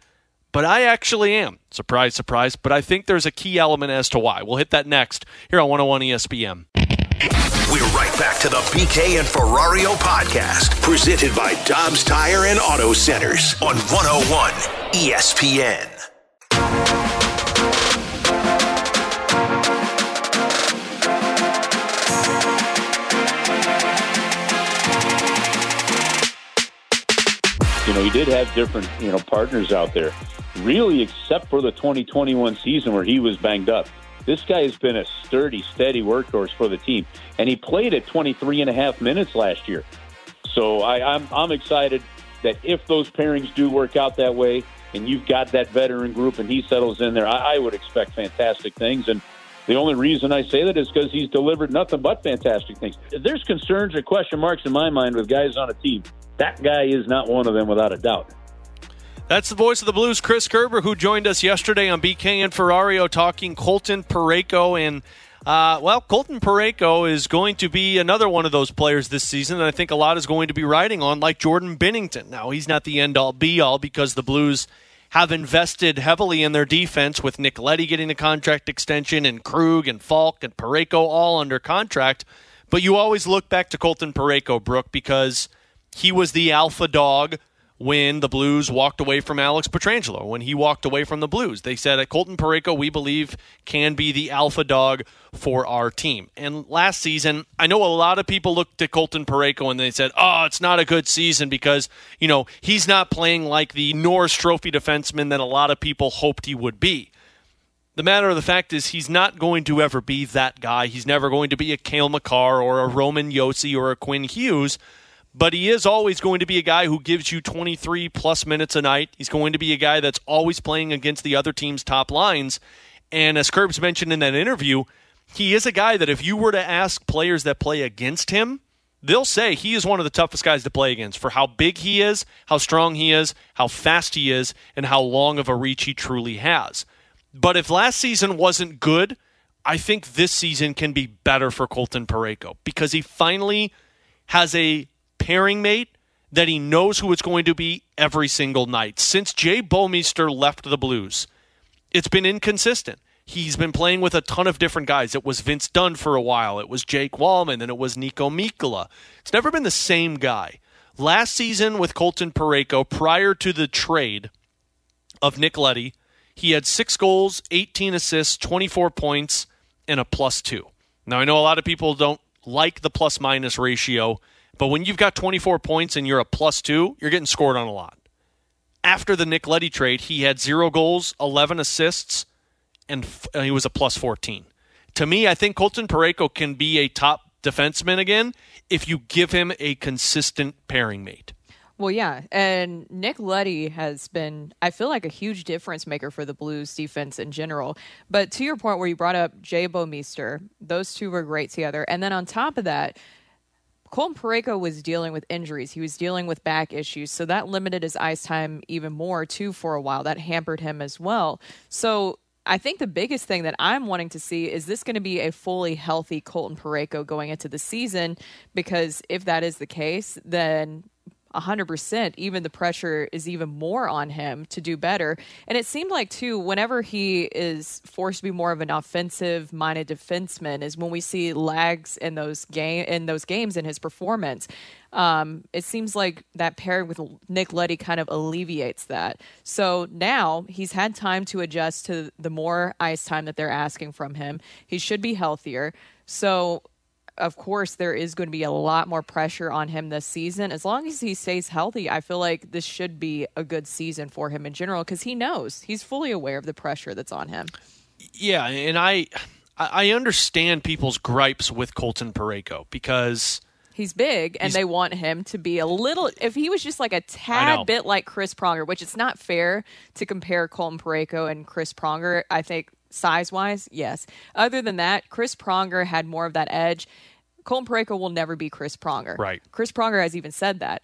but I actually am. Surprise, surprise. But I think there's a key element as to why. We'll hit that next here on 101 ESPN. We're right back to the BK and Ferrario podcast, presented by Dobbs Tire and Auto Centers on 101 ESPN. You know, he did have different, you know, partners out there. Really, except for the 2021 season where he was banged up. This guy has been a sturdy, steady workhorse for the team. And he played at 23 and a half minutes last year. So I, I'm, I'm excited that if those pairings do work out that way and you've got that veteran group and he settles in there, I, I would expect fantastic things. And the only reason I say that is because he's delivered nothing but fantastic things. There's concerns or question marks in my mind with guys on a team, that guy is not one of them without a doubt. That's the voice of the Blues, Chris Kerber, who joined us yesterday on BK and Ferrario talking Colton Parayko. And, uh, well, Colton Parayko is going to be another one of those players this season that I think a lot is going to be riding on, like Jordan Binnington. Now, he's not the end all be all because the Blues have invested heavily in their defense with Nick Leddy getting a contract extension and Krug and Faulk and Parayko all under contract. But you always look back to Colton Parayko, Brooke, because he was the alpha dog when the Blues walked away from Alex Pietrangelo, when he walked away from the Blues. They said Colton Parayko, we believe, can be the alpha dog for our team. And last season, I know a lot of people looked at Colton Parayko and they said, oh, it's not a good season because, you know, he's not playing like the Norris Trophy defenseman that a lot of people hoped he would be. The matter of the fact is, he's not going to ever be that guy. He's never going to be a Cale Makar or a Roman Josi or a Quinn Hughes but he is always going to be a guy who gives you 23 plus minutes a night. He's going to be a guy that's always playing against the other team's top lines. And as Curbs mentioned in that interview, he is a guy that if you were to ask players that play against him, they'll say he is one of the toughest guys to play against for how big he is, how strong he is, how fast he is, and how long of a reach he truly has. But if last season wasn't good, I think this season can be better for Colton Parayko because he finally has a pairing mate that he knows who it's going to be every single night. Since Jay Bouwmeester left the Blues, it's been inconsistent. He's been playing with a ton of different guys. It was Vince Dunn for a while. It was Jake Walman. Then it was Niko Mikkola. It's never been the same guy. Last season with Colton Parayko, prior to the trade of Nick Leddy, he had six goals, 18 assists, 24 points, and a plus two. Now, I know a lot of people don't like the plus minus ratio, but when you've got 24 points and you're a plus two, you're getting scored on a lot. After the Nick Leddy trade, he had zero goals, 11 assists, and f- uh, he was a plus 14. To me, I think Colton Parayko can be a top defenseman again if you give him a consistent pairing mate. Well, yeah, and Nick Leddy has been, I feel like, a huge difference maker for the Blues defense in general. But to your point, where you brought up Jay Bouwmeester, those two were great together. And then on top of that, Colton Parayko was dealing with injuries. He was dealing with back issues. So that limited his ice time even more, too, for a while. That hampered him as well. So I think the biggest thing that I'm wanting to see is this going to be a fully healthy Colton Parayko going into the season? Because if that is the case, then 100%, even the pressure is even more on him to do better. And it seemed like, too, whenever he is forced to be more of an offensive minded defenseman, is when we see lags in those, game, in those games in his performance. Um, it seems like that pairing with Nick Leddy kind of alleviates that. So now he's had time to adjust to the more ice time that they're asking from him. He should be healthier. So of course, there is going to be a lot more pressure on him this season. As long as he stays healthy, I feel like this should be a good season for him in general because he knows he's fully aware of the pressure that's on him. Yeah, and I I understand people's gripes with Colton Parayko because He's big, and He's- they want him to be a little. If he was just like a tad bit like Chris Pronger, which it's not fair to compare Colton Parayko and Chris Pronger. I think size wise, yes. Other than that, Chris Pronger had more of that edge. Colton Parayko will never be Chris Pronger. Right. Chris Pronger has even said that.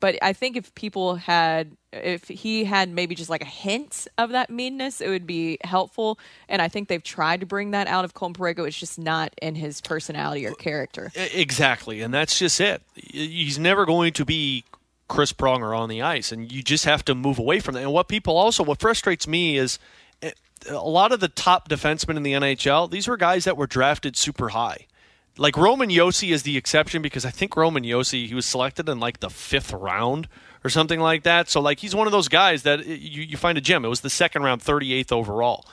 But I think if people had, if he had maybe just like a hint of that meanness, it would be helpful. And I think they've tried to bring that out of Colton Parayko. It's just not in his personality or character. Exactly, and that's just it. He's never going to be Chris Pronger on the ice, and you just have to move away from that. And what people also, what frustrates me is eh, a lot of the top defensemen in the NHL. These were guys that were drafted super high. Like Roman Josi is the exception because I think Roman Josi he was selected in like the fifth round or something like that. So like he's one of those guys that eh, you, you find a gem. It was the second round, 38th overall.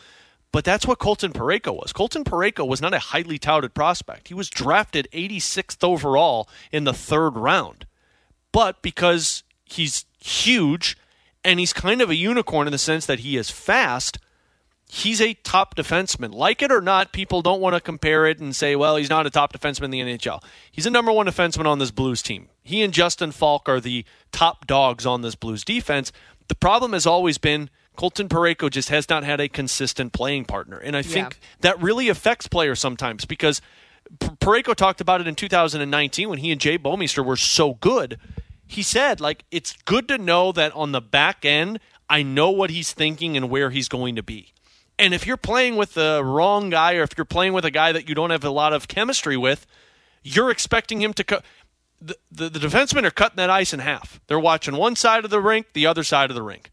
But that's what Colton Parayko was. Colton Parayko was not a highly touted prospect. He was drafted 86th overall in the third round. But because he's huge and he's kind of a unicorn in the sense that he is fast, he's a top defenseman. Like it or not, people don't want to compare it and say, well, he's not a top defenseman in the NHL. He's a number one defenseman on this Blues team. He and Justin Faulk are the top dogs on this Blues defense. The problem has always been Colton Parayko just has not had a consistent playing partner. And I think that really affects players sometimes because Parayko talked about it in 2019 when he and Jay Bouwmeester were so good. He said, like, it's good to know that on the back end, I know what he's thinking and where he's going to be. And if you're playing with the wrong guy or if you're playing with a guy that you don't have a lot of chemistry with, you're expecting him to cut. The, the, the defensemen are cutting that ice in half. They're watching one side of the rink, the other side of the rink.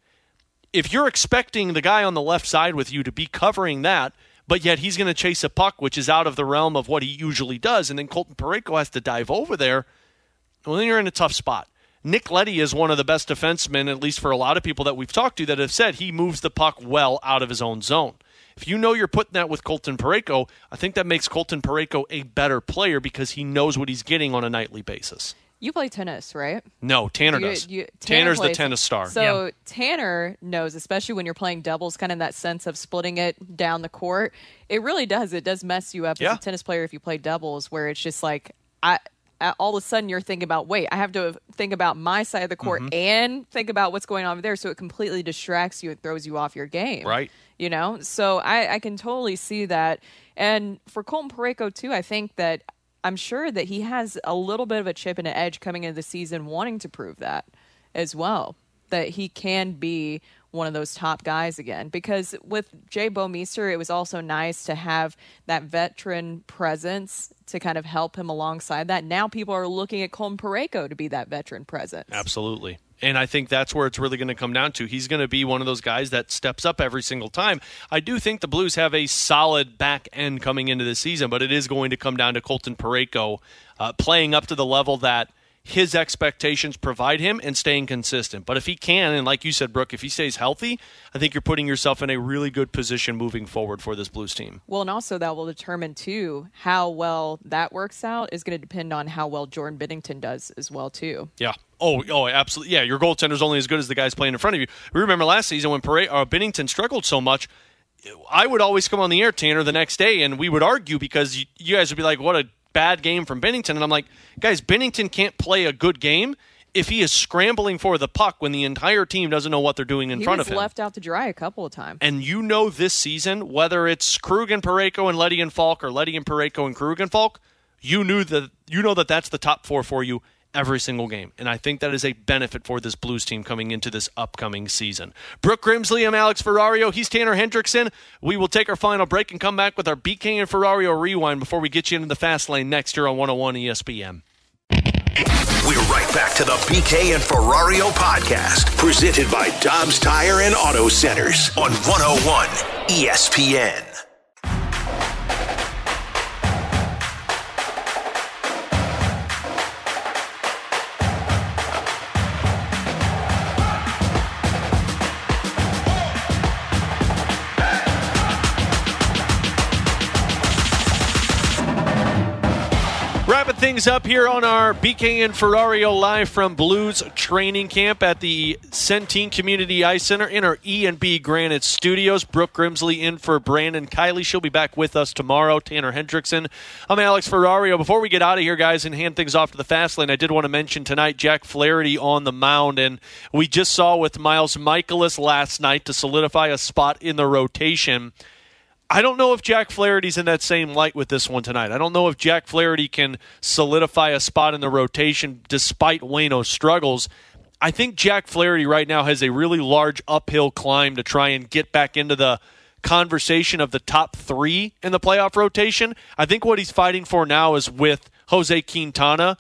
If you're expecting the guy on the left side with you to be covering that, but yet he's going to chase a puck, which is out of the realm of what he usually does, and then Colton Parayko has to dive over there, well, then you're in a tough spot. Nick Leddy is one of the best defensemen, at least for a lot of people that we've talked to, that have said he moves the puck well out of his own zone. If you know you're putting that with Colton Parayko, I think that makes Colton Parayko a better player because he knows what he's getting on a nightly basis. You play tennis, right? No, Tanner You- does. you- Tanner Tanner's the tennis star. So Tanner knows, especially when you're playing doubles, kind of that sense of splitting it down the court. It really does. It does mess you up Yeah. as a tennis player if you play doubles, where it's just like I. All of a sudden, you're thinking about, wait, I have to think about my side of the court Mm-hmm. and think about what's going on over there. So it completely distracts you and throws you off your game. Right. You know? So I, I can totally see that. And for Colton Parayko, too, I think that I'm sure that he has a little bit of a chip and an edge coming into the season, wanting to prove that as well. That he can be one of those top guys again. Because with Jay Bouwmeester, it was also nice to have that veteran presence to kind of help him alongside that. Now people are looking at Colton Parayko to be that veteran presence. Absolutely. And I think that's where it's really going to come down to. He's going to be one of those guys that steps up every single time. I do think the Blues have a solid back end coming into the season, but it is going to come down to Colton Parayko uh, playing up to the level that his expectations provide him and staying consistent. But if he can, and like you said, Brooke, if he stays healthy, I think you're putting yourself in a really good position moving forward for this Blues team. Well, and also that will determine too how well that works out is going to depend on how well Jordan Binnington does as well too. Yeah. Oh, oh, absolutely. Yeah, your goaltender's only as good as the guys playing in front of you. We remember last season when Pare- uh, Binnington struggled so much. I would always come on the air, Tanner, the next day, and we would argue because you, you guys would be like, "What a bad game from Binnington," and I'm like, "Guys, Binnington can't play a good game if he is scrambling for the puck when the entire team doesn't know what they're doing in he front of him." left out to dry a couple of times. And you know this season, whether it's Krug and Parayko and Leddy and Faulk or Leddy and Parayko and Krug and Faulk, you knew that you know that that's the top four for you every single game. And I think that is a benefit for this Blues team coming into this upcoming season. Brooke Grimsley, I'm Alex Ferrario. He's Tanner Hendrickson. We will take our final break and come back with our BK and Ferrario rewind before we get you into the fast lane next year on 101 ESPN. We're right back to the BK and Ferrario podcast, presented by Dobbs Tire and Auto Centers on 101 ESPN. Things up here on our BK and Ferrario live from Blues training camp at the Centene Community Ice Center in our E and B Granite Studios. Brooke Grimsley in for Brandon Kiley. She'll be back with us tomorrow. Tanner Hendrickson. I'm Alex Ferrario. Before we get out of here, guys, and hand things off to the fast lane, I did want to mention tonight Jack Flaherty on the mound, and we just saw with Miles Mikolas last night to solidify a spot in the rotation. I don't know if Jack Flaherty's in that same light with this one tonight. I don't know if Jack Flaherty can solidify a spot in the rotation despite Wayno's struggles. I think Jack Flaherty right now has a really large uphill climb to try and get back into the conversation of the top three in the playoff rotation. I think what he's fighting for now is with Jose Quintana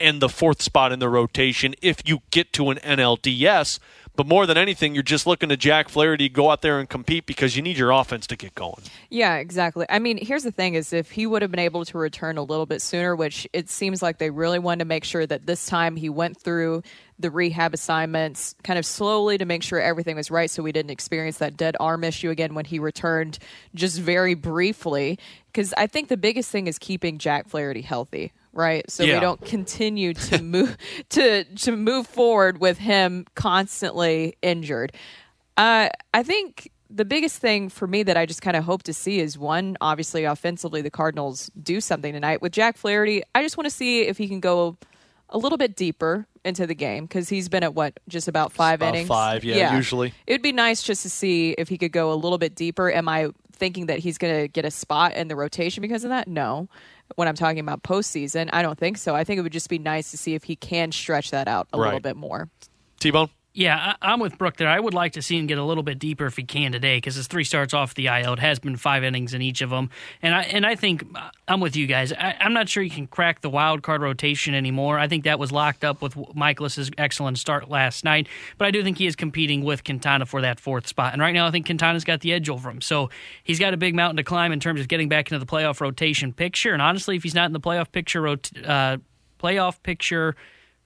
and the fourth spot in the rotation if you get to an NLDS. But more than anything, you're just looking to Jack Flaherty go out there and compete because you need your offense to get going. Yeah, exactly. I mean, here's the thing: is if he would have been able to return a little bit sooner, which it seems like they really wanted to make sure that this time he went through the rehab assignments kind of slowly to make sure everything was right, so we didn't experience that dead arm issue again when he returned just very briefly. Because I think the biggest thing is keeping Jack Flaherty healthy right? So Yeah. we don't continue [LAUGHS] to move to to move forward with him constantly injured. Uh, I think the biggest thing for me that I just kind of hope to see is one, obviously offensively, the Cardinals do something tonight with Jack Flaherty. I just want to see if he can go a little bit deeper into the game because he's been at what just about five About innings. five, yeah, usually. It'd be nice just to see if he could go a little bit deeper. Am I thinking that he's going to get a spot in the rotation because of that? No. When I'm talking about postseason, I don't think so. I think it would just be nice to see if he can stretch that out a little bit more. T Bone? Yeah, I, I'm with Brooke there. I would like to see him get a little bit deeper if he can today because his three starts off the IL. It has been five innings in each of them, and I and I think uh, I'm with you guys. I, I'm not sure he can crack the wild card rotation anymore. I think that was locked up with Mikolas's excellent start last night, but I do think he is competing with Quintana for that fourth spot. And right now, I think Quintana's got the edge over him, so he's got a big mountain to climb in terms of getting back into the playoff rotation picture. And honestly, if he's not in the playoff picture, uh, playoff picture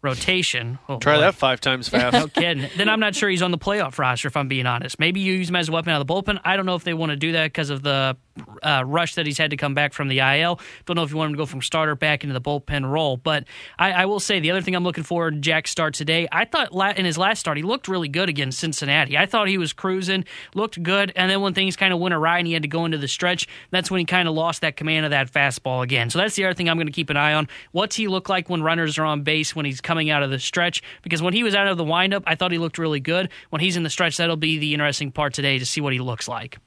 rotation, oh Try boy. that five times [LAUGHS] fast. No kidding. Then I'm not sure he's on the playoff roster, if I'm being honest. Maybe you use him as a weapon out of the bullpen. I don't know if they want to do that because of the uh, rush that he's had to come back from the IL. Don't know if you want him to go from starter back into the bullpen role. But I, I will say the other thing I'm looking for in Jack's start today, I thought in his last start, he looked really good against Cincinnati. I thought he was cruising, looked good. And then when things kind of went awry and he had to go into the stretch, that's when he kind of lost that command of that fastball again. So that's the other thing I'm going to keep an eye on. What's he look like when runners are on base when he's coming out of the stretch? Because when he was out of the windup, I thought he looked really good. When he's in the stretch, that'll be the interesting part today to see what he looks like.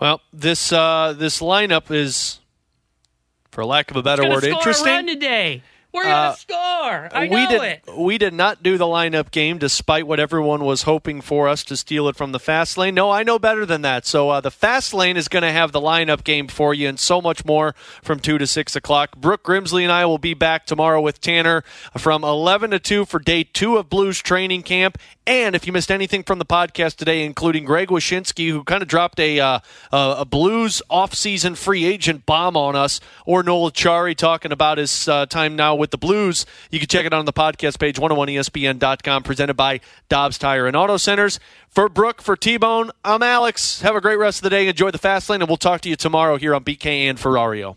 Well, this uh, this lineup is, for lack of a better word, interesting. a run today. We're gonna Uh, score. I we know did, it. We did not do the lineup game, despite what everyone was hoping for us to steal it from the fast lane. No, I know better than that. So uh, the fast lane is going to have the lineup game for you, and so much more from two to six o'clock. Brooke Grimsley and I will be back tomorrow with Tanner from eleven to two for day two of Blues training camp. And if you missed anything from the podcast today, including Greg Wyshynski, who kind of dropped a uh, a Blues offseason free agent bomb on us, or Noel Acciari talking about his uh, time now with the Blues, you can check it out on the podcast page, 101ESPN.com, presented by Dobbs Tire and Auto Centers. For Brooke, for T-Bone, I'm Alex. Have a great rest of the day. Enjoy the fast lane, and we'll talk to you tomorrow here on BK and Ferrario.